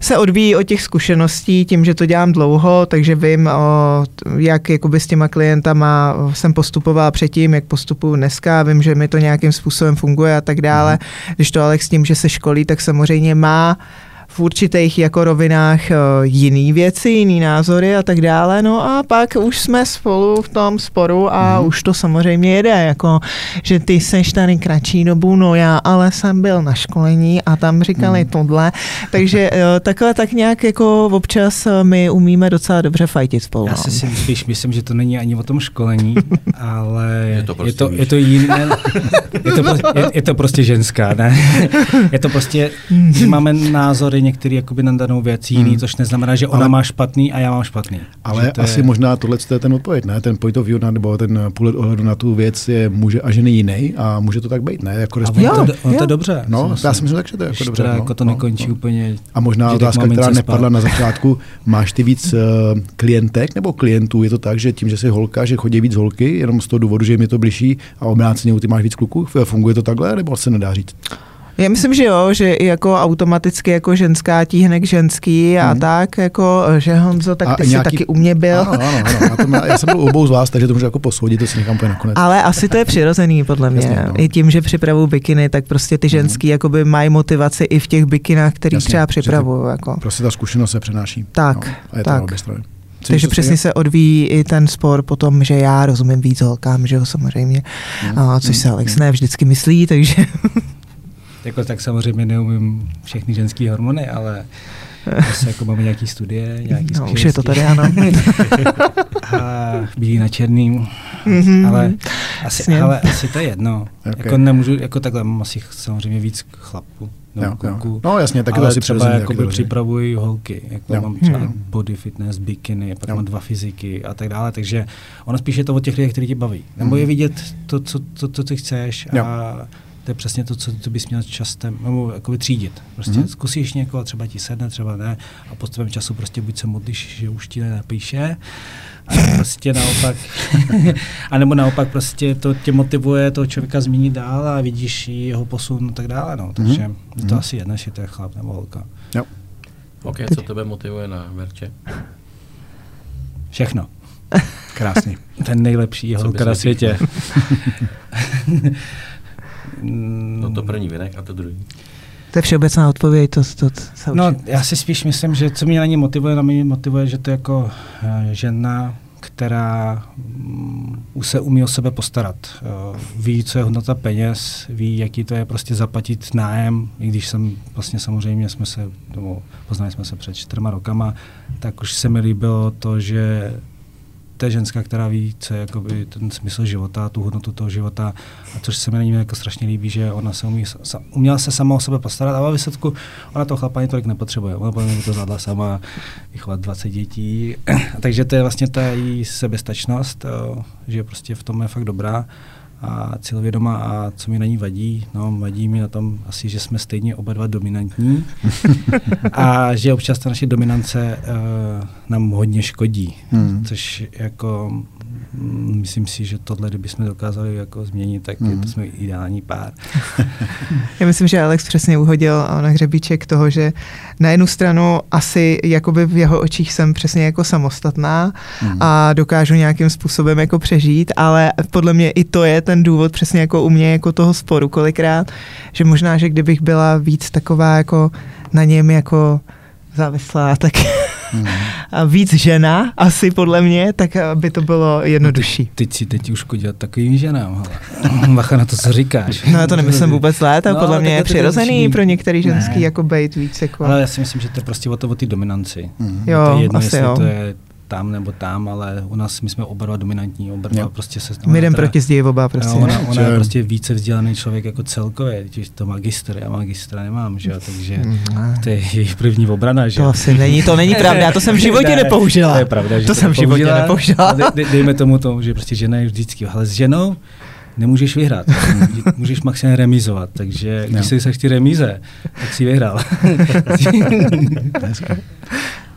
se odvíjí od těch zkušeností, tím, že to dělám dlouho, takže vím, o, jak jakoby s těma klientama jsem postupovala předtím, jak postupuju dneska, vím, že mi to nějakým způsobem funguje a tak dále. Mhm. Když to Alex tím, že se školí, tak samozřejmě má v určitých jako rovinách uh, jiný věci, jiný názory a tak dále. No a pak už jsme spolu v tom sporu a mm. už to samozřejmě jede, jako, že ty seš tady kratší dobu, no já ale jsem byl na školení a tam říkali mm. tohle, takže uh, takhle tak nějak jako občas uh, my umíme docela dobře fajtit spolu. Já no. si spíš myslím, že to není ani o tom školení, ale je to, prostě je to, je to jiné, je to, je, je to prostě ženská, ne? je to prostě, že máme názory některý jakoby na danou věc jiný, hmm. což neznamená, že ona ale, má špatný a já mám špatný. Ale to asi je... možná tohle je ten odpověď, ne? Ten point of view nebo ten půlet ohledu na tu věc je muže a ženy jiný a může to tak být, ne? Jako a jo, to, jo. to dobře. No, já si myslím, že to je jako dobře. No, jako to nekončí no, úplně. A možná otázka, která nepadla na začátku, máš ty víc uh, klientek nebo klientů? Je to tak, že tím, že jsi holka, že chodí víc holky, jenom z toho důvodu, že jim je to blížší a obráceně ty máš víc kluků? Funguje to takhle, nebo se nedá říct? Já myslím, že jo, že i jako automaticky jako ženská tíhne k ženský a hmm. tak, jako, že Honzo, tak ty a jsi nějaký... taky u mě byl. Ano, ano, ano. Já, to má, já jsem byl obou z vás, takže to můžu jako posoudit, to si nechám úplně nakonec. Ale asi to je přirozený, podle mě. Jasně, no. I tím, že připravuju bikiny, tak prostě ty mhm. ženský hmm. jakoby mají motivaci i v těch bikinách, který Jasně, třeba připravuju. Jako. Prostě ta zkušenost se přenáší. Tak, no, a je tak. To strany. Takže přesně se odvíjí i ten spor potom, že já rozumím víc holkám, že jo, samozřejmě, hmm. a, což se Alex ne vždycky myslí, takže... Jako tak samozřejmě neumím všechny ženské hormony, ale Zase jako máme nějaký studie, nějaký no, už je to tady, ano. a bílý na černým, mm-hmm. ale, asi, ale asi to je jedno. Okay. Jako nemůžu, jako takhle mám asi samozřejmě víc chlapů. No, jo, No jasně, taky ale to asi třeba jakoby připravuji holky, jako jo. mám třeba hmm. body fitness, bikiny, pak jo. mám dva fyziky a tak dále, takže ono spíš je to o těch lidech, kteří tě baví. Nebo hmm. je vidět to, co, to, to, co chceš a jo to je přesně to, co, co bys měl časem, nebo jakoby třídit. Prostě mm-hmm. zkusíš někoho, třeba ti sedne, třeba ne, a postupem času prostě buď se modlíš, že už ti nenapíše, a prostě naopak, a nebo naopak prostě to tě motivuje toho člověka zmínit dál a vidíš jeho posun a tak dále, no. Takže mm-hmm. to mm-hmm. asi jedno, jestli to je chlap nebo holka. Jo. OK, co tebe motivuje na Verče? Všechno. Krásný. Ten nejlepší holka na světě. No to první vynek a to druhý. To je všeobecná odpověď. To, to, to no, já si spíš myslím, že co mě na ní motivuje, na mě motivuje, že to je jako uh, žena, která um, už se umí o sebe postarat. Uh, ví, co je hodnota peněz, ví, jaký to je prostě zaplatit nájem, i když jsem vlastně samozřejmě jsme se, nebo poznali jsme se před čtyřma rokama, tak už se mi líbilo to, že to je ženská, která ví, co je jakoby ten smysl života, tu hodnotu toho života, a což se mi na ní jako strašně líbí, že ona se umí, sa, uměla se sama o sebe postarat a ve výsledku ona to chlapa ani tolik nepotřebuje. Ona podle mě to zvládla sama vychovat 20 dětí. Takže to je vlastně ta její sebestačnost, eh, že prostě v tom je fakt dobrá a cílovědomá a co mi na ní vadí, no vadí mi na tom asi, že jsme stejně oba dva dominantní a že občas ta naše dominance uh, nám hodně škodí, hmm. což jako mm, myslím si, že tohle, kdybychom dokázali jako změnit, tak hmm. to jsme ideální pár. Já myslím, že Alex přesně uhodil na hřebíček toho, že na jednu stranu asi jakoby v jeho očích jsem přesně jako samostatná hmm. a dokážu nějakým způsobem jako přežít, ale podle mě i to je ten důvod přesně jako u mě jako toho sporu kolikrát, že možná, že kdybych byla víc taková jako na něm jako závislá, tak hmm. a víc žena, asi podle mě, tak by to bylo jednodušší. No, teď si teď už dělat takovým ženám, Macha na to, co říkáš. No já to nemyslím vůbec let, a no, podle mě je přirozený pro některý ženský ne. jako bejt víc. Jako... Ale já si myslím, že to je prostě o to o té dominanci. Hmm. Jo, to je jedno, asi jestli jo. to je tam nebo tam, ale u nás my jsme oba dva dominantní, oba dva prostě se... My jdem proti zdi oba prostě. No, ona, ona je prostě více vzdělaný člověk jako celkově, když to magister, já magistra nemám, že jo, takže Mm, to je její první obrana, že To asi není, to není pravda, já to jsem v životě Ne, nepoužila. To je pravda, že to jsem v životě nepoužila. De, dejme tomu to, že prostě žena je vždycky, ale s ženou nemůžeš vyhrát, můžeš maximálně remizovat, takže když Jo. se chceš ty remíze, tak si vyhrál.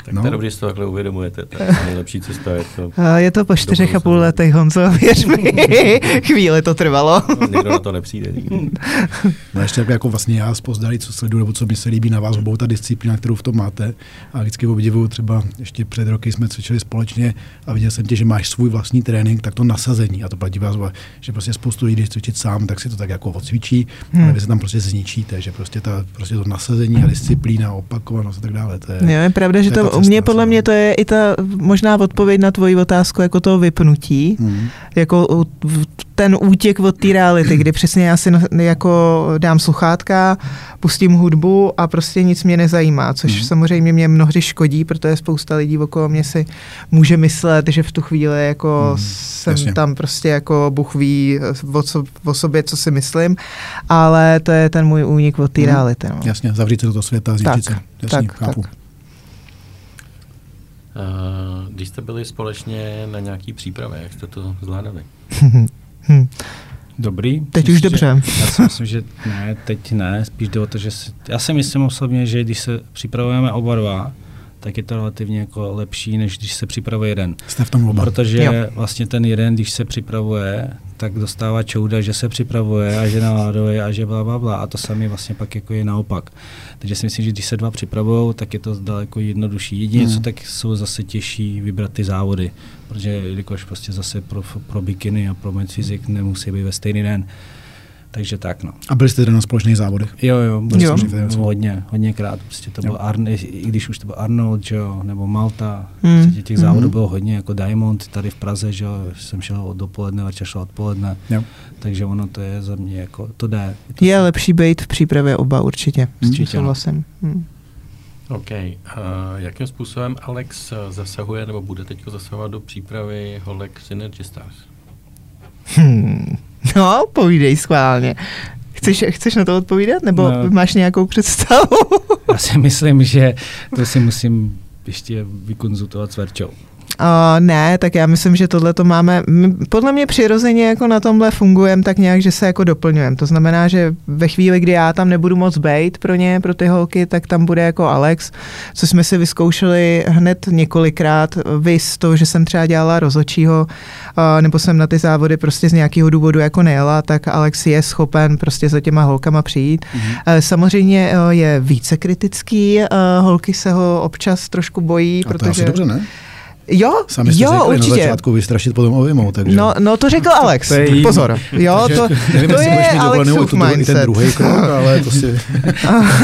Tak No. to je dobře, že si to takhle uvědomujete. To je nejlepší cesta. Je to, A Je to po čtyřech a půl letech, Honzo, věř mi. Chvíli to trvalo. no, někdo na to nepřijde nikdy. No ještě tak jako vlastně já zpozdali, co sleduju, nebo co mi se líbí na vás obou, ta disciplína, kterou v tom máte. A vždycky obdivuju třeba, ještě před roky jsme cvičili společně a viděl jsem tě, že máš svůj vlastní trénink, tak to nasazení, a to platí vás, že prostě spoustu lidí, když cvičit sám, tak si to tak jako odcvičí, hmm. ale vy se tam prostě zničíte, že prostě, ta, prostě to nasazení a disciplína, opakovanost a tak dále. To je, Jo, je pravda, že to to u mě podle mě to je i ta možná odpověď na tvoji otázku, jako to vypnutí, Hmm. jako ten útěk od té reality, kdy přesně já si jako dám sluchátka, pustím hudbu a prostě nic mě nezajímá, což Mhm. samozřejmě mě mnohdy škodí, protože spousta lidí okolo mě si může myslet, že v tu chvíli jako Mhm, jsem jasně. tam prostě jako Bůh ví o, co, o sobě, co si myslím, ale to je ten můj únik od té Mhm. reality. No. Jasně, zavřít se do toho světa, Tak, zničit se. Jasně, tak, chápu. tak. Uh, když jste byli společně na nějaký přípravě, jak jste to zvládali? Hm. Dobrý. Teď Myslím už si, že- dobře. Já si myslím, že ne, teď ne, spíš jde o to, že si, já si myslím osobně, že když se připravujeme oba dva, tak je to relativně jako lepší, než když se připravuje jeden. Jste v tom oba. Protože Jo. vlastně ten jeden, když se připravuje, tak dostává čouda, že se připravuje a že naláduje a že bla, bla, bla. A to samé vlastně pak jako je naopak. Takže si myslím, že když se dva připravují, tak je to daleko jednodušší. Jedině, Hmm. co tak jsou zase těžší vybrat ty závody. Protože jelikož prostě zase pro, pro bikiny a pro men's fyzik nemusí být ve stejný den. Takže tak, no. A byli jste teda na společných závodech? Jo, jo, Byli Jo. jste hodně, hodněkrát. Prostě to Jo. byl Arne, i když už to byl Arnold, že jo, nebo Malta. Hmm. Prostě těch závodů Mhm. bylo hodně, jako Diamond tady v Praze, že jo, jsem šel od dopoledne, Verča šel odpoledne. Jo. Takže ono to je za mě jako, to jde. to Je se- lepší být v přípravě oba určitě. Určitě, no. Souhlasím. Hm. OK. Uh, jakým způsobem Alex zasahuje nebo bude teď zasahovat do přípravy holek Synergy Stars? Hmm. No, povídej schválně. Chceš, chceš na to odpovídat, nebo No. máš nějakou představu? Já si myslím, že to si musím ještě vykonzultovat s Verčou. Uh, ne, tak já myslím, že tohle to máme, my, podle mě přirozeně jako na tomhle fungujeme tak nějak, že se jako doplňujeme. To znamená, že ve chvíli, kdy já tam nebudu moc bejt pro ně, pro ty holky, tak tam bude jako Alex, co jsme si vyzkoušeli hned několikrát, vys to, že jsem třeba dělala rozočího, uh, nebo jsem na ty závody prostě z nějakého důvodu jako nejela, tak Alex je schopen prostě za těma holkama přijít. Mhm. Eh, Samozřejmě eh, je více kritický, eh, holky se ho občas trošku bojí, A to je protože... asi dobře, ne? Jo, Sami jste jo, řekli na určitě. začátku vystrašit potom ovimou, takže... No, no to řekl Alex, To je pozor. Jo, Takže to, nevím, to je Alexův i ten mindset. druhý krok, ale to si...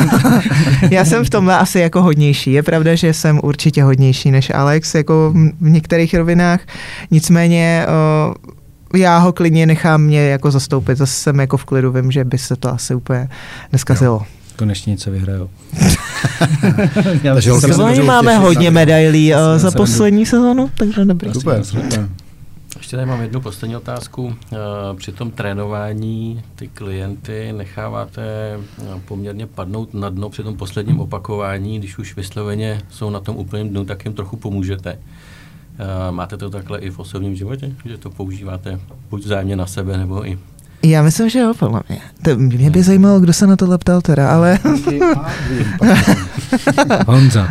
Já jsem v tomhle asi jako hodnější. Je pravda, že jsem určitě hodnější než Alex, jako v některých rovinách. Nicméně uh, já ho klidně nechám mě jako zastoupit. Zase jsem jako v klidu, vím, že by se to asi úplně neskazilo. Konečně něco vyhrajou. Takže holky se Sezóně můžou máme těšit hodně medailí uh, Jsem za se poslední sezonu, takže dobrý. Super, super. Ještě tady mám jednu poslední otázku. Uh, při tom trénování ty klienty necháváte uh, poměrně padnout na dno při tom posledním opakování, když už vysloveně jsou na tom úplném dnu, tak jim trochu pomůžete. máte to takhle i v osobním životě, že to používáte buď vzájemně na sebe, nebo i já myslím, že jo, podle mě. To mě by zajímalo, kdo se na to ptal teda, ale... Honza.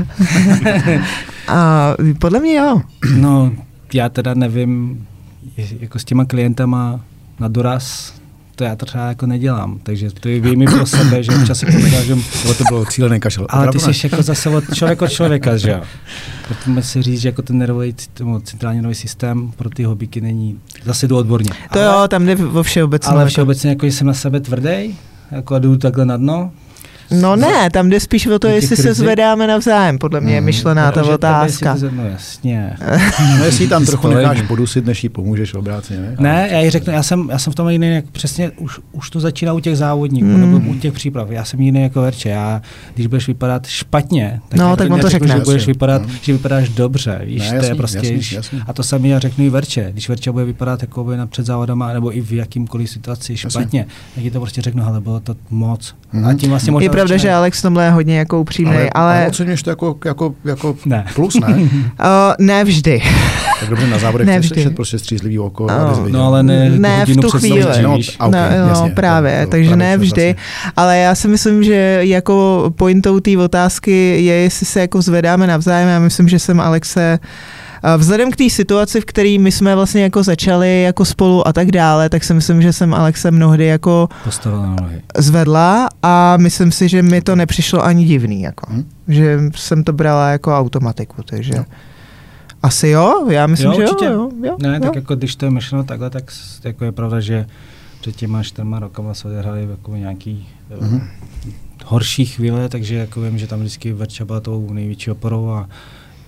A podle mě jo. No, já teda nevím, jako s těma klientama na doraz to já to třeba jako nedělám, takže to je vím pro sebe, že občas jako dokážem... to bylo cílený kašel. Ale ty jsi jako zase od člověk od člověka, že jo? Pojďme si říct, že jako ten nervový, centrální nervový systém pro ty hobíky není zase tu odborně. To ale, jo, tam jde o všeobecně. Ale jako- všeobecně jako jsem na sebe tvrdý, jako jdu takhle na dno, No ne, tam jde spíš o to, jestli se zvedáme navzájem, podle mě je hmm. myšlená ta otázka. No jasně. no jestli tam trochu necháš podusit, než jí pomůžeš obráceně, ne? Ne, já jí řeknu, já jsem, já jsem v tom jiný, jak přesně už, už to začíná u těch závodníků, mm. nebo u těch příprav. Já jsem jiný jako Verče. Já, když budeš vypadat špatně, tak, no, tak on to řekne. Že budeš vypadat, no. že vypadáš dobře, víš, ne, jasný, to je prostě, jasný, jasný. a to samé já řeknu i Verče. Když Verče bude vypadat jako by na před závodama, nebo i v jakýmkoliv situaci špatně, jasný. tak ti to prostě řeknu, ale bylo to moc. Mm. A tím vlastně je pravda, že Alex tomhle je hodně jako upřímný, ale... ale... ale oceňuješ to jako, jako, jako ne. plus, ne? uh, ne vždy. tak dobře, na závodech chceš slyšet prostě střízlivý oko. No, no ale ne, ne v tu chvíli. No, okay, no, jasně, právě, to, takže právě ne vždy. Vlastně. Ale já si myslím, že jako pointou té otázky je, jestli se jako zvedáme navzájem. Já myslím, že jsem Alexe Vzhledem k té situaci, v které my jsme vlastně jako začali jako spolu a tak dále, tak si myslím, že jsem Alexe mnohdy jako zvedla a myslím si, že mi to nepřišlo ani divný, jako. Hmm? že jsem to brala jako automatiku, takže... No. Asi jo, já myslím, jo, že určitě. jo. jo ne, jo. tak jako když to je myšleno takhle, tak jako je pravda, že před těma čtyřma rokama se odehráli jako nějaký mm-hmm. horší chvíle, takže jako vím, že tam vždycky Verča byla tou největší oporou a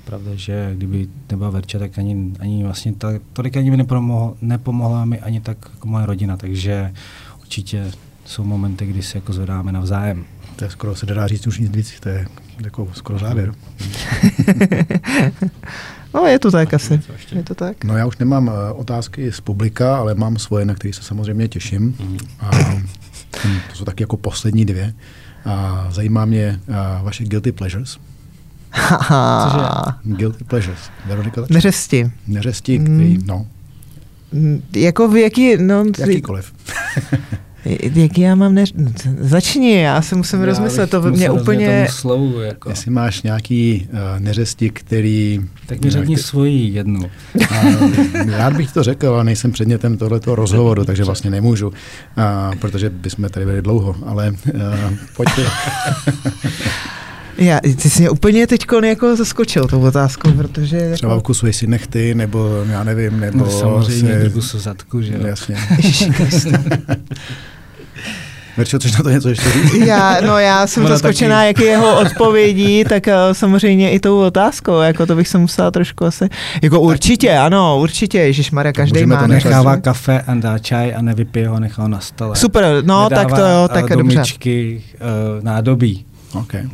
pravda, že kdyby nebyla Verča, tak ani, ani vlastně ta, tolik ani by nepomohla, nepomohla mi ani tak jako moje rodina, takže určitě jsou momenty, kdy se jako zvedáme navzájem. To je skoro, se dá říct už nic víc, to je jako skoro závěr. no je to tak asi, je to tak. No já už nemám uh, otázky z publika, ale mám svoje, na které se samozřejmě těším. Mm. A, hm, to jsou taky jako poslední dvě. A zajímá mě uh, vaše guilty pleasures. Cože? Guilty pleasures. Veronika začne. Neřesti. Neřesti, který, mm. no. Mm, jako v jaký, no... Jakýkoliv. Jaký já mám neř... Začni, já se musím já rozmyslet, to mě úplně... Slovu, jako. Jestli máš nějaký uh, neřesti, který... Tak mi řekni ty... svoji jednu. A, rád bych to řekl, ale nejsem předmětem tohoto rozhovoru, takže vlastně nemůžu, uh, protože bychom tady byli dlouho, ale uh, pojďte. Já, ty jsi mě úplně teď jako zaskočil tou otázkou, protože... Jako... Třeba vkusuješ si nechty, nebo já nevím, nebo... No, samozřejmě, se... se zadku, že jo. Jasně. Verčo, chceš na to něco ještě říct? Já, no já jsem Ona zaskočená, taky... jak je jeho odpovědí, tak uh, samozřejmě i tou otázkou, jako to bych se musela trošku asi, jako určitě, ano, určitě, Ježíš Maria, každý má. Nechává kafe a dá čaj a nevypije ho, nechá na stole. Super, no Nedává, tak to jo, tak do dobře. myčky uh, nádobí. Okay.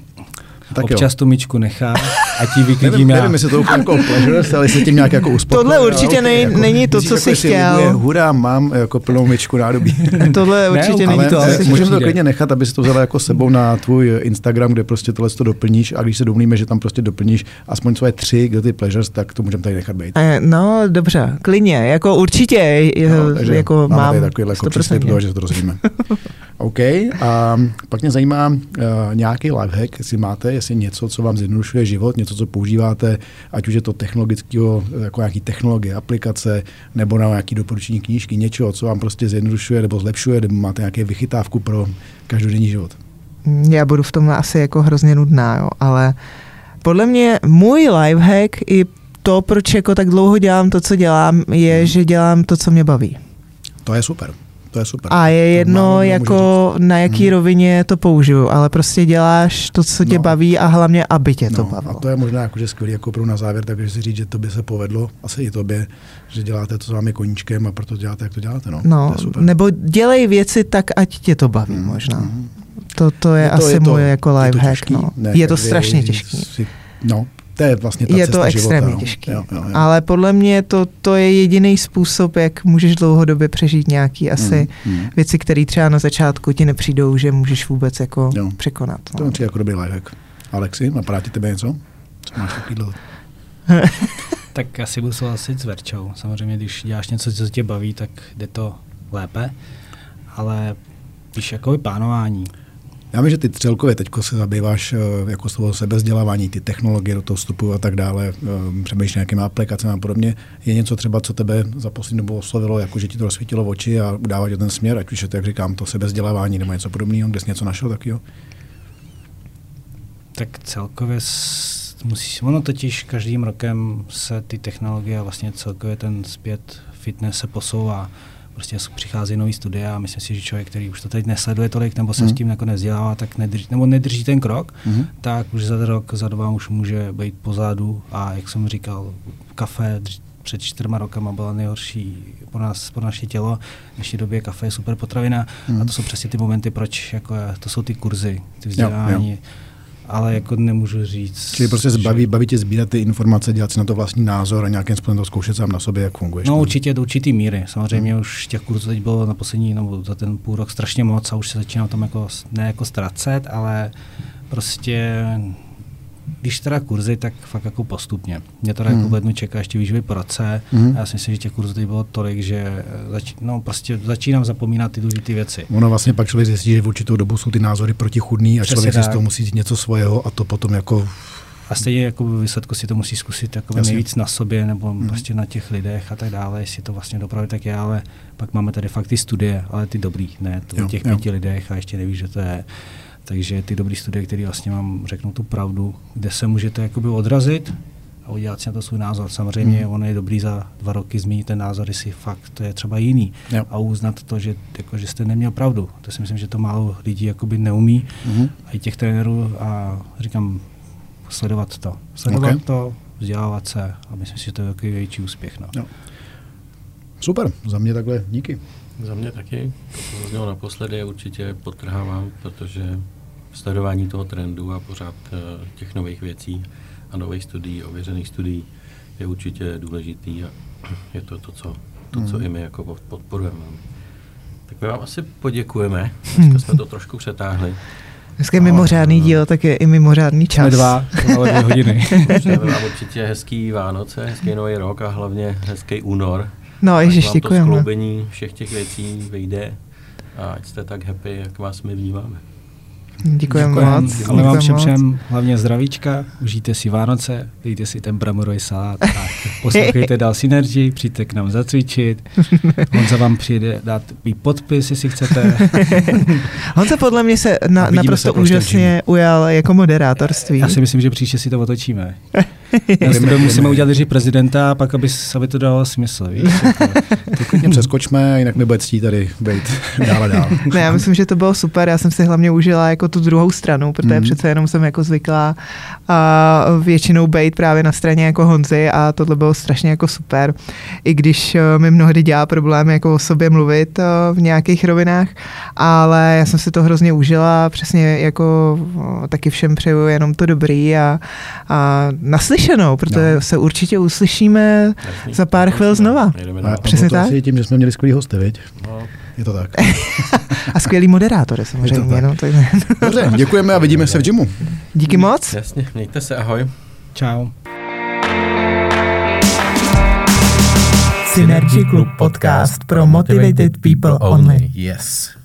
Tak Občas jo. tu myčku nechá a ti vyklidím já. Nevím, jestli to úplně jako pleasure, ale se tím nějak jako uspokojil. Tohle určitě nej, jako, není to, co jsi chtěl. Je, hurá, mám jako plnou myčku nádobí. Tohle určitě ne, není to. Ale můžeme to klidně nechat, aby si to vzala jako sebou na tvůj Instagram, kde prostě tohle to doplníš a když se domlíme, že tam prostě doplníš aspoň svoje tři guilty pleasures, tak to můžeme tady nechat být. Eh, no, dobře, klidně, jako určitě, no, jako mám takovýhle jako příslip toho, že se to rozvíme. OK, a pak mě zajímá uh, nějaký lifehack, jestli máte, jestli něco, co vám zjednodušuje život, něco, co používáte, ať už je to technologického, jako nějaký technologie, aplikace, nebo na nějaký doporučení knížky, něčeho, co vám prostě zjednodušuje nebo zlepšuje, nebo máte nějaké vychytávku pro každodenní život. Já budu v tom asi jako hrozně nudná, jo, ale podle mě můj lifehack i to, proč jako tak dlouho dělám to, co dělám, je, hmm. že dělám to, co mě baví. To je super. To je super. A je jedno, jako na jaký hmm. rovině to použiju, ale prostě děláš to, co tě no. baví a hlavně, aby tě no. to bavilo. A to je možná jakože skvělý jako pro na závěr, takže si říct, že to by se povedlo, asi i tobě, že děláte to s vámi koníčkem a proto děláte, jak to děláte. No, no to je super. nebo dělej věci tak, ať tě to baví hmm. možná. Hmm. To, to je no to asi je to, můj jako life hack. No. Ne, je to strašně těžké. no, to je vlastně ta Je to extrémně života, těžké. Jo, jo, jo. Ale podle mě to, to je jediný způsob, jak můžeš dlouhodobě přežít nějaký asi mm, mm. věci, které třeba na začátku ti nepřijdou, že můžeš vůbec jako jo. překonat. No. To je jako dobrý lifehack. Alexi, napadá ti tebe něco? Co máš takový Tak asi budu souhlasit s Verčou. Samozřejmě, když děláš něco, co tě baví, tak jde to lépe. Ale když jako plánování, já vím, že ty celkově teď se zabýváš eh, jako svého sebezdělávání, ty technologie do toho vstupu a tak dále, eh, přemýšlíš nějakými aplikacemi a podobně. Je něco třeba, co tebe za poslední dobu oslovilo, jako že ti to rozsvítilo oči a udává ten směr, ať už je to, jak říkám, to sebezdělávání nebo něco podobného, kde jsi něco našel takového? Tak celkově musíš, ono totiž každým rokem se ty technologie a vlastně celkově ten zpět fitness se posouvá prostě přichází nový studie a myslím si, že člověk, který už to teď nesleduje tolik nebo se mm. s tím jako nezdělává, tak nedrží, nebo nedrží ten krok, mm. tak už za rok, za dva už může být pozadu a jak jsem říkal, kafe před čtyřma rokama byla nejhorší pro nás, pro naše tělo. V dnešní době kafe je super potravina mm. a to jsou přesně ty momenty, proč jako to jsou ty kurzy, ty vzdělání. Jo, jo ale jako nemůžu říct. Čili prostě baví, baví tě sbírat ty informace, dělat si na to vlastní názor a nějakým způsobem to zkoušet sám na sobě, jak funguje. No určitě do určitý míry. Samozřejmě hmm. už těch kurzů teď bylo na poslední, nebo za ten půl rok strašně moc a už se začíná tam jako, ne jako ztracet, ale prostě když teda kurzy, tak fakt jako postupně. Mě teda jako hmm. jako v lednu čeká ještě výživy po roce hmm. a já si myslím, že těch kurzů teď bylo tolik, že zač, no, prostě začínám zapomínat ty důležité věci. Ono vlastně pak člověk zjistí, že v určitou dobu jsou ty názory protichudný a Přesně člověk tak. si z toho musí něco svého a to potom jako a stejně jako v výsledku si to musí zkusit jako nejvíc na sobě nebo hmm. prostě na těch lidech a tak dále, jestli to vlastně dopravy tak je, ale pak máme tady fakt ty studie, ale ty dobrý, ne, to jo, těch jo. pěti lidech a ještě nevíš, že to je. Takže ty dobré studie, které vlastně vám řeknou tu pravdu, kde se můžete jakoby odrazit a udělat si na to svůj názor. Samozřejmě hmm. ono je dobrý za dva roky zmínit ten názor, jestli fakt to je třeba jiný jo. a uznat to, že, jako, že jste neměl pravdu. To si myslím, že to málo lidí jakoby neumí hmm. a i těch trenérů a říkám, sledovat to. Sledovat okay. to, vzdělávat se a myslím si, že to je takový větší úspěch. No. Jo. Super, za mě takhle díky. Za mě taky. To, co zaznělo naposledy, určitě potrhávám, protože sledování toho trendu a pořád uh, těch nových věcí a nových studií, ověřených studií je určitě důležitý a je to to, co, to, co mm. i my jako podporujeme. Tak my vám asi poděkujeme. Dneska jsme to trošku přetáhli. Dneska je mimořádný no, díl, tak je i mimořádný čas. dva, ale dvě hodiny. Přejeme vám určitě hezký Vánoce, hezký nový rok a hlavně hezký únor. No, ježiš, děkujeme. to skloubení všech těch věcí vyjde a ať jste tak happy, jak vás my vnímáme. Děkujeme moc. Děkujem ale vám všem přem hlavně zdravíčka, užijte si Vánoce, dejte si ten bramorový salát a poslouchejte dál Synergy, přijďte k nám zacvičit. Honza vám přijde dát i podpis, jestli chcete. Honza podle mě se na, naprosto se úžasně ujal jako moderátorství. Já si myslím, že příště si to otočíme. Já musíme udělat drží prezidenta, a pak aby, aby to dalo smysl. Víš? to klidně přeskočme, jinak nebude ctí tady být dál a dál. Ne, já myslím, že to bylo super. Já jsem si hlavně užila jako tu druhou stranu, protože mm. přece jenom jsem jako zvyklá a většinou být právě na straně jako Honzy a tohle bylo strašně jako super. I když eh, mi mnohdy dělá problém jako o sobě mluvit eh, v nějakých rovinách, ale já jsem si to hrozně užila, přesně jako eh, taky všem přeju jenom to dobrý a, a naslyšenou, protože no. se určitě uslyšíme Jasný. za pár chvil znova. A, Přesně tak? Asi tím, že jsme měli skvělý hosty, viď? No. Je to tak. a skvělý moderátor, samozřejmě. No, tak. Dobře, děkujeme a vidíme se v gymu. Díky moc. Jasně, mějte se, ahoj. Ciao. Synergy Club podcast pro motivated people only. Yes.